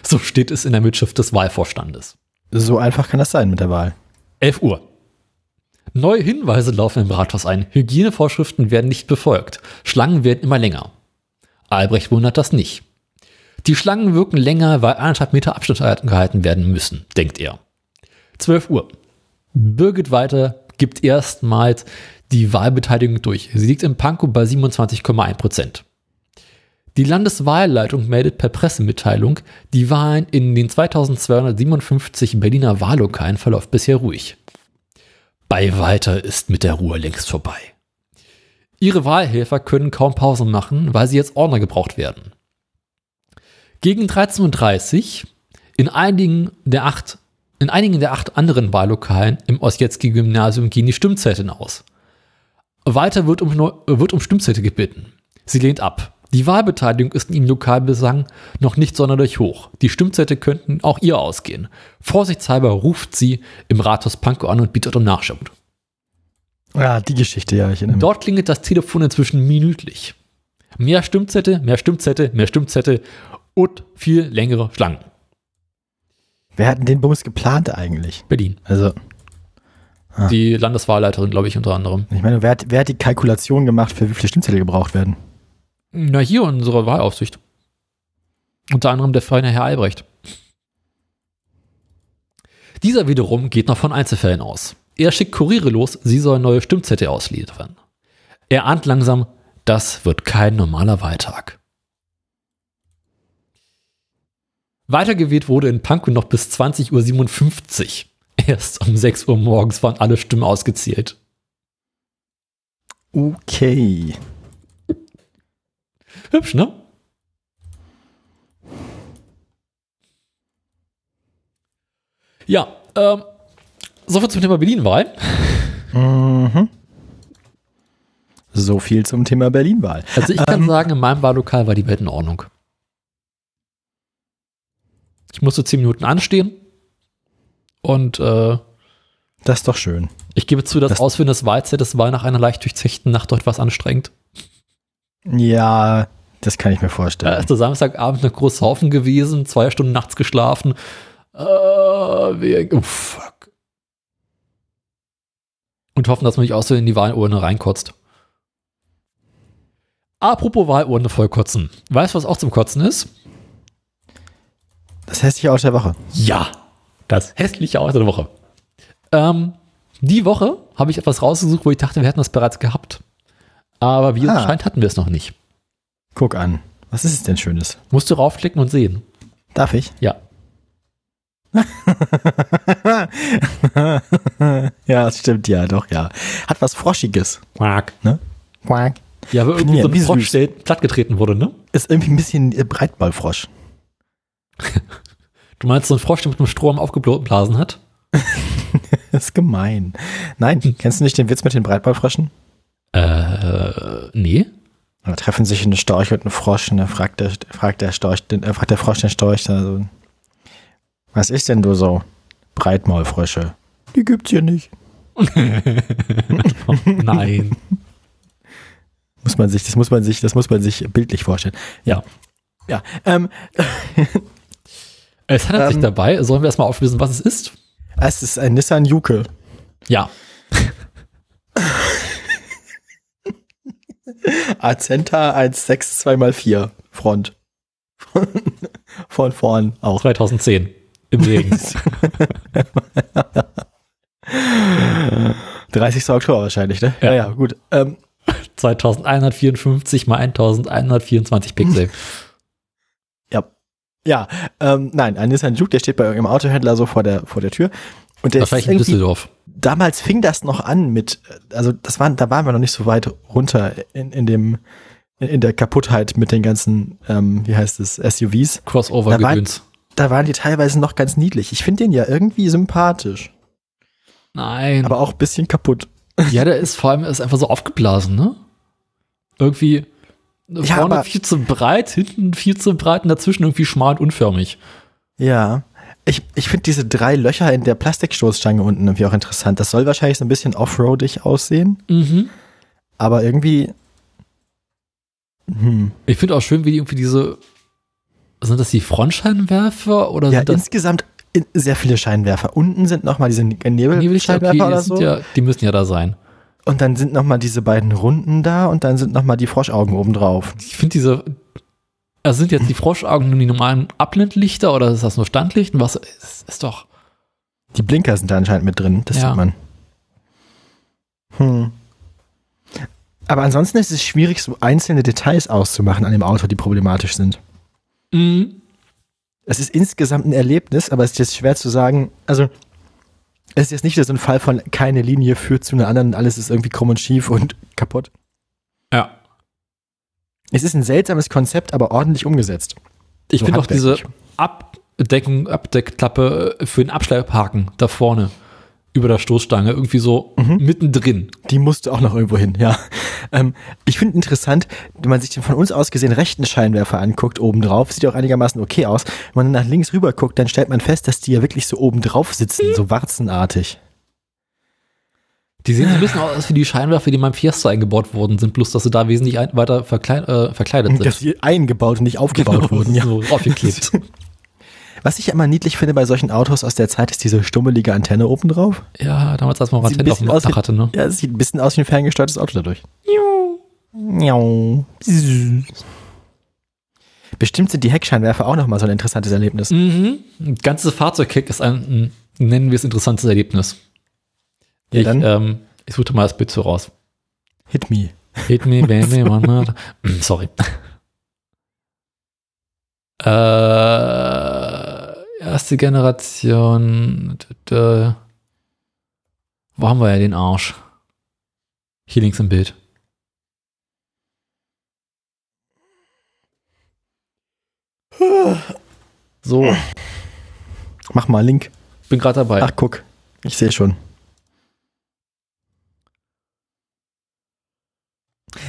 So steht es in der Mitschrift des Wahlvorstandes. So einfach kann das sein mit der Wahl. 11 Uhr. Neue Hinweise laufen im Rathaus ein. Hygienevorschriften werden nicht befolgt. Schlangen werden immer länger. Albrecht wundert das nicht. Die Schlangen wirken länger, weil anderthalb Meter Abstand gehalten werden müssen, denkt er. 12 Uhr. Birgit Walter gibt erstmals die Wahlbeteiligung durch. Sie liegt im Pankow bei 27,1 Prozent. Die Landeswahlleitung meldet per Pressemitteilung, die Wahlen in den 2257 Berliner Wahllokalen verläuft bisher ruhig. Bei Walter ist mit der Ruhe längst vorbei. Ihre Wahlhelfer können kaum Pausen machen, weil sie jetzt Ordner gebraucht werden. Gegen 13.30 Uhr in einigen der acht, in einigen der acht anderen Wahllokalen im Ossietzky-Gymnasium gehen die Stimmzettel aus. Walter wird um, wird um Stimmzettel gebeten. Sie lehnt ab. Die Wahlbeteiligung ist in ihrem Lokalbesang noch nicht sonderlich hoch. Die Stimmzettel könnten auch ihr ausgehen. Vorsichtshalber ruft sie im Rathaus Pankow an und bietet um Nachschub. Ja, die Geschichte, ja, ich erinnere mich. Dort klingelt das Telefon inzwischen minütlich. Mehr Stimmzettel, mehr Stimmzettel, mehr Stimmzettel und viel längere Schlangen. Wer hat denn den Bums geplant eigentlich? Berlin. Also, Ah. Die Landeswahlleiterin, glaube ich, unter anderem. ich meine, wer hat, wer hat die Kalkulation gemacht, für wie viele Stimmzettel gebraucht werden? Na, hier unsere Wahlaufsicht. Unter anderem der feine Herr Albrecht. Dieser wiederum geht noch von Einzelfällen aus. Er schickt Kuriere los, sie sollen neue Stimmzettel ausliefern. Er ahnt langsam, das wird kein normaler Wahltag. Weitergewählt wurde in Pankow noch bis 20.57 Uhr. Erst um 6 Uhr morgens waren alle Stimmen ausgezählt. Okay. Hübsch, ne? Ja, ähm, soviel zum Thema Berlin-Wahl. Mhm. So viel zum Thema Berlin-Wahl. Also ich kann Ähm. sagen, in meinem Wahllokal war die Welt in Ordnung. Ich musste zehn Minuten anstehen und äh, Das ist doch schön. ich gebe zu, das, Das- Ausfüllen des Wahlzettels war nach einer leicht durchzechten Nacht etwas anstrengend. Ja, das kann ich mir vorstellen. ist der Samstagabend eine große Haufen gewesen, zwei Stunden nachts geschlafen. Äh, wir, oh, fuck. Und hoffen, dass man nicht auch so in die Wahlurne reinkotzt. Apropos Wahlurne vollkotzen. Weißt du, was auch zum Kotzen ist? Das hässliche Auto der Woche. Ja, das hässliche Auto der Woche. Ähm, die Woche habe ich etwas rausgesucht, wo ich dachte, wir hätten das bereits gehabt. Aber wie es Ah. scheint, hatten wir es noch nicht. Guck an. Was ist es denn Schönes? Musst du raufklicken und sehen. Darf ich? Ja. [LAUGHS] ja, das stimmt, ja, doch, ja. Hat was Froschiges. Quack. Quack. Ja, aber irgendwie Ja, so ein Frosch, süß. der plattgetreten wurde, ne? Ist irgendwie ein bisschen äh, Breitballfrosch. Du meinst so ein Frosch, der mit einem Strom aufgeblasen hat? [LAUGHS] Das ist gemein. Nein, kennst du nicht den Witz mit den Breitballfröschen? Äh, nee. Da treffen sich ein Storch und ein Frosch und dann fragt der, fragt der Storch, den, äh, fragt der Frosch den Storch also, was ist denn du so? Breitmaulfrösche. Die gibt's hier nicht. [LAUGHS] Nein. Muss man sich, das muss man sich, das muss man sich bildlich vorstellen. Ja. Ja. Ähm, [LAUGHS] Es handelt sich Ähm. dabei, sollen wir erstmal auflösen, was es ist? es ist ein Nissan Juke. Ja. [LAUGHS] Azenta 1.6 2x4 Front. [LAUGHS] Von vorn auch. 2010 im Regen. [LAUGHS] 30. Oktober wahrscheinlich, ne? Ja. ja gut. Ähm, 2154 mal 1124 Pixel. Ja. Ähm, nein, ein Nissan Juke, der steht bei irgendeinem Autohändler so vor der, vor der Tür. Und der Wahrscheinlich ist in Düsseldorf. damals fing das noch an mit, also das waren, da waren wir noch nicht so weit runter in, in dem, in, der Kaputtheit mit den ganzen, ähm, wie heißt es, SUVs. Da war- Crossover-Gedöns. Da waren die teilweise noch ganz niedlich. Ich finde den ja irgendwie sympathisch, Nein. aber auch ein bisschen kaputt. ja, der ist vor allem ist einfach so aufgeblasen, ne? Irgendwie Ja, vorne aber- viel zu breit, hinten viel zu breit und dazwischen irgendwie schmal und unförmig. Ja. Ich, ich finde diese drei Löcher in der Plastikstoßstange unten irgendwie auch interessant. Das soll wahrscheinlich so ein bisschen offroadig aussehen, Mhm. aber irgendwie. Hm. Ich finde auch schön, wie die irgendwie diese. Sind das die Frontscheinwerfer oder Ja, sind das insgesamt in, sehr viele Scheinwerfer. Unten sind nochmal diese Nebelscheinwerfer? Okay, oder so. ja, die müssen ja da sein. Und dann sind nochmal diese beiden Runden da und dann sind nochmal die Froschaugen oben drauf. Ich finde diese. Also sind jetzt die Froschaugen nur die normalen Abblendlichter oder ist das nur Standlicht? Was ist, ist doch. Die Blinker sind da anscheinend mit drin, das Ja. sieht man. Hm. Aber ansonsten ist es schwierig, so einzelne Details auszumachen an dem Auto, die problematisch sind. Mhm. Es ist insgesamt ein Erlebnis, aber es ist jetzt schwer zu sagen. Also, es ist jetzt nicht so ein Fall von keine Linie führt zu einer anderen, alles ist irgendwie krumm und schief und [LAUGHS] kaputt. Ja. Es ist ein seltsames Konzept, aber ordentlich umgesetzt. Ich So finde auch diese. Abdeckung, Abdeckklappe für den Abschlepphaken da vorne über der Stoßstange irgendwie so Mhm. mittendrin. Die musste auch noch irgendwo hin, ja. Ähm, ich finde interessant, wenn man sich den von uns aus gesehen rechten Scheinwerfer anguckt, obendrauf, sieht auch einigermaßen okay aus. Wenn man nach links rüber guckt, dann stellt man fest, dass die ja wirklich so obendrauf sitzen, so warzenartig. Die sehen so ein bisschen aus wie die Scheinwerfer, die in meinem Fiesta eingebaut worden sind, bloß dass sie da wesentlich weiter verkleid, äh, verkleidet sind. Dass die eingebaut und nicht aufgebaut wurden, ja. So aufgeklebt. [LAUGHS] Was ich immer niedlich finde bei solchen Autos aus der Zeit, ist diese stummelige Antenne obendrauf. ja, damals, als man Sieht ein Antenne auf dem Dach wie- hatte, ne? Ja, es sieht ein bisschen aus wie ein ferngesteuertes Auto dadurch. Miau. Bestimmt sind die Heckscheinwerfer auch nochmal so ein interessantes Erlebnis. Mhm. Ein ganzes Fahrzeugkick ist ein, ein, nennen wir es interessantes Erlebnis. Ja, ich, dann- ähm, ich suchte mal das Bild so raus. Hit me. Hit me, baby, one more. [CLEARS THROAT] Sorry. Äh, erste Generation. d- d- Wo haben wir ja den Arsch? Hier links im Bild. So, Mach mal Link. bin gerade dabei. Ach, guck. Ich sehe schon.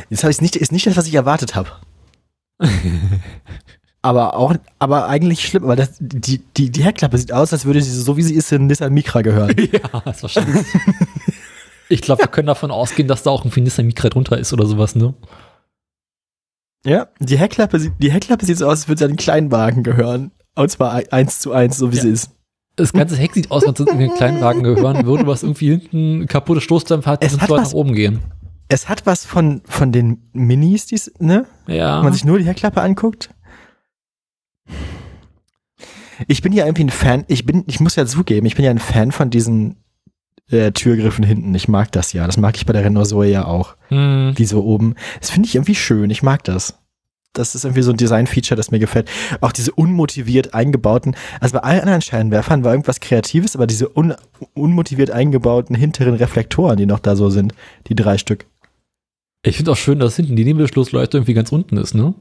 Jetzt habe ich nicht, ist nicht das, was ich erwartet habe. [LAUGHS] aber auch, aber eigentlich schlimm, weil das, die, die, die Heckklappe sieht aus, als würde sie so wie sie ist in Nissan Micra gehören. [LAUGHS] ja, ist wahrscheinlich. ich glaube, wir können davon ausgehen, dass da auch ein Nissan Micra drunter ist oder sowas, ne? ja, die Heckklappe, sieht- die Heckklappe sieht so aus, als würde sie an einen Kleinwagen gehören. Und zwar ein- eins zu eins, so wie Ja. sie ist. Das ganze Heck sieht aus, als würde es einen Kleinwagen gehören würde, was irgendwie hinten kaputte Stoßdämpfer hat, die so weit nach oben gehen. Es hat was von, von den Minis, die's, ne? Ja. Wenn man sich nur die Heckklappe anguckt. Ich bin ja irgendwie ein Fan, ich bin, ich muss ja zugeben, ich bin ja ein Fan von diesen äh, Türgriffen hinten. Ich mag das ja. Das mag ich bei der Renault Zoe ja auch. hm. Die so oben. Das finde ich irgendwie schön. Ich mag das. Das ist irgendwie so ein Design-Feature, das mir gefällt. Auch diese unmotiviert eingebauten, also bei allen anderen Scheinwerfern war irgendwas Kreatives, aber diese un, unmotiviert eingebauten hinteren Reflektoren, die noch da so sind, die drei Stück. Ich finde auch schön, dass hinten die Nebelschlussleuchte irgendwie ganz unten ist, ne?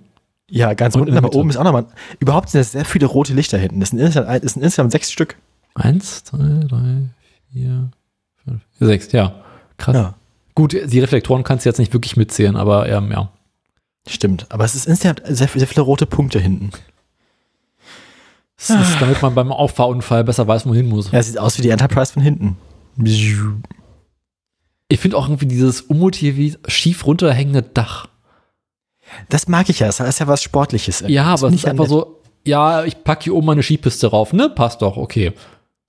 Ja, ganz Und unten, aber oben ist auch nochmal. Überhaupt sind es sehr viele rote Lichter hinten. Das sind insgesamt, das sind insgesamt sechs Stück. Eins, zwei, drei, vier, fünf, sechs, ja. Krass. Ja, Gut, die Reflektoren kannst du jetzt nicht wirklich mitzählen, aber ähm, ja. stimmt. Aber es ist insgesamt sehr, sehr viele rote Punkte hinten. Das ist, damit man beim Auffahrunfall besser weiß, wo man hin muss. Ja, es sieht aus wie die Enterprise von hinten. Ich finde auch irgendwie dieses unmotiviert schief runterhängende Dach. Das mag ich ja. Das ist ja was Sportliches. Ja, aber es ist einfach so, ja, ich packe hier oben meine Skipiste rauf, ne? Passt doch, okay.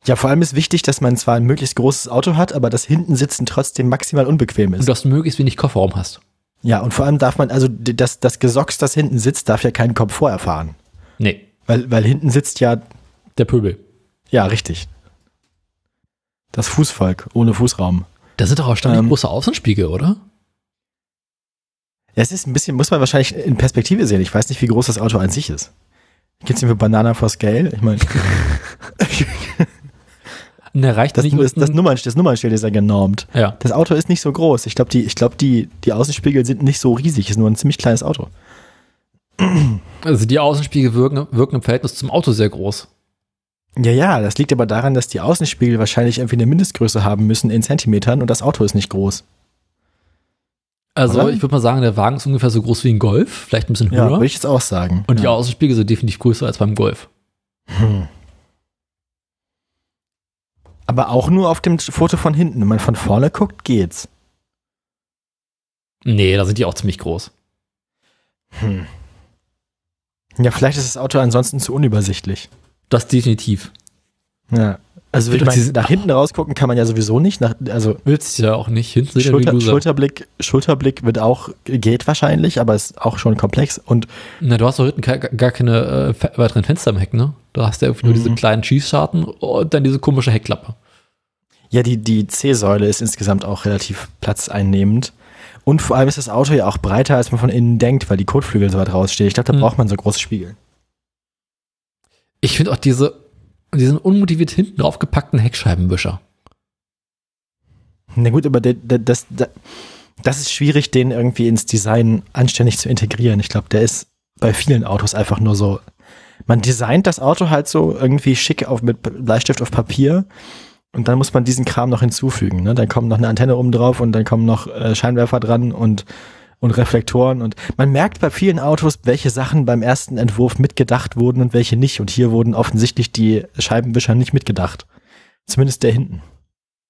Ja, vor allem ist wichtig, dass man zwar ein möglichst großes Auto hat, aber das hinten sitzen trotzdem maximal unbequem Und ist. dass du möglichst wenig Kofferraum hast. Ja, und vor allem darf man, also das, das Gesocks, das hinten sitzt, darf ja keinen Komfort erfahren. Nee, Weil, weil hinten sitzt ja, der Pöbel. ja, richtig. Das Fußvolk ohne Fußraum. Da sind doch auch ständig Ähm. große Außenspiegel, oder? Es ist ein bisschen, muss man wahrscheinlich in Perspektive sehen. Ich weiß nicht, wie groß das Auto an sich ist. Gibt es für Banana for Scale? Ich meine, [LAUGHS] der reicht das, nicht das, das, unten- Nummern, das Nummernschild ist ja genormt. Ja. Das Auto ist nicht so groß. Ich glaube, die, ich glaub, die, die Außenspiegel sind nicht so riesig. Ist nur ein ziemlich kleines Auto. Also die Außenspiegel wirken, wirken im Verhältnis zum Auto sehr groß. Ja, ja, das liegt aber daran, dass die Außenspiegel wahrscheinlich irgendwie eine Mindestgröße haben müssen in Zentimetern und das Auto ist nicht groß. Also Oder? ich würde mal sagen, der Wagen ist ungefähr so groß wie ein Golf, vielleicht ein bisschen Ja, höher. würde ich jetzt auch sagen. und die ja. Außenspiegel sind definitiv größer als beim Golf. Hm. Aber auch nur auf dem Foto von hinten. Wenn man von vorne guckt, geht's. Nee, da sind die auch ziemlich groß. Hm. Ja, vielleicht ist das Auto ansonsten zu unübersichtlich. Das definitiv. Ja. Also ich meine, nach hinten rausgucken kann man ja sowieso nicht. Nach, also Willst du ja auch nicht. Hinten Schulter. Schulterblick, Schulterblick wird auch, geht wahrscheinlich, aber ist auch schon komplex. Und Na, du hast doch hinten gar, keine äh, weiteren Fenster im Heck, ne? Du hast ja irgendwie nur Mhm. diese kleinen Schießscharten und dann diese komische Heckklappe. ja, die, die C-Säule ist insgesamt auch relativ platzeinnehmend. Und vor allem ist das Auto ja auch breiter, als man von innen denkt, weil die Kotflügel so weit rausstehen. Ich glaube, da Hm. braucht man so große Spiegel. Ich finde auch diese, diesen unmotiviert hinten draufgepackten Heckscheibenwischer. Na gut, aber der, der, das, der, das ist schwierig, den irgendwie ins Design anständig zu integrieren. Ich glaube, der ist bei vielen Autos einfach nur so. Man designt das Auto halt so irgendwie schick auf, mit Bleistift auf Papier und dann muss man diesen Kram noch hinzufügen. Ne? Dann kommt noch eine Antenne oben drauf und dann kommen noch äh, Scheinwerfer dran und, und Reflektoren. Und man merkt bei vielen Autos, welche Sachen beim ersten Entwurf mitgedacht wurden und welche nicht. Und hier wurden offensichtlich die Scheibenwischer nicht mitgedacht. Zumindest der hinten.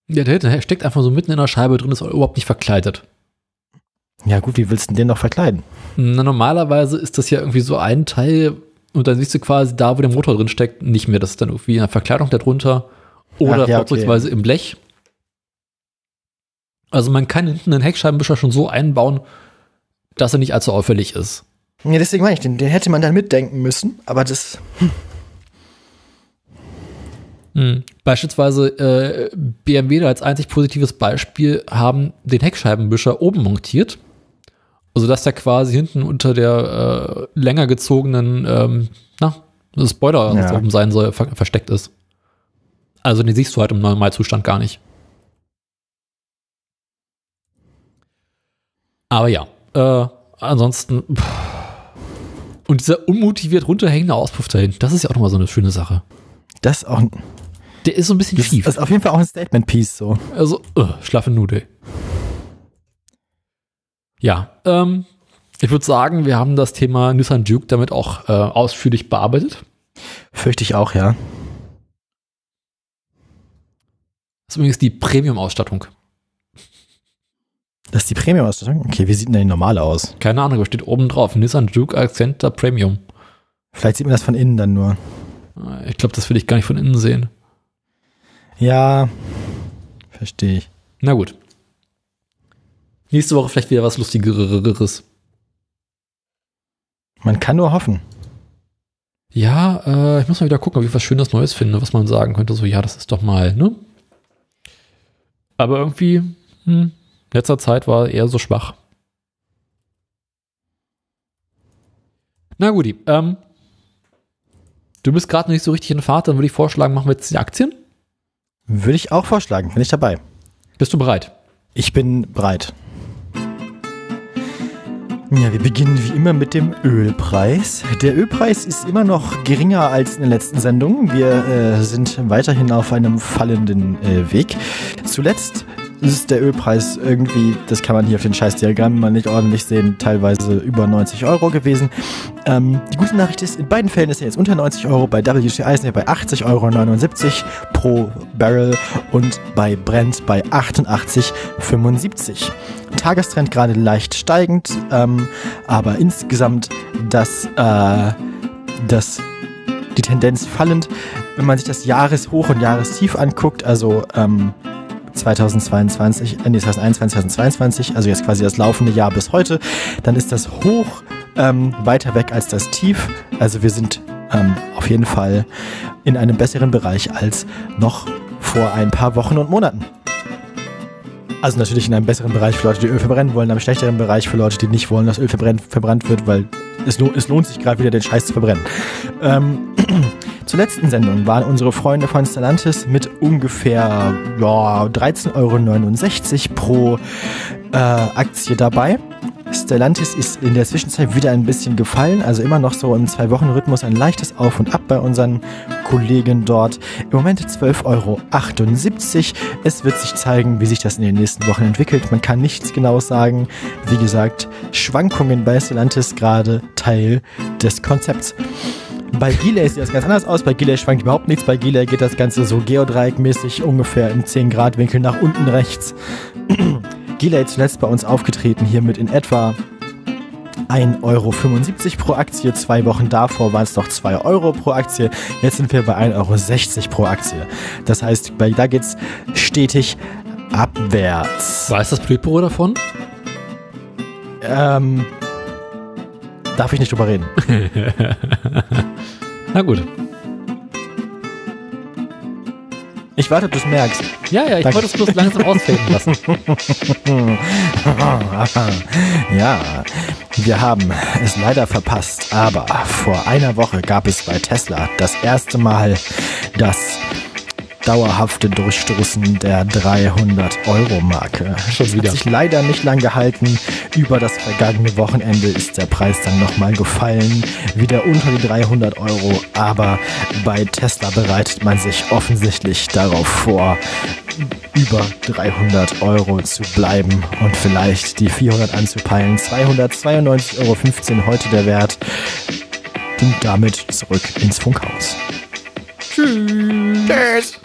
Ja, der hinten steckt einfach so mitten in der Scheibe drin, ist überhaupt nicht verkleidet. Ja gut, wie willst du denn den noch verkleiden? Na, normalerweise ist das ja irgendwie so ein Teil und dann siehst du quasi da, wo der Motor drin steckt, nicht mehr. Das ist dann irgendwie eine Verkleidung darunter oder Ach ja, vorzugsweise im Blech. Also man kann hinten einen Heckscheibenwischer schon so einbauen, dass er nicht allzu auffällig ist. Ja, deswegen meine ich, den, den hätte man dann mitdenken müssen, aber das. Hm. Beispielsweise äh, BMW da als einzig positives Beispiel haben den Heckscheibenwischer oben montiert, also dass der quasi hinten unter der äh, länger gezogenen ähm, na, das Spoiler, Ja. oben sein soll, ver versteckt ist. Also den siehst du halt im Normalzustand gar nicht. Aber ja, äh, ansonsten pff. und dieser unmotiviert runterhängende Auspuff dahin, das ist ja auch nochmal so eine schöne Sache. Das auch. Der ist so ein bisschen Das schief. ist auf jeden Fall auch ein Statement-Piece so. Also, uh, schlaffe Nudel. Ja, ähm, ich würde sagen, wir haben das Thema Nissan Duke damit auch äh, ausführlich bearbeitet. Fürchte ich auch, ja. Das ist übrigens die Premium-Ausstattung. Das ist die Premium-Ausstattung? Okay, wie sieht denn die normale aus? Keine Ahnung, aber steht oben drauf. Nissan Duke Accenter Premium. Vielleicht sieht man das von innen dann nur. Ich glaube, das will ich gar nicht von innen sehen. Ja, verstehe ich. Na gut. Nächste Woche vielleicht wieder was Lustigeres. Man kann nur hoffen. Ja, äh, ich muss mal wieder gucken, ob ich was Schönes Neues finde, was man sagen könnte. So, ja, das ist doch mal, ne? Aber irgendwie, hm, letzter Zeit war eher so schwach. Na gut, ähm, du bist gerade noch nicht so richtig in Fahrt, dann würde ich vorschlagen, machen wir jetzt die Aktien. Würde ich auch vorschlagen. Bin ich dabei. Bist du bereit? Ich bin bereit. Ja, wir beginnen wie immer mit dem Ölpreis. Der Ölpreis ist immer noch geringer als in der letzten Sendung. Wir äh, sind weiterhin auf einem fallenden äh, Weg. Zuletzt ist der Ölpreis irgendwie, das kann man hier auf den Scheißdiagrammen mal nicht ordentlich sehen, teilweise über 90 Euro gewesen. Ähm, die gute Nachricht ist, in beiden Fällen ist er jetzt unter 90 Euro. Bei WTI ist er bei 80,79 Euro pro Barrel und bei Brent bei 88,75. Tagestrend gerade leicht steigend, ähm, aber insgesamt das, äh, das, die Tendenz fallend. Wenn man sich das Jahreshoch und Jahrestief anguckt, also ähm, 2022, äh, nee, 2021, 2022, also jetzt quasi das laufende Jahr bis heute, dann ist das hoch ähm, weiter weg als das Tief. Also wir sind ähm, auf jeden Fall in einem besseren Bereich als noch vor ein paar Wochen und Monaten. Also natürlich in einem besseren Bereich für Leute, die Öl verbrennen wollen, in einem schlechteren Bereich für Leute, die nicht wollen, dass Öl verbrennt, verbrannt wird, weil es, lo es lohnt sich gerade wieder, den Scheiß zu verbrennen. Ähm, [CLEARS THROAT] zur letzten Sendung waren unsere Freunde von Stellantis mit ungefähr ja, 13,69 Euro pro äh, Aktie dabei. Stellantis ist in der Zwischenzeit wieder ein bisschen gefallen, also immer noch so im Zwei-Wochen-Rhythmus ein leichtes Auf und Ab bei unseren Kollegen dort. Im Moment 12,78 Euro. Es wird sich zeigen, wie sich das in den nächsten Wochen entwickelt. Man kann nichts genau sagen. Wie gesagt, Schwankungen bei Stellantis gerade Teil des Konzepts. Bei Gilei sieht das ganz anders aus. Bei Gilei schwankt überhaupt nichts. Bei Gilei geht das Ganze so geodreieckmäßig ungefähr im 10-Grad-Winkel nach unten rechts. [CLEARS THROAT] Gilei zuletzt bei uns aufgetreten, hier mit in etwa 1,75 Euro pro Aktie. Zwei Wochen davor waren es noch 2 Euro pro Aktie. Jetzt sind wir bei 1,60 Euro pro Aktie. Das heißt, bei, da geht es stetig abwärts. Weiß das Politbüro davon? Ähm, darf ich nicht drüber reden. [LAUGHS] Na gut. Ich warte, bis du es merkst. Ja, ja, ich Danke. wollte es bloß langsam ausfaden lassen. [LAUGHS] ja, wir haben es leider verpasst, aber vor einer Woche gab es bei Tesla das erste Mal das dauerhafte Durchstoßen der 300-Euro-Marke. Schon Das wieder. Hat sich leider nicht lang gehalten. Über das vergangene Wochenende ist der Preis dann nochmal gefallen, wieder unter die 300 Euro. Aber bei Tesla bereitet man sich offensichtlich darauf vor, über 300 Euro zu bleiben und vielleicht die 400 anzupeilen. 292,15 Euro heute der Wert. Und damit zurück ins Funkhaus. Tschüss. Tschüss.